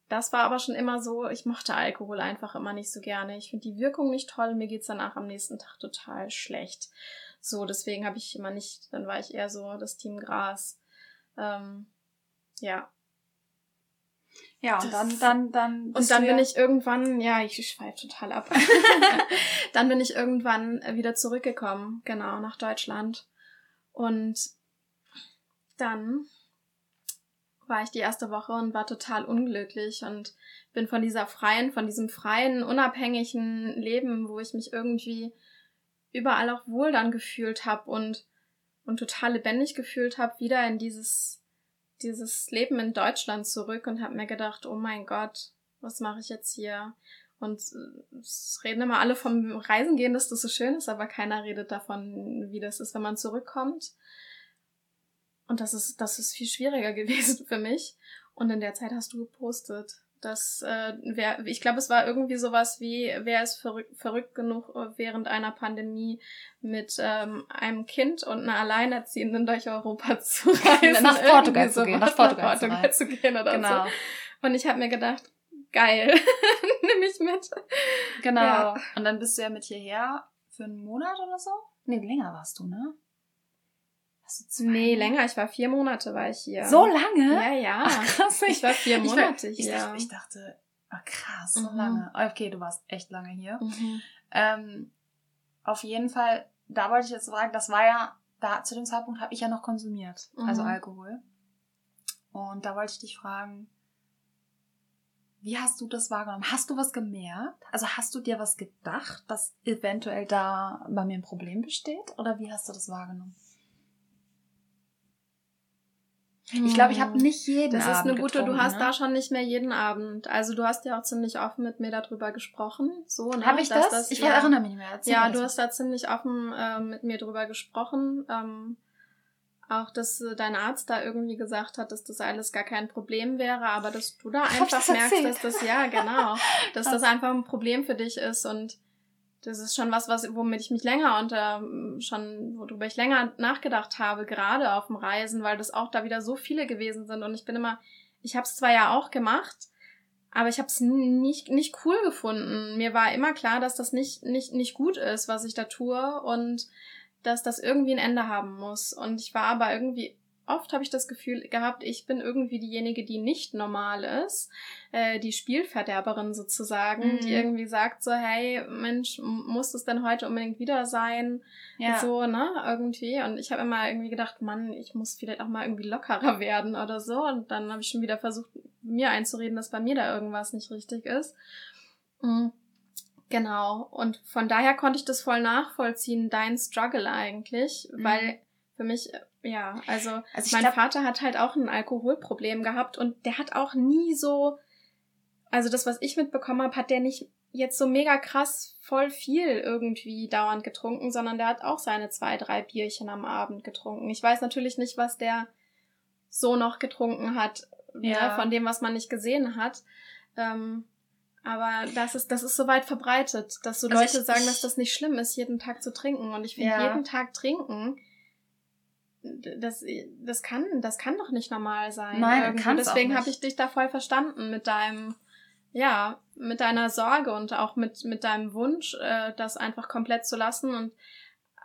Das war aber schon immer so, ich mochte Alkohol einfach immer nicht so gerne. Ich finde die Wirkung nicht toll, mir geht's danach am nächsten Tag total schlecht. So, deswegen habe ich immer nicht, dann war ich eher so das Team Gras. Ähm, ja. Ja, und dann, dann, dann. Und dann bin ich irgendwann, ja, ich schweife total ab. dann bin ich irgendwann wieder zurückgekommen, genau, nach Deutschland. Und dann war ich die erste Woche und war total unglücklich und bin von dieser freien, von diesem freien, unabhängigen Leben, wo ich mich irgendwie überall auch wohl dann gefühlt habe und, und total lebendig gefühlt habe, wieder in dieses, dieses Leben in Deutschland zurück und habe mir gedacht, oh mein Gott, was mache ich jetzt hier? Und es reden immer alle vom Reisen gehen, dass das so schön ist, aber keiner redet davon, wie das ist, wenn man zurückkommt. Und das ist, das ist viel schwieriger gewesen für mich. Und in der Zeit hast du gepostet. Das äh, wär, ich glaube, es war irgendwie sowas wie, wer ist verrückt, verrückt genug, äh, während einer Pandemie mit ähm, einem Kind und einer Alleinerziehenden durch Europa zu reisen. nach Portugal zu gehen. Nach Portugal, nach Portugal zu, gehen oder genau. so. Und ich habe mir gedacht, geil, nimm ich mit. Genau. Ja. Und dann bist du ja mit hierher für einen Monat oder so? Nee, länger warst du, ne? Nee, länger. Ich war vier Monate war ich hier. So lange? Ja, ja. Ach, krass. Ich, war vier Monate ich, hier. Ich, ich dachte, ach, krass, so mhm. lange. Okay, du warst echt lange hier. Mhm. Ähm, auf jeden Fall, da wollte ich jetzt sagen, das war ja, da zu dem Zeitpunkt habe ich ja noch konsumiert, also Mhm. Alkohol. Und da wollte ich dich fragen, wie hast du das wahrgenommen? Hast du was gemerkt? Also hast du dir was gedacht, dass eventuell da bei mir ein Problem besteht? Oder wie hast du das wahrgenommen? Ich glaube, ich habe nicht jeden Das ist Abend eine gute, du hast ne? da schon nicht mehr jeden Abend. Also du hast ja auch ziemlich offen mit mir darüber gesprochen. So, ne? Habe ich dass das? ich ja, erinnere mich nicht mehr. Erzähl Ja, du das hast da ziemlich offen äh, mit mir drüber gesprochen. Ähm, auch, dass äh, dein Arzt da irgendwie gesagt hat, dass das alles gar kein Problem wäre, aber dass du da einfach das merkst, dass das, ja, genau, dass das einfach ein Problem für dich ist und das ist schon was, was womit ich mich länger unter schon worüber ich länger nachgedacht habe, gerade auf dem Reisen, weil das auch da wieder so viele gewesen sind und ich bin immer, ich habe es zwar ja auch gemacht, aber ich habe es nicht nicht cool gefunden. Mir war immer klar, dass das nicht nicht nicht gut ist, was ich da tue und dass das irgendwie ein Ende haben muss. Und ich war aber irgendwie oft habe ich das Gefühl gehabt, ich bin irgendwie diejenige, die nicht normal ist, äh, die Spielverderberin sozusagen, Mhm. die irgendwie sagt so, hey Mensch, muss es denn heute unbedingt wieder sein? Ja. So, ne, irgendwie. Und ich habe immer irgendwie gedacht, Mann, ich muss vielleicht auch mal irgendwie lockerer werden oder so. Und dann habe ich schon wieder versucht, mir einzureden, dass bei mir da irgendwas nicht richtig ist. Mhm. Genau. Und von daher konnte ich das voll nachvollziehen, dein Struggle eigentlich, Mhm. weil für mich, äh, ja, also, Also mein glaub- Vater hat halt auch ein Alkoholproblem gehabt und der hat auch nie so, also das, was ich mitbekommen habe, hat der nicht jetzt so mega krass voll viel irgendwie dauernd getrunken, sondern der hat auch seine zwei, drei Bierchen am Abend getrunken. Ich weiß natürlich nicht, was der so noch getrunken hat, Ja. ne, von dem, was man nicht gesehen hat. Ähm, aber das ist, das ist so weit verbreitet, dass so Also Leute ich- sagen, dass das nicht schlimm ist, jeden Tag zu trinken. Und ich finde, Ja. jeden Tag trinken, das, das kann, das kann doch nicht normal sein. Nein, auch Deswegen habe ich dich da voll verstanden mit deinem, ja, mit deiner Sorge und auch mit, mit deinem Wunsch, äh, das einfach komplett zu lassen und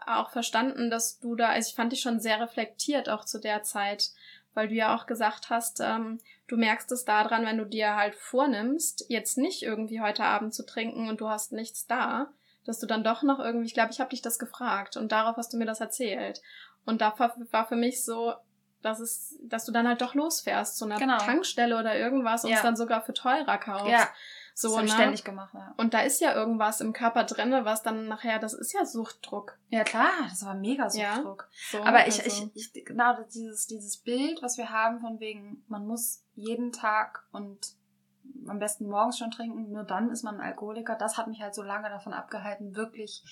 auch verstanden, dass du da, also ich fand dich schon sehr reflektiert auch zu der Zeit, weil du ja auch gesagt hast, ähm, du merkst es daran, wenn du dir halt vornimmst, jetzt nicht irgendwie heute Abend zu trinken und du hast nichts da, dass du dann doch noch irgendwie, ich glaube, ich habe dich das gefragt und darauf hast du mir das erzählt. Und da war, für mich so, dass es, dass du dann halt doch losfährst zu einer Genau. Tankstelle oder irgendwas und Ja. es dann sogar für teurer kaufst. Ja, so, das habe ich ne? ständig gemacht. Ja. Und da ist ja irgendwas im Körper drinne, was dann nachher, das ist ja Suchtdruck. ja, klar, das war mega Ja. Suchtdruck. So, Aber ich, also- ich, ich, genau, dieses, dieses Bild, was wir haben, von wegen, man muss jeden Tag und am besten morgens schon trinken, nur dann ist man ein Alkoholiker, das hat mich halt so lange davon abgehalten, wirklich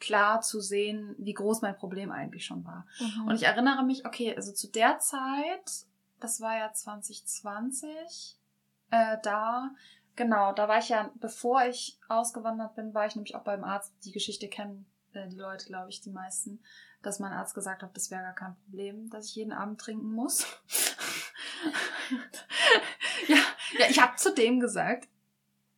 klar zu sehen, wie groß mein Problem eigentlich schon war. Mhm. Und ich erinnere mich, okay, also zu der Zeit, das war ja 2020, äh, da, genau, da war ich ja, bevor ich ausgewandert bin, war ich nämlich auch beim Arzt. Die Geschichte kennen äh, die Leute, glaube ich, die meisten, dass mein Arzt gesagt hat, das wäre gar kein Problem, dass ich jeden Abend trinken muss. ja, ja, ich habe zu dem gesagt,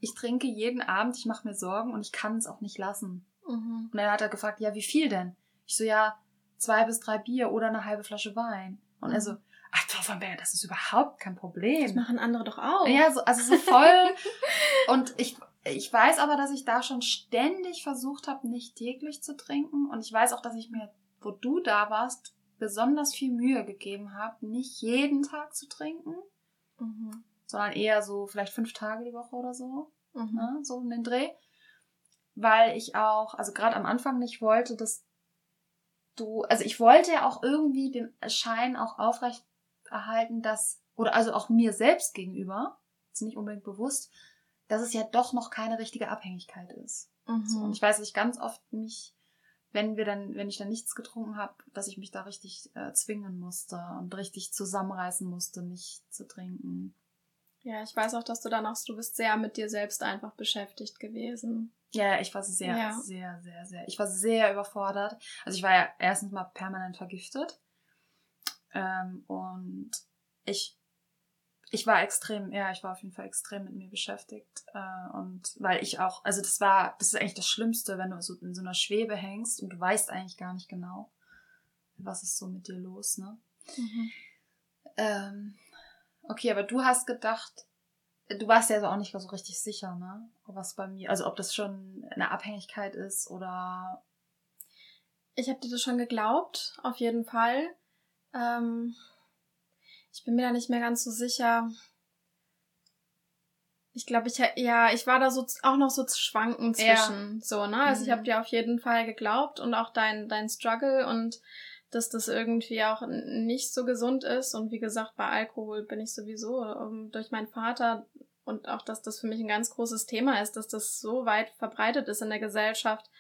ich trinke jeden Abend, ich mache mir Sorgen und ich kann es auch nicht lassen. Mhm. Und dann hat er gefragt, ja, wie viel denn? Ich so, ja, zwei bis drei Bier oder eine halbe Flasche Wein. Und er so, Mhm. ach, Frau von Berger, das ist überhaupt kein Das Problem. machen andere doch auch. Ja, so, also so voll. und ich, ich weiß aber, dass ich da schon ständig versucht habe, nicht täglich zu trinken. Und ich weiß auch, dass ich mir, wo du da warst, besonders viel Mühe gegeben habe, nicht jeden Tag zu trinken, Mhm. sondern eher so vielleicht fünf Tage die Woche oder so Mhm. ne, so um den Dreh. Weil ich auch, also gerade am Anfang nicht wollte, dass du, also ich wollte ja auch irgendwie den Schein auch aufrecht erhalten, dass, oder also auch mir selbst gegenüber, ist nicht unbedingt bewusst, dass es ja doch noch keine richtige Abhängigkeit ist. So, und Mhm. ich weiß, dass ich ganz oft mich, wenn wir dann, wenn ich dann nichts getrunken habe, dass ich mich da richtig äh, zwingen musste und richtig zusammenreißen musste, nicht zu trinken. Ja, ich weiß auch, dass du dann auch, du bist sehr mit dir selbst einfach beschäftigt gewesen. Ja, ich war sehr, Ja. sehr, sehr, sehr. Ich war sehr überfordert. Also ich war ja erstens mal permanent vergiftet. Ähm, und ich, ich war extrem, ja, ich war auf jeden Fall extrem mit mir beschäftigt. Äh, und weil ich auch, also das war, das ist eigentlich das Schlimmste, wenn du so in so einer Schwebe hängst und du weißt eigentlich gar nicht genau, was ist so mit dir los, ne? Mhm. Ähm, okay, aber du hast gedacht, du warst ja also auch nicht so richtig sicher, ne? Was bei mir, also ob das schon eine Abhängigkeit ist oder ich habe dir das schon geglaubt, auf jeden Fall. Ähm, ich bin mir da nicht mehr ganz so sicher. Ich glaube, ich ja, ich war da so auch noch so zu schwanken zwischen, ja. so ne. Also mhm. ich habe dir auf jeden Fall geglaubt und auch dein dein Struggle und dass das irgendwie auch nicht so gesund ist und wie gesagt bei Alkohol bin ich sowieso um, ähm, durch meinen Vater und auch dass das für mich ein ganz großes Thema ist, dass das so weit verbreitet ist in der Gesellschaft,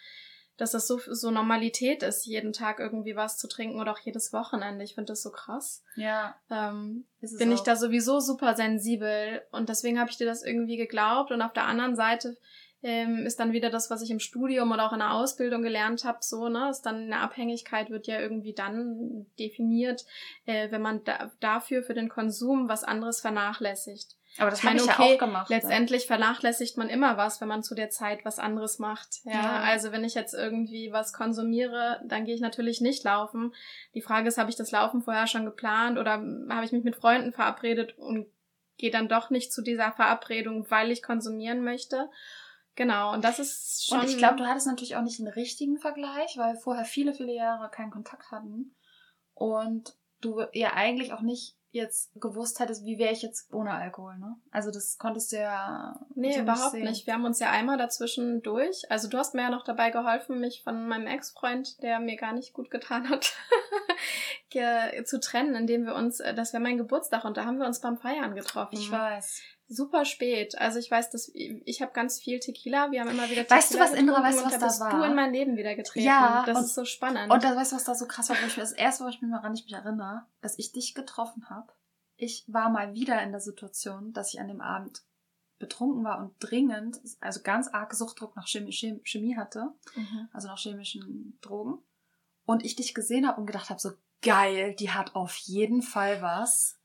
dass das so, so Normalität ist, jeden Tag irgendwie was zu trinken oder auch jedes Wochenende. Ich finde das so krass. Ja. Ähm, bin auch. ich da sowieso super sensibel und deswegen habe ich dir das irgendwie geglaubt. Und auf der anderen Seite ähm, ist dann wieder das, was ich im Studium oder auch in der Ausbildung gelernt habe, so, ne, ist dann eine Abhängigkeit wird ja irgendwie dann definiert, äh, wenn man da, dafür für den Konsum was anderes vernachlässigt. Aber das habe ich okay, ja auch gemacht. Letztendlich ja. vernachlässigt man immer was, wenn man zu der Zeit was anderes macht. Ja, ja. also wenn ich jetzt irgendwie was konsumiere, dann gehe ich natürlich nicht laufen. Die Frage ist, habe ich das Laufen vorher schon geplant oder habe ich mich mit Freunden verabredet und gehe dann doch nicht zu dieser Verabredung, weil ich konsumieren möchte. Genau, und das ist schon. Und ich glaube, du hattest natürlich auch nicht einen richtigen Vergleich, weil vorher viele, viele Jahre keinen Kontakt hatten. Und du ja eigentlich auch nicht jetzt gewusst hättest, wie wäre ich jetzt ohne Alkohol, ne? Also das konntest du ja. Nee, so überhaupt nicht, nicht, Wir haben uns ja einmal dazwischen durch. Also du hast mir ja noch dabei geholfen, mich von meinem Ex-Freund, der mir gar nicht gut getan hat, zu trennen, indem wir uns, äh, das wäre mein Geburtstag und da haben wir uns beim Feiern getroffen. Ich weiß super spät. Also ich weiß, dass ich habe ganz viel Tequila. Wir haben immer wieder Tequila Weißt du was, Indra, weißt du was da war? du in mein Leben wieder getreten. Ja, das und, ist so spannend. Und das weißt du, was da so krass war, wo ich das erste, wo ich mich mal ran ich mich erinnere, dass ich dich getroffen habe. Ich war mal wieder in der Situation, dass ich an dem Abend betrunken war und dringend, also ganz arg Suchtdruck nach Chemie, Chemie hatte, mhm. also nach chemischen Drogen. Und ich dich gesehen habe und gedacht habe, so geil, die hat auf jeden Fall was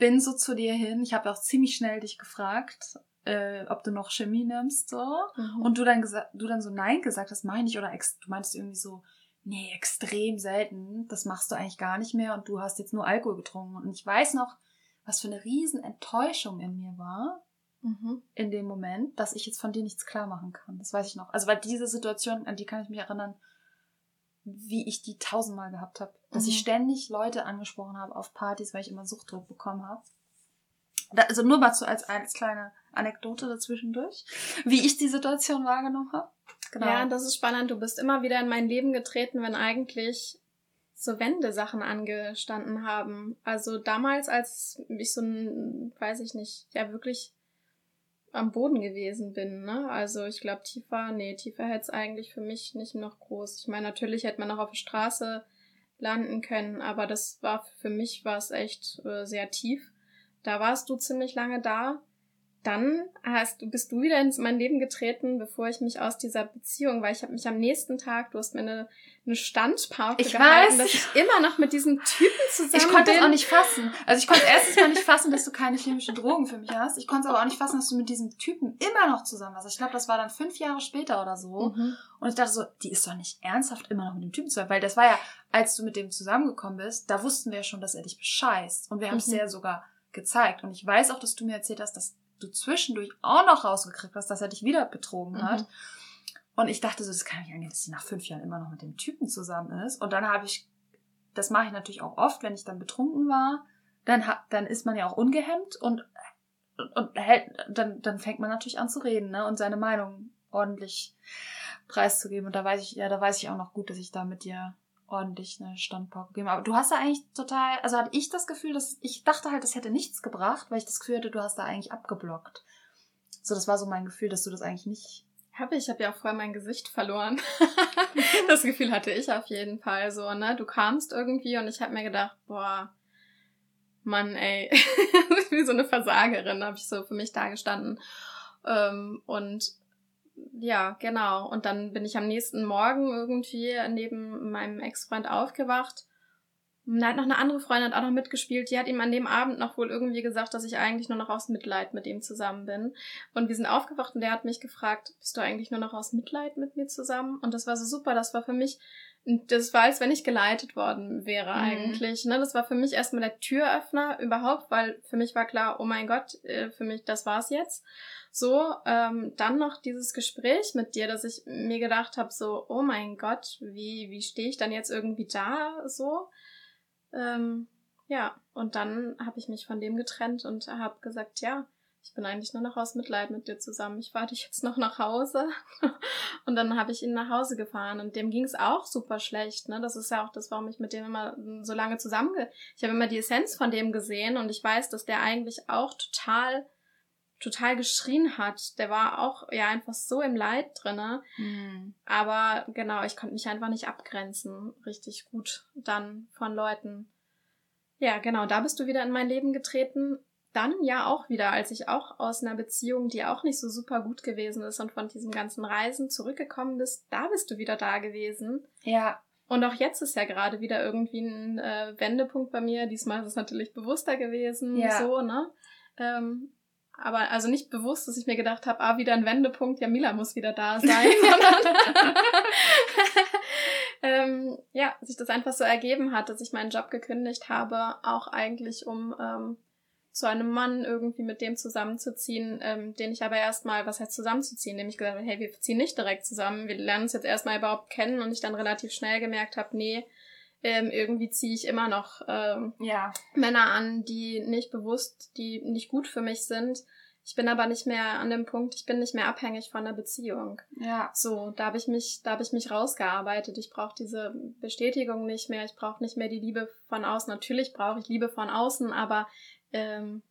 bin so zu dir hin. Ich habe auch ziemlich schnell dich gefragt, äh, ob du noch Chemie nimmst, so. Mhm. Und du dann gesagt, du dann so Nein gesagt hast, meine ich, oder du meinst irgendwie so, nee, extrem selten. Das machst du eigentlich gar nicht mehr und du hast jetzt nur Alkohol getrunken. Und ich weiß noch, was für eine riesen Enttäuschung in mir war. Mhm. In dem Moment, dass ich jetzt von dir nichts klar machen kann. Das weiß ich noch. Also, weil diese Situation, an die kann ich mich erinnern, wie ich die tausendmal gehabt habe. Dass mhm. ich ständig Leute angesprochen habe auf Partys, weil ich immer Suchtdruck bekommen habe. also nur mal so als, als kleine Anekdote dazwischendurch, wie ich die Situation wahrgenommen habe. Genau. Ja, das ist spannend. Du bist immer wieder in mein Leben getreten, wenn eigentlich so Wende-Sachen angestanden haben. Also damals, als ich so ein, weiß ich nicht, ja wirklich am Boden gewesen bin. Ne? Also ich glaube, tiefer, nee, tiefer hätte es eigentlich für mich nicht noch groß. Ich meine, natürlich hätte man noch auf der Straße landen können, aber das war für mich war es echt äh, sehr tief. Da warst du ziemlich lange da dann hast du bist du wieder ins mein Leben getreten, bevor ich mich aus dieser Beziehung, weil ich habe mich am nächsten Tag, du hast mir eine, eine Standpauke ich gehalten, weiß. dass ich immer noch mit diesem Typen zusammen Ich konnte das auch nicht fassen. Also ich konnte erstens mal nicht fassen, dass du keine chemischen Drogen für mich hast. Ich konnte es aber auch nicht fassen, dass du mit diesem Typen immer noch zusammen warst. Ich glaube, das war dann fünf Jahre später oder so. Mhm. Und ich dachte so, die ist doch nicht ernsthaft immer noch mit dem Typen zusammen, weil das war ja, als du mit dem zusammengekommen bist, da wussten wir ja schon, dass er dich bescheißt. Und wir haben es mhm. dir ja sogar gezeigt. Und ich weiß auch, dass du mir erzählt hast, dass du zwischendurch auch noch rausgekriegt hast, dass er dich wieder betrogen mhm. hat. Und ich dachte so, das kann nicht angehen, dass sie nach fünf Jahren immer noch mit dem Typen zusammen ist. Und dann habe ich, das mache ich natürlich auch oft, wenn ich dann betrunken war, dann, dann ist man ja auch ungehemmt und, und hält, dann, dann fängt man natürlich an zu reden ne, und seine Meinung ordentlich preiszugeben. Und da weiß ich, ja, da weiß ich auch noch gut, dass ich da mit dir ordentlich eine Standpauke gegeben. Aber du hast da eigentlich total, also hatte ich das Gefühl, dass ich dachte halt, das hätte nichts gebracht, weil ich das Gefühl hatte, du hast da eigentlich abgeblockt. So, das war so mein Gefühl, dass du das eigentlich nicht. Habe ich, habe ja auch vorher mein Gesicht verloren. das Gefühl hatte ich auf jeden Fall so, ne? Du kamst irgendwie und ich habe mir gedacht, boah, Mann, ey, wie so eine Versagerin, habe ich so für mich dagestanden. Ähm, und ja, genau. Und dann bin ich am nächsten Morgen irgendwie neben meinem Ex-Freund aufgewacht da hat noch eine andere Freundin hat auch noch mitgespielt. Die hat ihm an dem Abend noch wohl irgendwie gesagt, dass ich eigentlich nur noch aus Mitleid mit ihm zusammen bin. Und wir sind aufgewacht und der hat mich gefragt, bist du eigentlich nur noch aus Mitleid mit mir zusammen? Und das war so super. Das war für mich, das war, als wenn ich geleitet worden wäre mhm. eigentlich. Ne? Das war für mich erstmal der Türöffner überhaupt, weil für mich war klar, oh mein Gott, äh, für mich, das war's jetzt. So, ähm, dann noch dieses Gespräch mit dir, dass ich mir gedacht habe, so, oh mein Gott, wie, wie stehe ich dann jetzt irgendwie da so? Ähm, ja, und dann habe ich mich von dem getrennt und habe gesagt, ja, ich bin eigentlich nur noch aus Mitleid mit dir zusammen. Ich fahre dich jetzt noch nach Hause. und dann habe ich ihn nach Hause gefahren und dem ging es auch super schlecht. Ne? Das ist ja auch das, warum ich mit dem immer so lange zusammen. Ich habe immer die Essenz von dem gesehen und ich weiß, dass der eigentlich auch total total geschrien hat. Der war auch ja einfach so im Leid drinne. Mhm. Aber genau, ich konnte mich einfach nicht abgrenzen, richtig gut dann von Leuten. Ja, genau, da bist du wieder in mein Leben getreten. Dann ja auch wieder, als ich auch aus einer Beziehung, die auch nicht so super gut gewesen ist und von diesem ganzen Reisen zurückgekommen bist, da bist du wieder da gewesen. Ja. Und auch jetzt ist ja gerade wieder irgendwie ein äh, Wendepunkt bei mir. Diesmal ist es natürlich bewusster gewesen, ja. so, ne? Ähm, aber also nicht bewusst, dass ich mir gedacht habe, ah, wieder ein Wendepunkt, ja, Mila muss wieder da sein, sondern ähm, ja, sich das einfach so ergeben hat, dass ich meinen Job gekündigt habe, auch eigentlich um ähm, zu einem Mann irgendwie mit dem zusammenzuziehen, ähm, den ich aber erstmal, was heißt zusammenzuziehen, nämlich gesagt habe, hey, wir ziehen nicht direkt zusammen, wir lernen uns jetzt erstmal überhaupt kennen und ich dann relativ schnell gemerkt habe, nee, ähm, irgendwie ziehe ich immer noch ähm, ja. Männer an, die nicht bewusst, die nicht gut für mich sind. Ich bin aber nicht mehr an dem Punkt, ich bin nicht mehr abhängig von der Beziehung. Ja. So, da habe ich mich, da habe ich mich rausgearbeitet. Ich brauche diese Bestätigung nicht mehr. Ich brauche nicht mehr die Liebe von außen. Natürlich brauche ich Liebe von außen, aber ähm,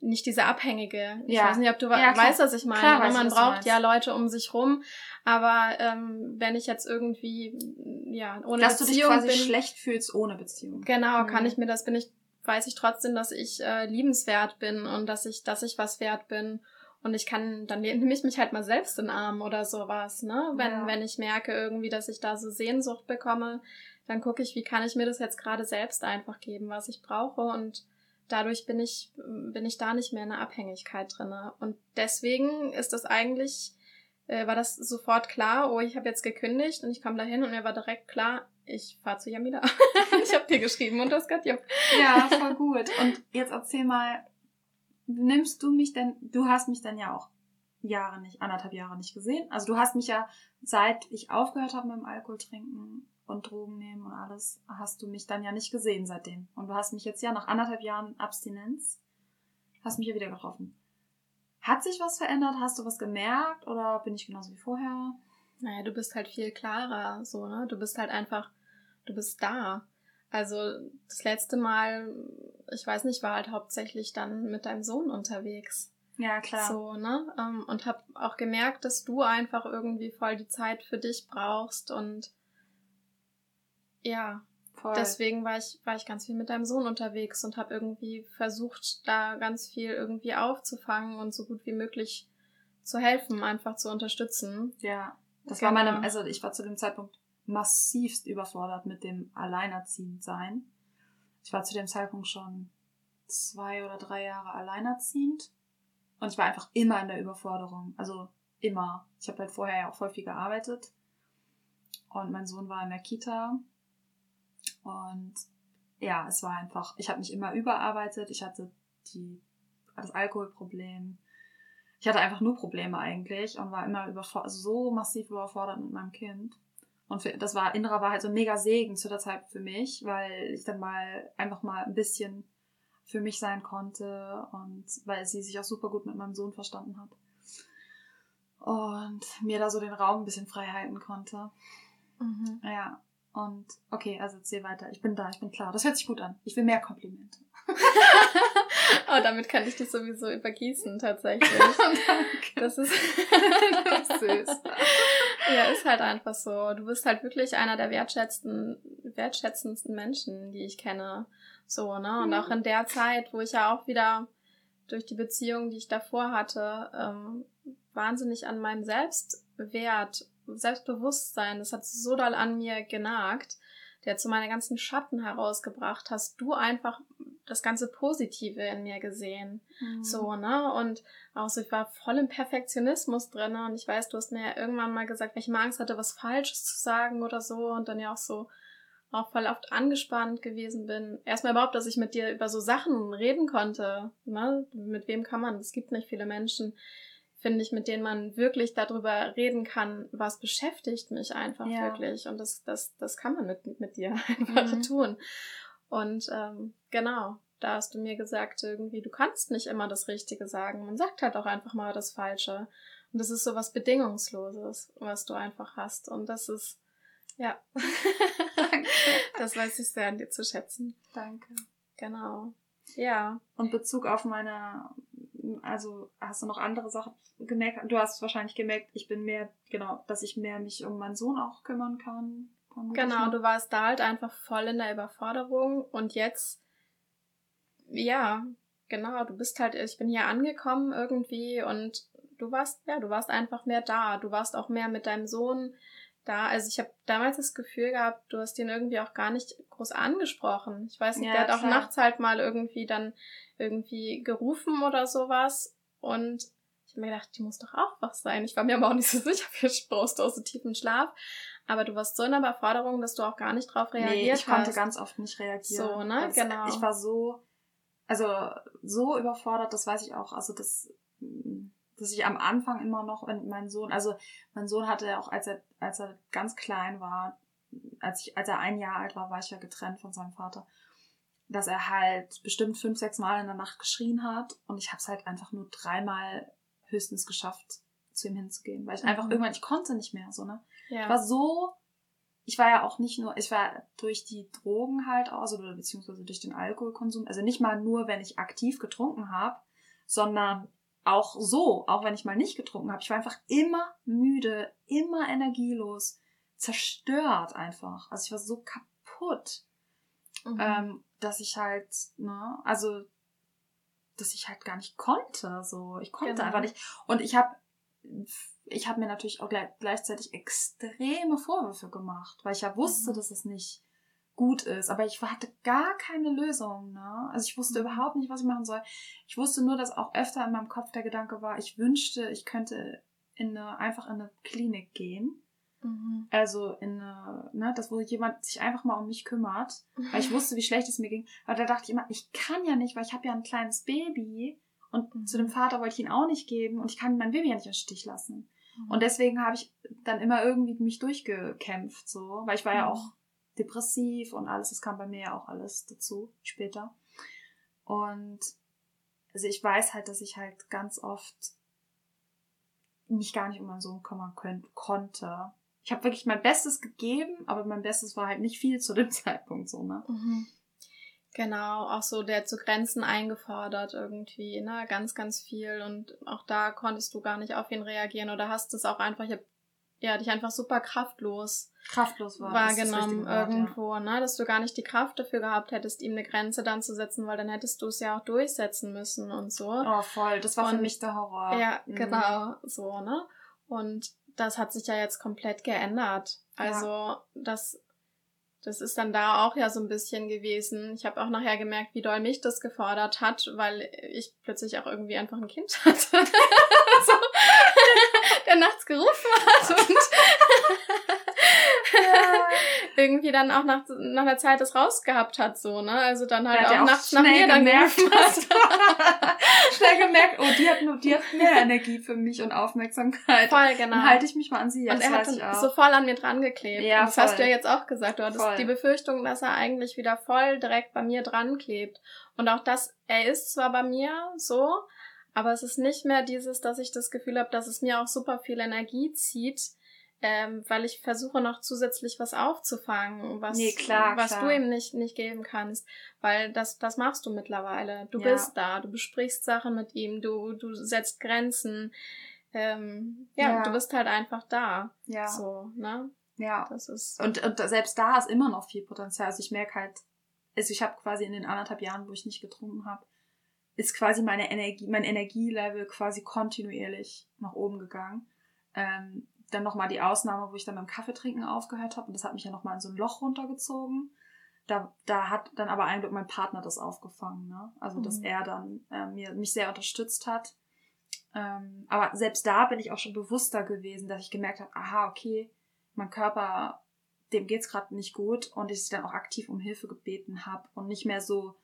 nicht diese abhängige. Ich ja. weiß nicht, ob du ja, weißt, was ich meine. Klar, weiß, man braucht ja Leute um sich rum, aber ähm, wenn ich jetzt irgendwie ja ohne Dass Beziehung du dich quasi bin, schlecht fühlst ohne Beziehung. Genau, mhm. kann ich mir das bin ich weiß ich trotzdem, dass ich äh, liebenswert bin und dass ich dass ich was wert bin und ich kann dann nehme ich mich halt mal selbst in den Arm oder sowas, ne? Wenn ja. wenn ich merke irgendwie, dass ich da so Sehnsucht bekomme, dann gucke ich, wie kann ich mir das jetzt gerade selbst einfach geben, was ich brauche und dadurch bin ich, bin ich da nicht mehr in einer Abhängigkeit drinne. Und deswegen ist das eigentlich, äh, war das sofort klar, oh, ich habe jetzt gekündigt und ich komme dahin und mir war direkt klar, ich fahre zu Jamila. ich habe dir geschrieben und das hat ja. Ja, voll gut. Und jetzt erzähl mal, nimmst du mich denn, du hast mich dann ja auch Jahre nicht, anderthalb Jahre nicht gesehen. Also du hast mich ja, seit ich aufgehört habe mit dem Alkohol trinken, und Drogen nehmen und alles, hast du mich dann ja nicht gesehen seitdem. Und du hast mich jetzt ja nach anderthalb Jahren Abstinenz, hast mich ja wieder getroffen. Hat sich was verändert? Hast du was gemerkt? Oder bin ich genauso wie vorher? Naja, du bist halt viel klarer, so, ne? Du bist halt einfach, du bist da. Also das letzte Mal, ich weiß nicht, war halt hauptsächlich dann mit deinem Sohn unterwegs. Ja, klar. So, ne? Ähm, und hab auch gemerkt, dass du einfach irgendwie voll die Zeit für dich brauchst und ja, Voll. Deswegen war ich, war ich ganz viel mit deinem Sohn unterwegs und habe irgendwie versucht, da ganz viel irgendwie aufzufangen und so gut wie möglich zu helfen, einfach zu unterstützen. Ja, das genau. war meine, also ich war zu dem Zeitpunkt massivst überfordert mit dem Alleinerziehend sein. Ich war zu dem Zeitpunkt schon zwei oder drei Jahre alleinerziehend und ich war einfach immer in der Überforderung. Also immer. Ich habe halt vorher ja auch voll viel gearbeitet und mein Sohn war in der Kita und ja, es war einfach, ich habe mich immer überarbeitet, ich hatte die, das Alkoholproblem. Ich hatte einfach nur Probleme eigentlich und war immer überfordert, also so massiv überfordert mit meinem Kind. Und für, das war, Indra war halt so ein mega Segen zu der Zeit für mich, weil ich dann mal einfach mal ein bisschen für mich sein konnte und weil sie sich auch super gut mit meinem Sohn verstanden hat. Und mir da so den Raum ein bisschen frei halten konnte. Mhm. Ja, und okay, also erzähl weiter. Ich bin da, ich bin klar. Das hört sich gut an. Ich will mehr Komplimente. oh, damit kann ich dich sowieso übergießen, tatsächlich. Das ist, das ist süß. ja, ist halt einfach so. Du bist halt wirklich einer der wertschätzendsten, wertschätzendsten Menschen, die ich kenne. So, ne? Und mhm. auch in der Zeit, wo ich ja auch wieder durch die Beziehung, die ich davor hatte, ähm, wahnsinnig an meinem Selbstwert Selbstbewusstsein, das hat so doll an mir genagt, der hat so meine ganzen Schatten herausgebracht, hast du einfach das ganze Positive in mir gesehen. Mhm. So, ne? Und auch so, ich war voll im Perfektionismus drin. Und ich weiß, du hast mir ja irgendwann mal gesagt, wenn ich mal Angst hatte, was Falsches zu sagen oder so. Und dann ja auch so auch voll oft angespannt gewesen bin. Erstmal überhaupt, dass ich mit dir über so Sachen reden konnte. Ne? Mit wem kann man? Es gibt nicht viele Menschen, finde ich, mit denen man wirklich darüber reden kann, was beschäftigt mich einfach ja. wirklich. Und das, das, das kann man mit, mit dir einfach mhm. tun. Und ähm, genau, da hast du mir gesagt, irgendwie, du kannst nicht immer das Richtige sagen. Man sagt halt auch einfach mal das Falsche. Und das ist so was Bedingungsloses, was du einfach hast. Und das ist, ja. Das weiß ich sehr an dir zu schätzen. Danke. Genau. Ja. Und Bezug auf meine, also hast du noch andere Sachen gemerkt? Du hast wahrscheinlich gemerkt, ich bin mehr, genau, dass ich mehr mich um meinen Sohn auch kümmern kann. Genau, du warst da halt einfach voll in der Überforderung und jetzt, ja, genau, du bist halt, ich bin hier angekommen irgendwie und du warst, ja, du warst einfach mehr da. Du warst auch mehr mit deinem Sohn da. Also ich habe damals das Gefühl gehabt, du hast ihn irgendwie auch gar nicht groß angesprochen. Ich weiß nicht, ja, der hat auch klar. nachts halt mal irgendwie dann irgendwie gerufen oder sowas und ich habe mir gedacht, die muss doch auch wach sein. Ich war mir aber auch nicht so sicher, vielleicht brauchst du aus so tiefen Schlaf. Aber du warst so in der Überforderung, dass du auch gar nicht drauf reagiert nee, ich hast. konnte ganz oft nicht reagieren. So, ne? Also genau. Ich war so, also so überfordert, das weiß ich auch. Also das, dass ich am Anfang immer noch, wenn mein Sohn, also mein Sohn hatte ja auch, als er, als er ganz klein war, als ich, als er ein Jahr alt war, war ich ja getrennt von seinem Vater, dass er halt bestimmt fünf, sechs Mal in der Nacht geschrien hat und ich habe es halt einfach nur dreimal höchstens geschafft, zu ihm hinzugehen, weil ich mhm. einfach irgendwann, ich konnte nicht mehr, so, ne? Ja. Ich war so, ich war ja auch nicht nur, ich war durch die Drogen halt aus, oder beziehungsweise durch den Alkoholkonsum, also nicht mal nur, wenn ich aktiv getrunken habe, sondern auch so, auch wenn ich mal nicht getrunken habe. Ich war einfach immer müde, immer energielos, zerstört einfach. Also ich war so kaputt, mhm. ähm, dass ich halt, ne, also dass ich halt gar nicht konnte. So, ich konnte genau. einfach nicht. Und ich habe ich habe mir natürlich auch gleichzeitig extreme Vorwürfe gemacht, weil ich ja wusste, mhm. dass es nicht gut ist, aber ich hatte gar keine Lösung, ne? Also ich wusste mhm. überhaupt nicht, was ich machen soll. Ich wusste nur, dass auch öfter in meinem Kopf der Gedanke war, ich wünschte, ich könnte in eine, einfach in eine Klinik gehen. Mhm. Also in eine, ne, das, wo jemand sich einfach mal um mich kümmert, weil ich wusste, wie schlecht es mir ging. Aber da dachte ich immer, ich kann ja nicht, weil ich habe ja ein kleines Baby und mhm. zu dem Vater wollte ich ihn auch nicht geben und ich kann mein Baby ja nicht im Stich lassen. Mhm. Und deswegen habe ich dann immer irgendwie mich durchgekämpft, so, weil ich war ja mhm. auch depressiv und alles, das kam bei mir ja auch alles dazu später. Und also ich weiß halt, dass ich halt ganz oft mich gar nicht um meinen Sohn kümmern können, konnte. Ich habe wirklich mein Bestes gegeben, aber mein Bestes war halt nicht viel zu dem Zeitpunkt so, ne? Mhm. Genau, auch so der zu Grenzen eingefordert irgendwie, ne, ganz, ganz viel und auch da konntest du gar nicht auf ihn reagieren oder hast es auch einfach, ich hab, ja, dich einfach super kraftlos kraftlos war, wahrgenommen Wort, irgendwo, ja. ne, dass du gar nicht die Kraft dafür gehabt hättest, ihm eine Grenze dann zu setzen, weil dann hättest du es ja auch durchsetzen müssen und so. Oh, voll, das war und, für mich der Horror. Ja, mhm. genau, so, ne? Und das hat sich ja jetzt komplett geändert. Also, ja. das das ist dann da auch ja so ein bisschen gewesen. Ich habe auch nachher gemerkt, wie doll mich das gefordert hat, weil ich plötzlich auch irgendwie einfach ein Kind hatte. so, der nachts gerufen hat und irgendwie dann auch nach, nach einer Zeit das rausgehabt hat, so, ne? Also dann halt auch, auch nachts nach mir dann gemerkt hat. schnell gemerkt, oh, die hat, nur, die hat mehr Energie für mich und Aufmerksamkeit. Voll, genau. Dann halte ich mich mal an sie. Jetzt und er hat dann so voll an mir dran geklebt. Ja, und das voll. hast du ja jetzt auch gesagt. Du hattest voll. die Befürchtung, dass er eigentlich wieder voll direkt bei mir dran klebt. Und auch das, er ist zwar bei mir so, aber es ist nicht mehr dieses, dass ich das Gefühl habe, dass es mir auch super viel Energie zieht, ähm, weil ich versuche noch zusätzlich was aufzufangen, was, nee, klar, was klar. du ihm nicht, nicht geben kannst. Weil das, das machst du mittlerweile. Du ja. bist da, du besprichst Sachen mit ihm, du, du setzt Grenzen. Ähm, ja, ja, du bist halt einfach da. Ja. So, ne? Ja. Das ist. Und, und selbst da ist immer noch viel Potenzial. Also ich merke halt, also ich habe quasi in den anderthalb Jahren, wo ich nicht getrunken habe, ist quasi meine Energie, mein Energielevel quasi kontinuierlich nach oben gegangen. Ähm, dann nochmal die Ausnahme, wo ich dann beim Kaffeetrinken aufgehört habe und das hat mich ja nochmal in so ein Loch runtergezogen. Da, da hat dann aber ein Glück mein Partner das aufgefangen, ne? Also, dass Mhm. er dann äh, mir, mich sehr unterstützt hat. Ähm, aber selbst da bin ich auch schon bewusster gewesen, dass ich gemerkt habe, aha, okay, mein Körper, dem geht's gerade nicht gut und ich dann auch aktiv um Hilfe gebeten habe und nicht mehr so,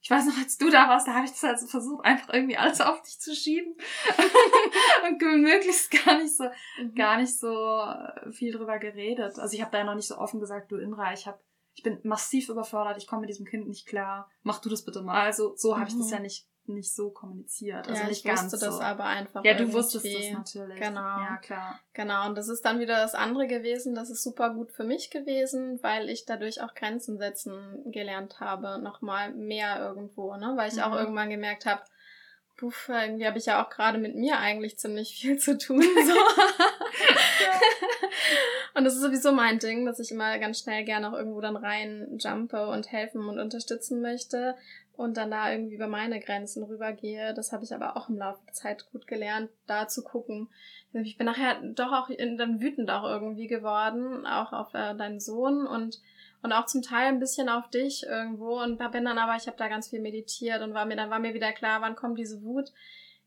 ich weiß noch, als du da warst, da habe ich das also versucht, einfach irgendwie alles auf dich zu schieben und möglichst gar nicht so, Mhm. gar nicht so äh, viel drüber geredet. Also ich habe da noch nicht so offen gesagt, du Inra, ich habe, ich bin massiv überfordert, ich komme mit diesem Kind nicht klar, mach du das bitte mal. Also so habe ich das Mhm. ja nicht nicht so kommuniziert. Also ja, nicht ich ganz wusste das so. aber einfach. Ja, du wusstest das natürlich. Genau. Ja, klar. Genau, und das ist dann wieder das andere gewesen. Das ist super gut für mich gewesen, weil ich dadurch auch Grenzen setzen gelernt habe. Nochmal mehr irgendwo, ne? Weil ich auch Mhm. irgendwann gemerkt habe, puff, irgendwie habe ich ja auch gerade mit mir eigentlich ziemlich viel zu tun. So. und das ist sowieso mein Ding, dass ich immer ganz schnell gerne auch irgendwo dann rein jumpe und helfen und unterstützen möchte und dann da irgendwie über meine Grenzen rübergehe. Das habe ich aber auch im Laufe der Zeit gut gelernt, da zu gucken. Ich bin nachher doch auch dann wütend auch irgendwie geworden, auch auf äh, deinen Sohn und und auch zum Teil ein bisschen auf dich irgendwo und da bin dann aber ich habe da ganz viel meditiert und war mir dann war mir wieder klar, wann kommt diese Wut?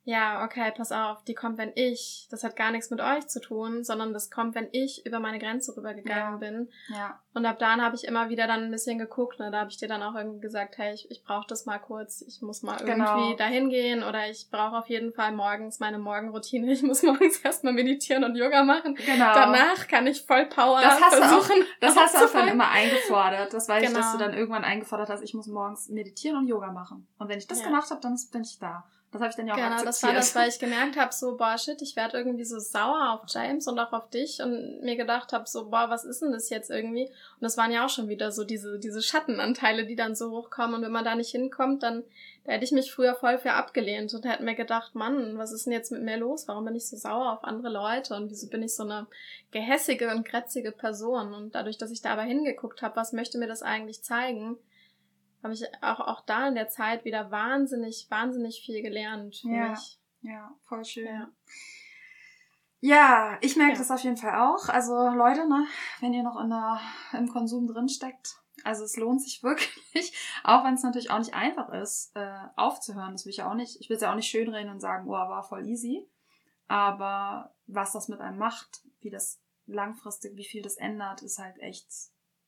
Ja, okay, pass auf, die kommt, wenn ich, das hat gar nichts mit euch zu tun, sondern das kommt, wenn ich über meine Grenze rübergegangen Ja. bin. Ja. Und ab dann habe ich immer wieder dann ein bisschen geguckt, ne? Da habe ich dir dann auch irgendwie gesagt, hey, ich, ich brauche das mal kurz, ich muss mal irgendwie Genau. dahin gehen oder ich brauche auf jeden Fall morgens meine Morgenroutine. Ich muss morgens erstmal meditieren und Yoga machen. Genau. Danach kann ich voll Power Das hast du auch- versuchen. Das hast du auch dann immer eingefordert. Das weiß ich, dass Genau. du dann irgendwann eingefordert hast, ich muss morgens meditieren und Yoga machen. Und wenn ich das Ja. gemacht habe, dann bin ich da. Das habe ich dann ja auch Genau, akzeptiert. das war das, weil ich gemerkt habe, so, boah, shit, ich werde irgendwie so sauer auf James und auch auf dich und mir gedacht habe, so, boah, was ist denn das jetzt irgendwie? Und das waren ja auch schon wieder so diese, diese Schattenanteile, die dann so hochkommen und wenn man da nicht hinkommt, dann, da hätte ich mich früher voll für abgelehnt und hätte mir gedacht, Mann, was ist denn jetzt mit mir los? Warum bin ich so sauer auf andere Leute und wieso bin ich so eine gehässige und krätzige Person? Und dadurch, dass ich da aber hingeguckt habe, was möchte mir das eigentlich zeigen, habe ich auch, auch da in der Zeit wieder wahnsinnig, wahnsinnig viel gelernt für Ja. mich. Ja, voll schön. Ja. Ja, ich merke Ja. das auf jeden Fall auch. Also Leute, ne, wenn ihr noch in der, im Konsum drin steckt, also es lohnt sich wirklich, auch wenn es natürlich auch nicht einfach ist, äh, aufzuhören. Das will ich ja auch nicht. Ich will es ja auch nicht schönreden und sagen, oh, war voll easy. Aber was das mit einem macht, wie das langfristig, wie viel das ändert, ist halt echt,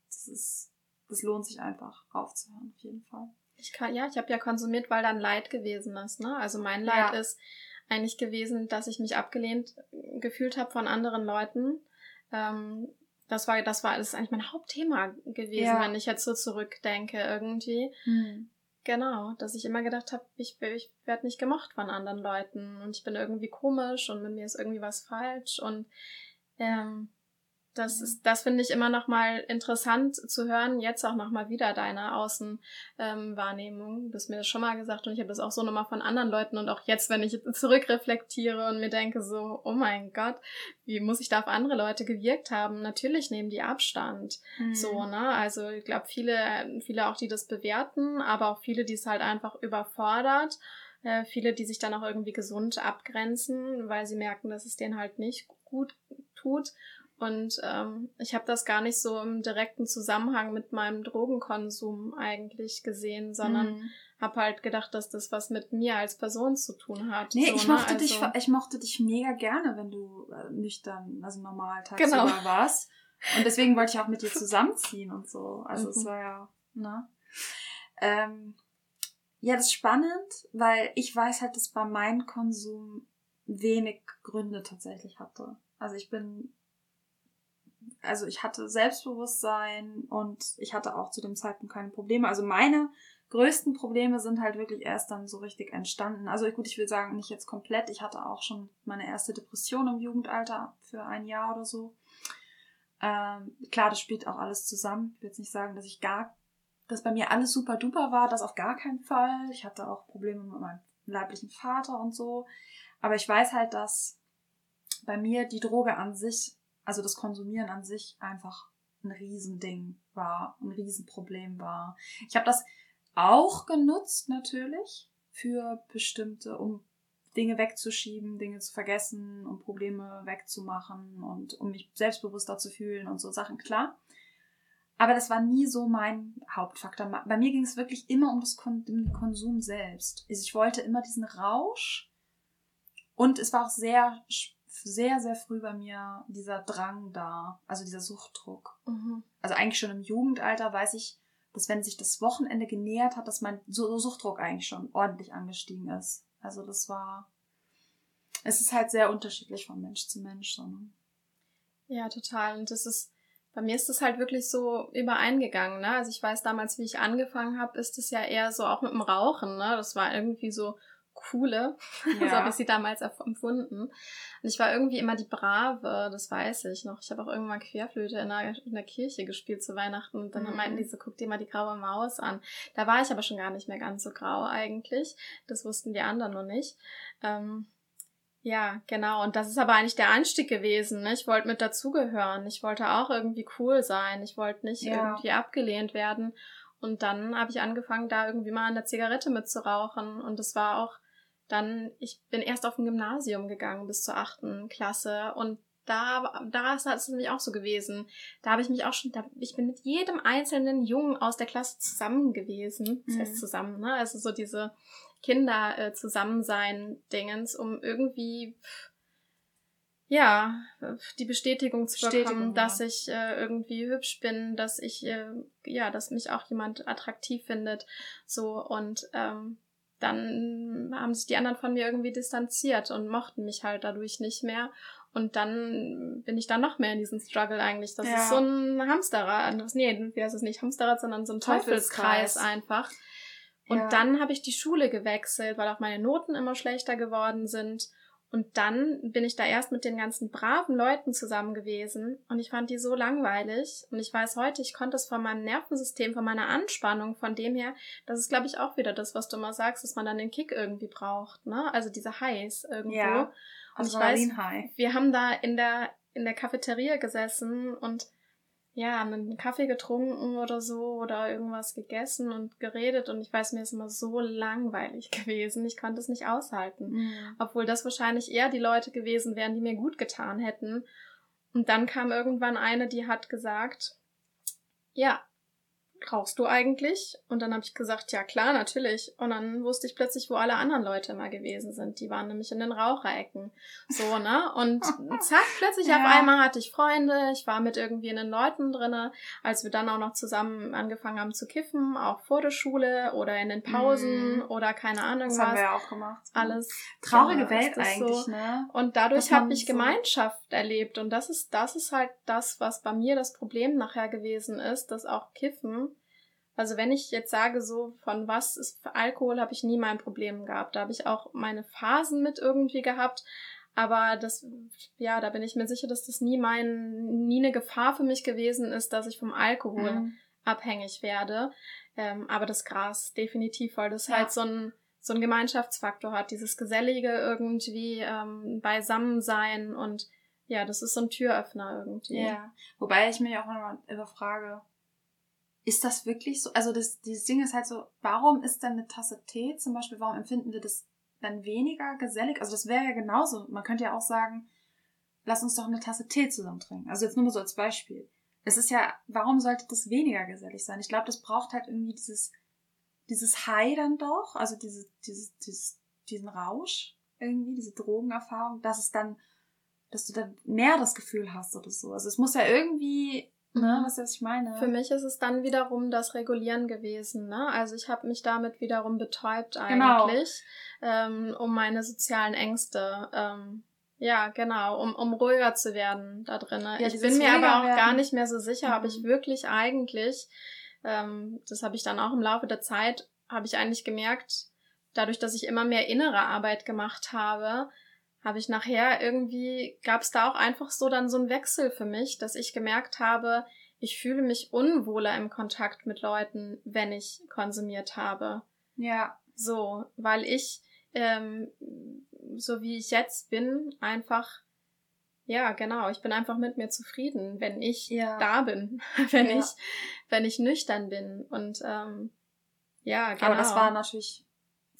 das ist, das lohnt sich einfach aufzuhören, auf jeden Fall. Ich kann, ja, ich habe ja konsumiert, weil dann Leid gewesen ist. Ne? Also mein Leid Ja. ist eigentlich gewesen, dass ich mich abgelehnt äh, gefühlt habe von anderen Leuten. Ähm, das war, das war, das ist eigentlich mein Hauptthema gewesen, Ja. wenn ich jetzt so zurückdenke irgendwie. Genau, dass ich immer gedacht habe, ich, ich werde nicht gemocht von anderen Leuten und ich bin irgendwie komisch und mit mir ist irgendwie was falsch und ähm, das ist, das finde ich immer noch mal interessant zu hören. Jetzt auch noch mal wieder deine Außenwahrnehmung. Ähm, Wahrnehmung. du hast mir das schon mal gesagt und ich habe das auch so nochmal von anderen Leuten und auch jetzt, wenn ich zurückreflektiere und mir denke so, oh mein Gott, wie muss ich da auf andere Leute gewirkt haben? Natürlich nehmen die Abstand. Mhm. So, ne? Also ich glaube, viele, viele auch, die das bewerten, aber auch viele, die es halt einfach überfordert. Äh, viele, die sich dann auch irgendwie gesund abgrenzen, weil sie merken, dass es denen halt nicht gut tut. Und ähm, ich habe das gar nicht so im direkten Zusammenhang mit meinem Drogenkonsum eigentlich gesehen, sondern Mhm. habe halt gedacht, dass das was mit mir als Person zu tun hat. Nee, so, ich ne? mochte dich, Also- ich mochte dich mega gerne, wenn du äh, nüchtern, also normal tagsüber Genau. warst. Und deswegen wollte ich auch mit dir zusammenziehen und so. Also es Mhm. war ja, ne? Ähm, ja, das ist spannend, weil ich weiß halt, dass bei meinem Konsum wenig Gründe tatsächlich hatte. Also ich bin, also ich hatte Selbstbewusstsein und ich hatte auch zu dem Zeitpunkt keine Probleme. Also meine größten Probleme sind halt wirklich erst dann so richtig entstanden. Also gut, ich will sagen, nicht jetzt komplett. Ich hatte auch schon meine erste Depression im Jugendalter für ein Jahr oder so. Ähm, klar, das spielt auch alles zusammen. Ich will jetzt nicht sagen, dass ich gar, dass bei mir alles super duper war, das auf gar keinen Fall. Ich hatte auch Probleme mit meinem leiblichen Vater und so. Aber ich weiß halt, dass bei mir die Droge an sich, also das Konsumieren an sich einfach ein Riesending war, ein Riesenproblem war. Ich habe das auch genutzt natürlich für bestimmte, um Dinge wegzuschieben, Dinge zu vergessen, um Probleme wegzumachen und um mich selbstbewusster zu fühlen und so Sachen, klar. Aber das war nie so mein Hauptfaktor. Bei mir ging es wirklich immer um das Kon den Konsum selbst. Also ich wollte immer diesen Rausch und es war auch sehr, sehr, sehr früh bei mir dieser Drang da, also dieser Suchtdruck. Mhm. Also eigentlich schon im Jugendalter weiß ich, dass wenn sich das Wochenende genähert hat, dass mein Suchtdruck eigentlich schon ordentlich angestiegen ist. Also das war, es ist halt sehr unterschiedlich von Mensch zu Mensch. So, ne? Ja, total. Und das ist, bei mir ist das halt wirklich so übereingegangen, ne? Also ich weiß damals, wie ich angefangen habe, ist es ja eher so auch mit dem Rauchen, ne? Das war irgendwie so coole, ja. so habe ich sie damals empfunden. Und ich war irgendwie immer die Brave, das weiß ich noch. Ich habe auch irgendwann Querflöte in der, in der Kirche gespielt zu Weihnachten und dann mhm. meinten die so, guck dir mal die graue Maus an. Da war ich aber schon gar nicht mehr ganz so grau eigentlich. Das wussten die anderen noch nicht. Ähm, ja, genau. Und das ist aber eigentlich der Anstieg gewesen. Ne? Ich wollte mit dazugehören. Ich wollte auch irgendwie cool sein. Ich wollte nicht ja. irgendwie abgelehnt werden. Und dann habe ich angefangen, da irgendwie mal an der Zigarette mitzurauchen. Und das war auch dann, ich bin erst auf ein Gymnasium gegangen bis zur achten Klasse. Und da, da ist es nämlich auch so gewesen. Da habe ich mich auch schon, da, ich bin mit jedem einzelnen Jungen aus der Klasse zusammen gewesen. Das heißt mhm. zusammen, ne? Also so diese Kinder äh, zusammen sein Dingens, um irgendwie ja, die Bestätigung zu Bestätigung, bekommen, dass ja. ich äh, irgendwie hübsch bin, dass ich, äh, ja, dass mich auch jemand attraktiv findet. So, und ähm, dann haben sich die anderen von mir irgendwie distanziert und mochten mich halt dadurch nicht mehr. Und dann bin ich dann noch mehr in diesem Struggle eigentlich. Das ja. ist so ein Hamsterrad. Nee, wie heißt es nicht Hamsterrad, sondern so ein Teufelskreis, Teufelskreis einfach. Und ja. dann habe ich die Schule gewechselt, weil auch meine Noten immer schlechter geworden sind. Und dann bin ich da erst mit den ganzen braven Leuten zusammen gewesen und ich fand die so langweilig. Und ich weiß heute, ich konnte es von meinem Nervensystem, von meiner Anspannung, von dem her, das ist, glaube ich, auch wieder das, was du immer sagst, dass man dann den Kick irgendwie braucht, ne? Also diese Highs irgendwo. Ja, und ich weiß, wir haben da in der, in der Cafeteria gesessen und ja, einen Kaffee getrunken oder so oder irgendwas gegessen und geredet und ich weiß, mir ist immer so langweilig gewesen. Ich konnte es nicht aushalten. Mhm. Obwohl das wahrscheinlich eher die Leute gewesen wären, die mir gut getan hätten. Und dann kam irgendwann eine, die hat gesagt, ja, rauchst du eigentlich? Und dann habe ich gesagt, ja klar, natürlich. Und dann wusste ich plötzlich, wo alle anderen Leute immer gewesen sind. Die waren nämlich in den Raucherecken. So, ne? Und zack, plötzlich ja. auf einmal hatte ich Freunde. Ich war mit irgendwie in den Leuten drinne, als wir dann auch noch zusammen angefangen haben zu kiffen, auch vor der Schule oder in den Pausen mm. oder keine Ahnung das was. Das haben wir ja auch gemacht. Alles. Traurige ja, Welt eigentlich, so. ne? Und dadurch habe ich so Gemeinschaft erlebt. Und das ist, das ist halt das, was bei mir das Problem nachher gewesen ist, dass auch Kiffen also wenn ich jetzt sage, so von was ist für Alkohol, habe ich nie mein Problem gehabt. Da habe ich auch meine Phasen mit irgendwie gehabt. Aber das, ja, da bin ich mir sicher, dass das nie mein, nie eine Gefahr für mich gewesen ist, dass ich vom Alkohol mhm. abhängig werde. Ähm, aber das Gras definitiv, weil das ja. halt so ein, so ein Gemeinschaftsfaktor hat, dieses Gesellige irgendwie, ähm, Beisammensein und ja, das ist so ein Türöffner irgendwie. Ja, wobei ich mich auch immer überfrage, ist das wirklich so? Also das, dieses Ding ist halt so, warum ist denn eine Tasse Tee zum Beispiel, warum empfinden wir das dann weniger gesellig? Also das wäre ja genauso. Man könnte ja auch sagen, lass uns doch eine Tasse Tee zusammen trinken. Also jetzt nur mal so als Beispiel. Es ist ja, warum sollte das weniger gesellig sein? Ich glaube, das braucht halt irgendwie dieses, dieses High dann doch, also diese, dieses, dieses, diesen Rausch irgendwie, diese Drogenerfahrung, dass es dann, dass du dann mehr das Gefühl hast oder so. Also es muss ja irgendwie Ne, was, was ich meine. Für mich ist es dann wiederum das Regulieren gewesen. Ne? Also ich habe mich damit wiederum betäubt genau. eigentlich, genau. ähm, um meine sozialen Ängste, ähm, ja genau, um, um ruhiger zu werden da drin. Ja, ich bin mir aber auch werden. gar nicht mehr so sicher, mhm. ob ich mhm. wirklich eigentlich, ähm, das habe ich dann auch im Laufe der Zeit, habe ich eigentlich gemerkt, dadurch, dass ich immer mehr innere Arbeit gemacht habe, habe ich nachher irgendwie, gab es da auch einfach so dann so ein Wechsel für mich, dass ich gemerkt habe, ich fühle mich unwohler im Kontakt mit Leuten, wenn ich konsumiert habe. Ja. So, weil ich, ähm, so wie ich jetzt bin, einfach, ja, genau, ich bin einfach mit mir zufrieden, wenn ich ja. da bin, wenn ja. ich, wenn ich nüchtern bin. Und ähm, ja, genau. Aber das genau. war natürlich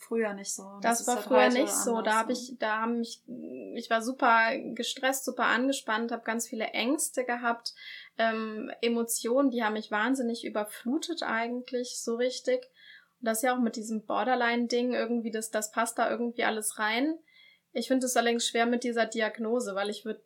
früher nicht so. Das, das war halt früher nicht so. Da habe ich, da haben mich, ich war super gestresst, super angespannt, habe ganz viele Ängste gehabt, ähm, Emotionen, die haben mich wahnsinnig überflutet eigentlich, so richtig. Und das ja auch mit diesem Borderline-Ding irgendwie, das, das passt da irgendwie alles rein. Ich finde es allerdings schwer mit dieser Diagnose, weil ich würde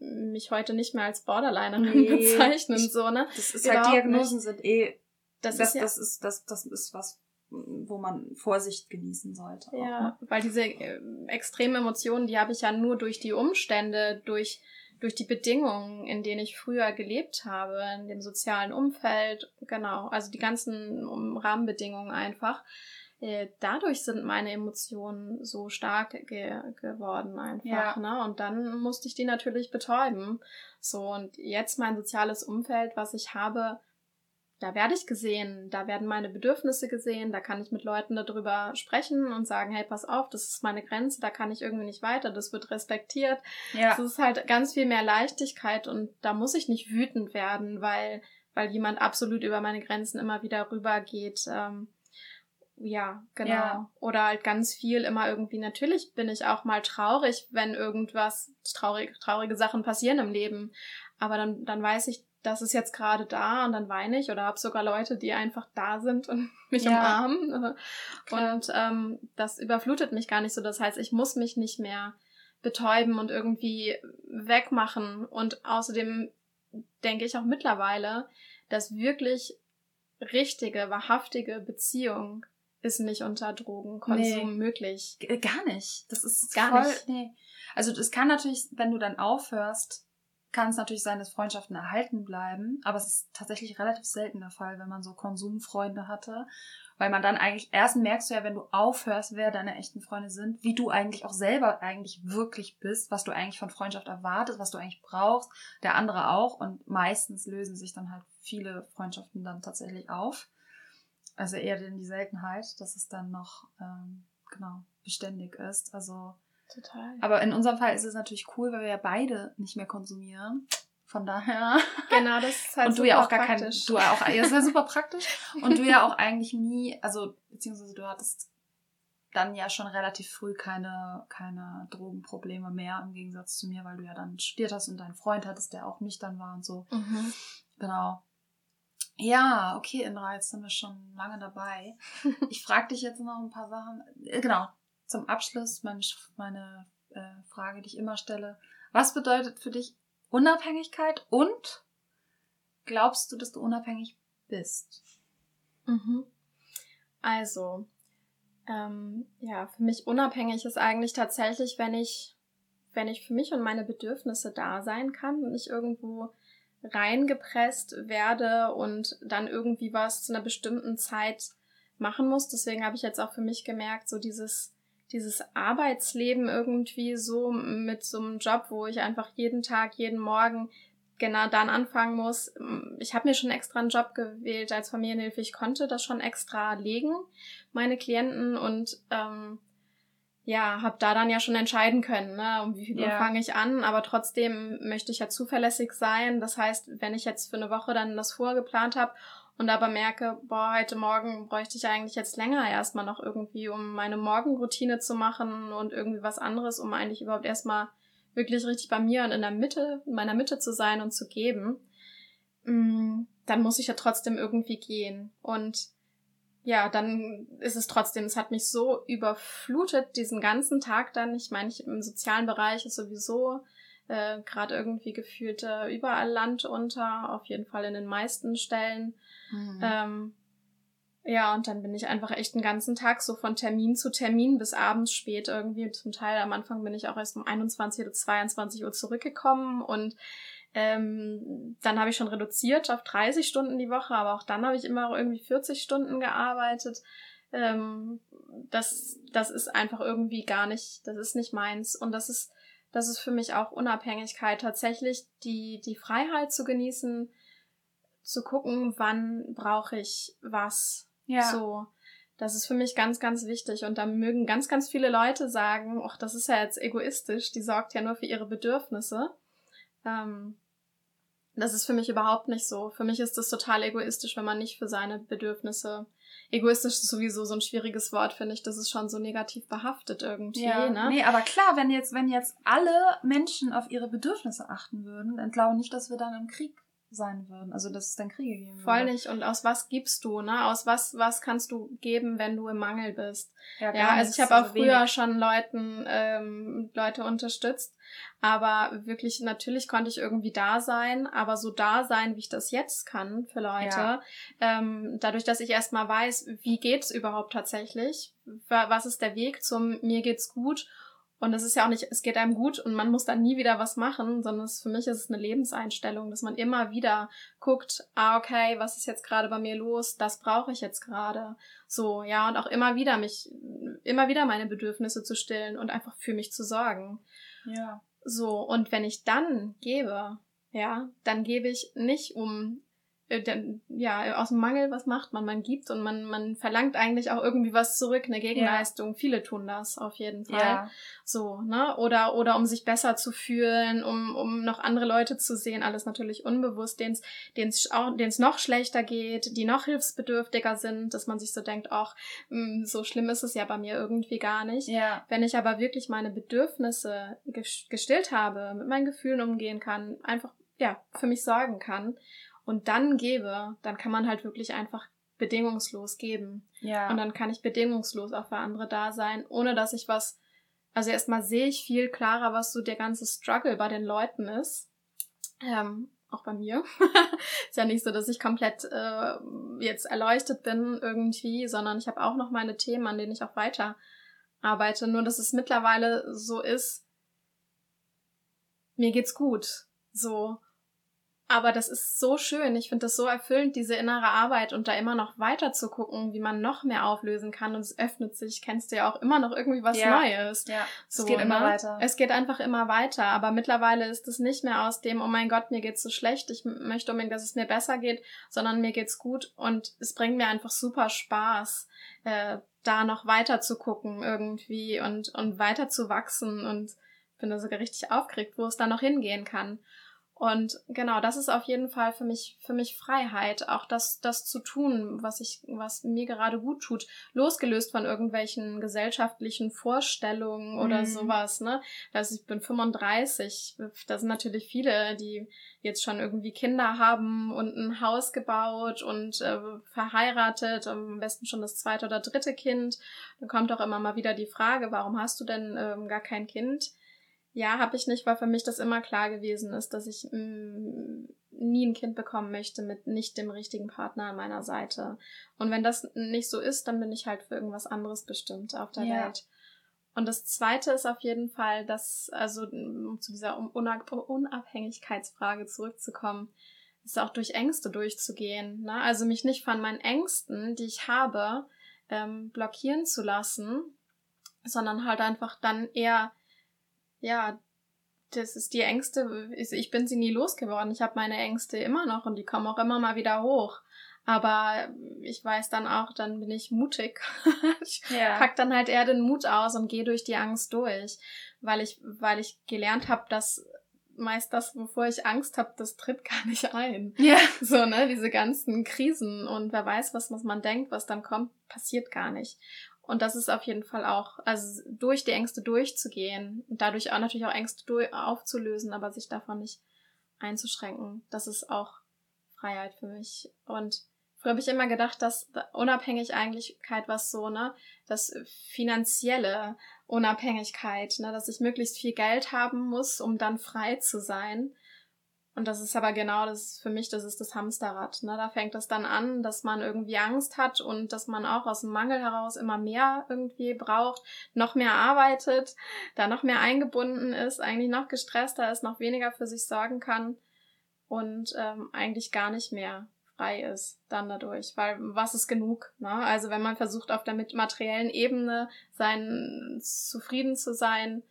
mich heute nicht mehr als Borderlinerin nee, bezeichnen, so, ne? Das ist halt, Diagnosen nicht. sind eh, das, das, ist ja, das ist, das, das ist was, wo man Vorsicht genießen sollte. Ja, auch, ne? weil diese äh, extremen Emotionen, die habe ich ja nur durch die Umstände, durch, durch die Bedingungen, in denen ich früher gelebt habe, in dem sozialen Umfeld, genau, also die ganzen Rahmenbedingungen einfach. Äh, dadurch sind meine Emotionen so stark ge geworden einfach, ja. ne? Und dann musste ich die natürlich betäuben. So, und jetzt mein soziales Umfeld, was ich habe, da werde ich gesehen, da werden meine Bedürfnisse gesehen, da kann ich mit Leuten darüber sprechen und sagen, hey, pass auf, das ist meine Grenze, da kann ich irgendwie nicht weiter, das wird respektiert. Ja. Das ist halt ganz viel mehr Leichtigkeit und da muss ich nicht wütend werden, weil, weil jemand absolut über meine Grenzen immer wieder rübergeht. Ähm, ja, genau. Ja. Oder halt ganz viel immer irgendwie, natürlich bin ich auch mal traurig, wenn irgendwas, traurig, traurige Sachen passieren im Leben. Aber dann, dann weiß ich, das ist jetzt gerade da und dann weine ich oder habe sogar Leute, die einfach da sind und mich ja. umarmen. Und ähm, das überflutet mich gar nicht so. Das heißt, ich muss mich nicht mehr betäuben und irgendwie wegmachen. Und außerdem denke ich auch mittlerweile, dass wirklich richtige, wahrhaftige Beziehung ist nicht unter Drogenkonsum nee, möglich. Gar nicht. Das ist gar voll, nicht. Nee. Also es kann natürlich, wenn du dann aufhörst, kann es natürlich sein, dass Freundschaften erhalten bleiben, aber es ist tatsächlich relativ selten der Fall, wenn man so Konsumfreunde hatte, weil man dann eigentlich erst merkst du ja, wenn du aufhörst, wer deine echten Freunde sind, wie du eigentlich auch selber eigentlich wirklich bist, was du eigentlich von Freundschaft erwartest, was du eigentlich brauchst, der andere auch und meistens lösen sich dann halt viele Freundschaften dann tatsächlich auf. Also eher in die Seltenheit, dass es dann noch ähm, genau beständig ist. Also Total. Aber in unserem Fall ist es natürlich cool, weil wir ja beide nicht mehr konsumieren. Von daher. Genau, das ist halt und du ja auch gar praktisch. kein, du auch, ja, das ist ja super praktisch. Und du ja auch eigentlich nie, also, beziehungsweise du hattest dann ja schon relativ früh keine, keine Drogenprobleme mehr im Gegensatz zu mir, weil du ja dann studiert hast und deinen Freund hattest, der auch nüchtern war und so. Mhm. Genau. Ja, okay, Indra, jetzt sind wir schon lange dabei. Ich frage dich jetzt noch ein paar Sachen. Äh, genau, zum Abschluss meine, meine äh, Frage, die ich immer stelle. Was bedeutet für dich Unabhängigkeit und glaubst du, dass du unabhängig bist? Mhm. Also, ähm, ja, für mich unabhängig ist eigentlich tatsächlich, wenn ich, wenn ich für mich und meine Bedürfnisse da sein kann und nicht irgendwo reingepresst werde und dann irgendwie was zu einer bestimmten Zeit machen muss. Deswegen habe ich jetzt auch für mich gemerkt, so dieses dieses Arbeitsleben irgendwie so mit so einem Job, wo ich einfach jeden Tag, jeden Morgen genau dann anfangen muss. Ich habe mir schon extra einen Job gewählt als Familienhilfe. Ich konnte das schon extra legen, meine Klienten und ähm, ja, habe da dann ja schon entscheiden können, ne, um wie viel Uhr fange ich an, aber trotzdem möchte ich ja zuverlässig sein. Das heißt, wenn ich jetzt für eine Woche dann das vorgeplant habe und aber merke, boah, heute Morgen bräuchte ich eigentlich jetzt länger erstmal noch irgendwie, um meine Morgenroutine zu machen und irgendwie was anderes, um eigentlich überhaupt erstmal wirklich richtig bei mir und in der Mitte, in meiner Mitte zu sein und zu geben, mm, dann muss ich ja trotzdem irgendwie gehen. Und ja, dann ist es trotzdem, es hat mich so überflutet, diesen ganzen Tag dann. Ich meine, ich im sozialen Bereich ist sowieso äh, gerade irgendwie gefühlt äh, überall Land unter, auf jeden Fall in den meisten Stellen. Mhm. Ähm, ja, und dann bin ich einfach echt den ganzen Tag so von Termin zu Termin bis abends spät irgendwie. Zum Teil am Anfang bin ich auch erst um 21 oder 22 Uhr zurückgekommen und ähm, dann habe ich schon reduziert auf 30 Stunden die Woche, aber auch dann habe ich immer irgendwie 40 Stunden gearbeitet. Ähm, das, das ist einfach irgendwie gar nicht, das ist nicht meins. Und das ist, das ist für mich auch Unabhängigkeit, tatsächlich die, die Freiheit zu genießen, zu gucken, wann brauche ich was. Ja. So. Das ist für mich ganz, ganz wichtig. Und da mögen ganz, ganz viele Leute sagen, ach, das ist ja jetzt egoistisch, die sorgt ja nur für ihre Bedürfnisse. Ähm, das ist für mich überhaupt nicht so. Für mich ist das total egoistisch, wenn man nicht für seine Bedürfnisse egoistisch ist sowieso so ein schwieriges Wort, finde ich. Das ist schon so negativ behaftet irgendwie. Ja, ne? Nee, aber klar, wenn jetzt, wenn jetzt alle Menschen auf ihre Bedürfnisse achten würden, dann glaube ich nicht, dass wir dann im Krieg sein würden. Also dass es dann Kriege geben würde. Voll nicht. Und aus was gibst du, ne? Aus was, was kannst du geben, wenn du im Mangel bist? Ja, ja also ich habe auch früher wenig. schon Leuten, ähm, Leute unterstützt. Aber wirklich, natürlich konnte ich irgendwie da sein, aber so da sein, wie ich das jetzt kann für Leute. Ja. Ähm, dadurch, dass ich erstmal weiß, wie geht's überhaupt tatsächlich? Was ist der Weg zum mir geht's gut? Und es ist ja auch nicht, es geht einem gut und man muss dann nie wieder was machen, sondern es, für mich ist es eine Lebenseinstellung, dass man immer wieder guckt, ah, okay, was ist jetzt gerade bei mir los? Das brauche ich jetzt gerade. So, ja, und auch immer wieder mich, immer wieder meine Bedürfnisse zu stillen und einfach für mich zu sorgen. Ja. So, und wenn ich dann gebe, ja, dann gebe ich nicht um ja, aus dem Mangel, was macht man? Man gibt und man, man verlangt eigentlich auch irgendwie was zurück, eine Gegenleistung. Ja. Viele tun das auf jeden Fall. Ja. So, ne? Oder, oder um sich besser zu fühlen, um, um noch andere Leute zu sehen, alles natürlich unbewusst, denen es auch, den's noch schlechter geht, die noch hilfsbedürftiger sind, dass man sich so denkt, ach, hm, so schlimm ist es ja bei mir irgendwie gar nicht. Ja. Wenn ich aber wirklich meine Bedürfnisse gestillt habe, mit meinen Gefühlen umgehen kann, einfach, ja, für mich sorgen kann, und dann gebe, dann kann man halt wirklich einfach bedingungslos geben. Ja. Und dann kann ich bedingungslos auch für andere da sein, ohne dass ich was, also erstmal sehe ich viel klarer, was so der ganze Struggle bei den Leuten ist. Ähm, auch bei mir. ist ja nicht so, dass ich komplett äh, jetzt erleuchtet bin irgendwie, sondern ich habe auch noch meine Themen, an denen ich auch weiter arbeite. Nur dass es mittlerweile so ist, mir geht's gut. So. Aber das ist so schön. Ich finde das so erfüllend, diese innere Arbeit und da immer noch weiter zu gucken, wie man noch mehr auflösen kann. Und es öffnet sich, kennst du ja auch immer noch irgendwie was ja. Neues. Ja, so, es geht ne? immer weiter. Es geht einfach immer weiter. Aber mittlerweile ist es nicht mehr aus dem, oh mein Gott, mir geht's so schlecht, ich möchte unbedingt, dass es mir besser geht, sondern mir geht's gut und es bringt mir einfach super Spaß, äh, da noch weiter zu gucken irgendwie und, und weiter zu wachsen und bin da sogar richtig aufgeregt, wo es da noch hingehen kann. Und genau, das ist auf jeden Fall für mich, für mich Freiheit, auch das, das zu tun, was ich, was mir gerade gut tut, losgelöst von irgendwelchen gesellschaftlichen Vorstellungen oder mhm. sowas, ne? Also ich bin 35, da sind natürlich viele, die jetzt schon irgendwie Kinder haben und ein Haus gebaut und äh, verheiratet, am besten schon das zweite oder dritte Kind. Dann kommt auch immer mal wieder die Frage, warum hast du denn ähm, gar kein Kind? Ja, habe ich nicht, weil für mich das immer klar gewesen ist, dass ich mh, mm, nie ein Kind bekommen möchte mit nicht dem richtigen Partner an meiner Seite. Und wenn das nicht so ist, dann bin ich halt für irgendwas anderes bestimmt auf der ja. Welt. Und das zweite ist auf jeden Fall, dass, also um zu dieser Unabhängigkeitsfrage zurückzukommen, ist auch durch Ängste durchzugehen. Ne? Also mich nicht von meinen Ängsten, die ich habe, ähm, blockieren zu lassen, sondern halt einfach dann eher ja, das ist die Ängste, ich bin sie nie losgeworden. Ich habe meine Ängste immer noch und die kommen auch immer mal wieder hoch. Aber ich weiß dann auch, dann bin ich mutig. ich ja. pack dann halt eher den Mut aus und gehe durch die Angst durch, weil ich, weil ich gelernt habe, dass meist das, wovor ich Angst habe, das tritt gar nicht ein. Ja. So, ne, diese ganzen Krisen und wer weiß, was, was man denkt, was dann kommt, passiert gar nicht. Und das ist auf jeden Fall auch, also durch die Ängste durchzugehen und dadurch auch natürlich auch Ängste aufzulösen, aber sich davon nicht einzuschränken. Das ist auch Freiheit für mich. Und früher habe ich immer gedacht, dass Unabhängigkeit was so, ne, das finanzielle Unabhängigkeit, ne, dass ich möglichst viel Geld haben muss, um dann frei zu sein. Und das ist aber genau das für mich, das ist das Hamsterrad. Ne? Da fängt es dann an, dass man irgendwie Angst hat und dass man auch aus dem Mangel heraus immer mehr irgendwie braucht, noch mehr arbeitet, da noch mehr eingebunden ist, eigentlich noch gestresster ist, noch weniger für sich sorgen kann und ähm, eigentlich gar nicht mehr frei ist dann dadurch, weil was ist genug? Ne? Also wenn man versucht auf der materiellen Ebene sein zufrieden zu sein,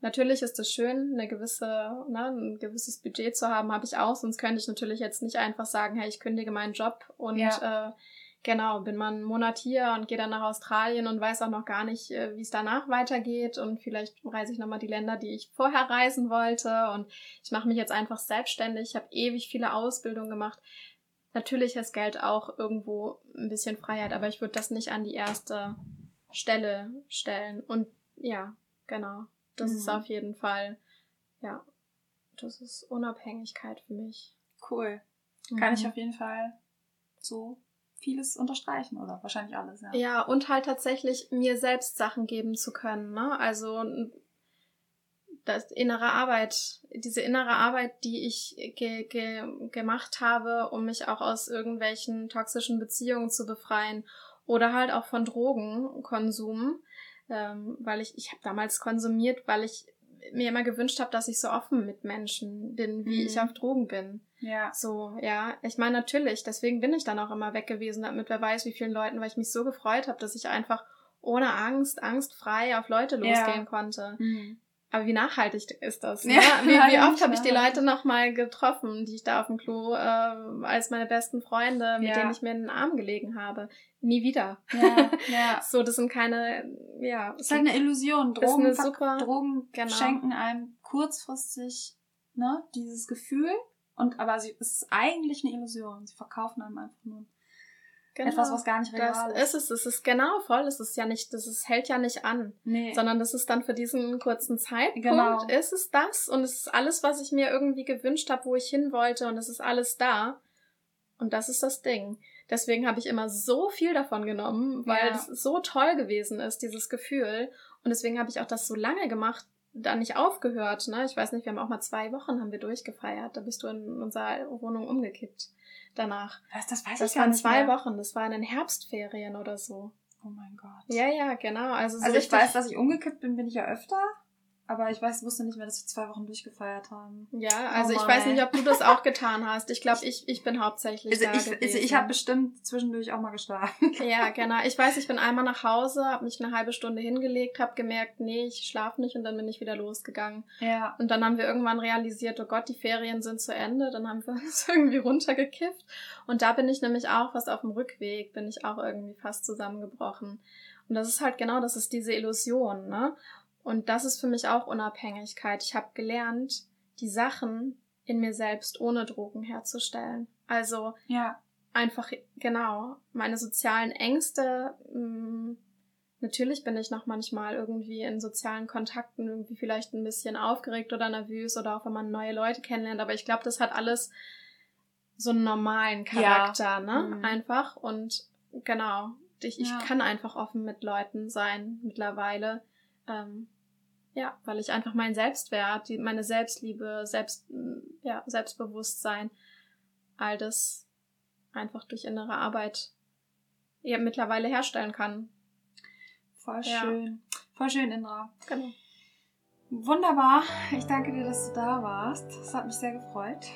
Natürlich ist es schön, eine gewisse, ne, ein gewisses Budget zu haben, habe ich auch, sonst könnte ich natürlich jetzt nicht einfach sagen, hey, ich kündige meinen Job und ja. äh, genau, bin mal einen Monat hier und gehe dann nach Australien und weiß auch noch gar nicht, äh, wie es danach weitergeht und vielleicht reise ich nochmal die Länder, die ich vorher reisen wollte und ich mache mich jetzt einfach selbstständig, ich habe ewig viele Ausbildungen gemacht. natürlich ist Geld auch irgendwo ein bisschen Freiheit, aber ich würde das nicht an die erste Stelle stellen. Und ja, genau. Das mhm. ist auf jeden Fall, ja, das ist Unabhängigkeit für mich. Cool. Kann ich mhm. auf jeden Fall so vieles unterstreichen oder wahrscheinlich alles, ja. Ja, und halt tatsächlich mir selbst Sachen geben zu können, ne? Also das innere Arbeit, diese innere Arbeit, die ich ge ge gemacht habe, um mich auch aus irgendwelchen toxischen Beziehungen zu befreien oder halt auch von Drogenkonsum, ähm, weil ich ich habe damals konsumiert, weil ich mir immer gewünscht habe, dass ich so offen mit Menschen bin, wie mhm. ich auf Drogen bin. Ja. So, ja. Ich meine, natürlich, deswegen bin ich dann auch immer weg gewesen, damit wer weiß, wie vielen Leuten, weil ich mich so gefreut habe, dass ich einfach ohne Angst, angstfrei auf Leute losgehen ja. konnte. Mhm. Aber wie nachhaltig ist das? Ne? Ja, wie, wie oft habe ich die Leute nochmal getroffen, die ich da auf dem Klo äh, als meine besten Freunde, mit ja. denen ich mir in den Arm gelegen habe? Nie wieder. Ja, ja. so, das sind keine, ja. Das ist halt eine Illusion. Drogen, eine super, Drogen genau. schenken einem kurzfristig ne, dieses Gefühl. Und aber sie, es ist eigentlich eine Illusion. Sie verkaufen einem einfach nur Genau. Etwas, was gar nicht real das ist. Es, es ist genau voll. Es ist ja nicht, das ist, hält ja nicht an. Nee. Sondern das ist dann für diesen kurzen Zeitpunkt, genau. ist es das und es ist alles, was ich mir irgendwie gewünscht habe, wo ich hin wollte und es ist alles da. Und das ist das Ding. Deswegen habe ich immer so viel davon genommen, weil es so toll gewesen ist, dieses Gefühl. Und deswegen habe ich auch das so lange gemacht, da nicht aufgehört. Ne? Ich weiß nicht, wir haben auch mal zwei Wochen haben wir durchgefeiert. Da bist du in unserer Wohnung umgekippt danach. Was, das weiß das ich gar nicht. Das waren zwei mehr. Wochen, das war in den Herbstferien oder so. Oh mein Gott. Ja, ja, genau. Also, so also ich weiß, dass ich umgekippt bin, bin ich ja öfter. Aber ich weiß, wusste nicht mehr, dass wir zwei Wochen durchgefeiert haben. Ja, oh also oh ich weiß nicht, ob du das auch getan hast. Ich glaube, ich, ich bin hauptsächlich also da ich, gewesen. Also ich habe bestimmt zwischendurch auch mal geschlafen. Ja, genau. Ich weiß, ich bin einmal nach Hause, habe mich eine halbe Stunde hingelegt, habe gemerkt, nee, ich schlafe nicht und dann bin ich wieder losgegangen. Ja. Und dann haben wir irgendwann realisiert, oh Gott, die Ferien sind zu Ende. Dann haben wir uns irgendwie runtergekifft. Und da bin ich nämlich auch fast auf dem Rückweg, bin ich auch irgendwie fast zusammengebrochen. Und das ist halt genau, das ist diese Illusion, ne? Und das ist für mich auch Unabhängigkeit. Ich habe gelernt, die Sachen in mir selbst ohne Drogen herzustellen. Also ja. einfach, genau, meine sozialen Ängste. Mh, mm, natürlich bin ich noch manchmal irgendwie in sozialen Kontakten irgendwie vielleicht ein bisschen aufgeregt oder nervös oder auch wenn man neue Leute kennenlernt. Aber ich glaube, das hat alles so einen normalen Charakter, ja. ne? Mhm. Einfach. Und genau, ich, ich ja. kann einfach offen mit Leuten sein mittlerweile. Ähm, ja, weil ich einfach meinen Selbstwert, meine Selbstliebe, Selbst, ja, Selbstbewusstsein, all das einfach durch innere Arbeit ja, mittlerweile herstellen kann. Voll schön. Ja. Voll schön, Indra. Genau. Wunderbar. Ich danke dir, dass du da warst. Es hat mich sehr gefreut.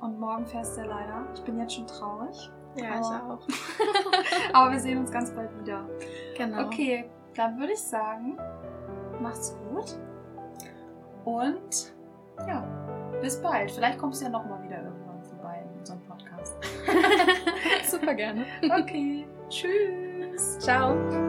Und morgen fährst du ja leider. Ich bin jetzt schon traurig. Ja, aber, ich auch. aber wir sehen uns ganz bald wieder. Genau. Okay, dann würde ich sagen, Macht's gut. Und ja, bis bald. Vielleicht kommst du ja nochmal wieder irgendwann vorbei in unserem Podcast. Super gerne. Okay. Tschüss. Ciao.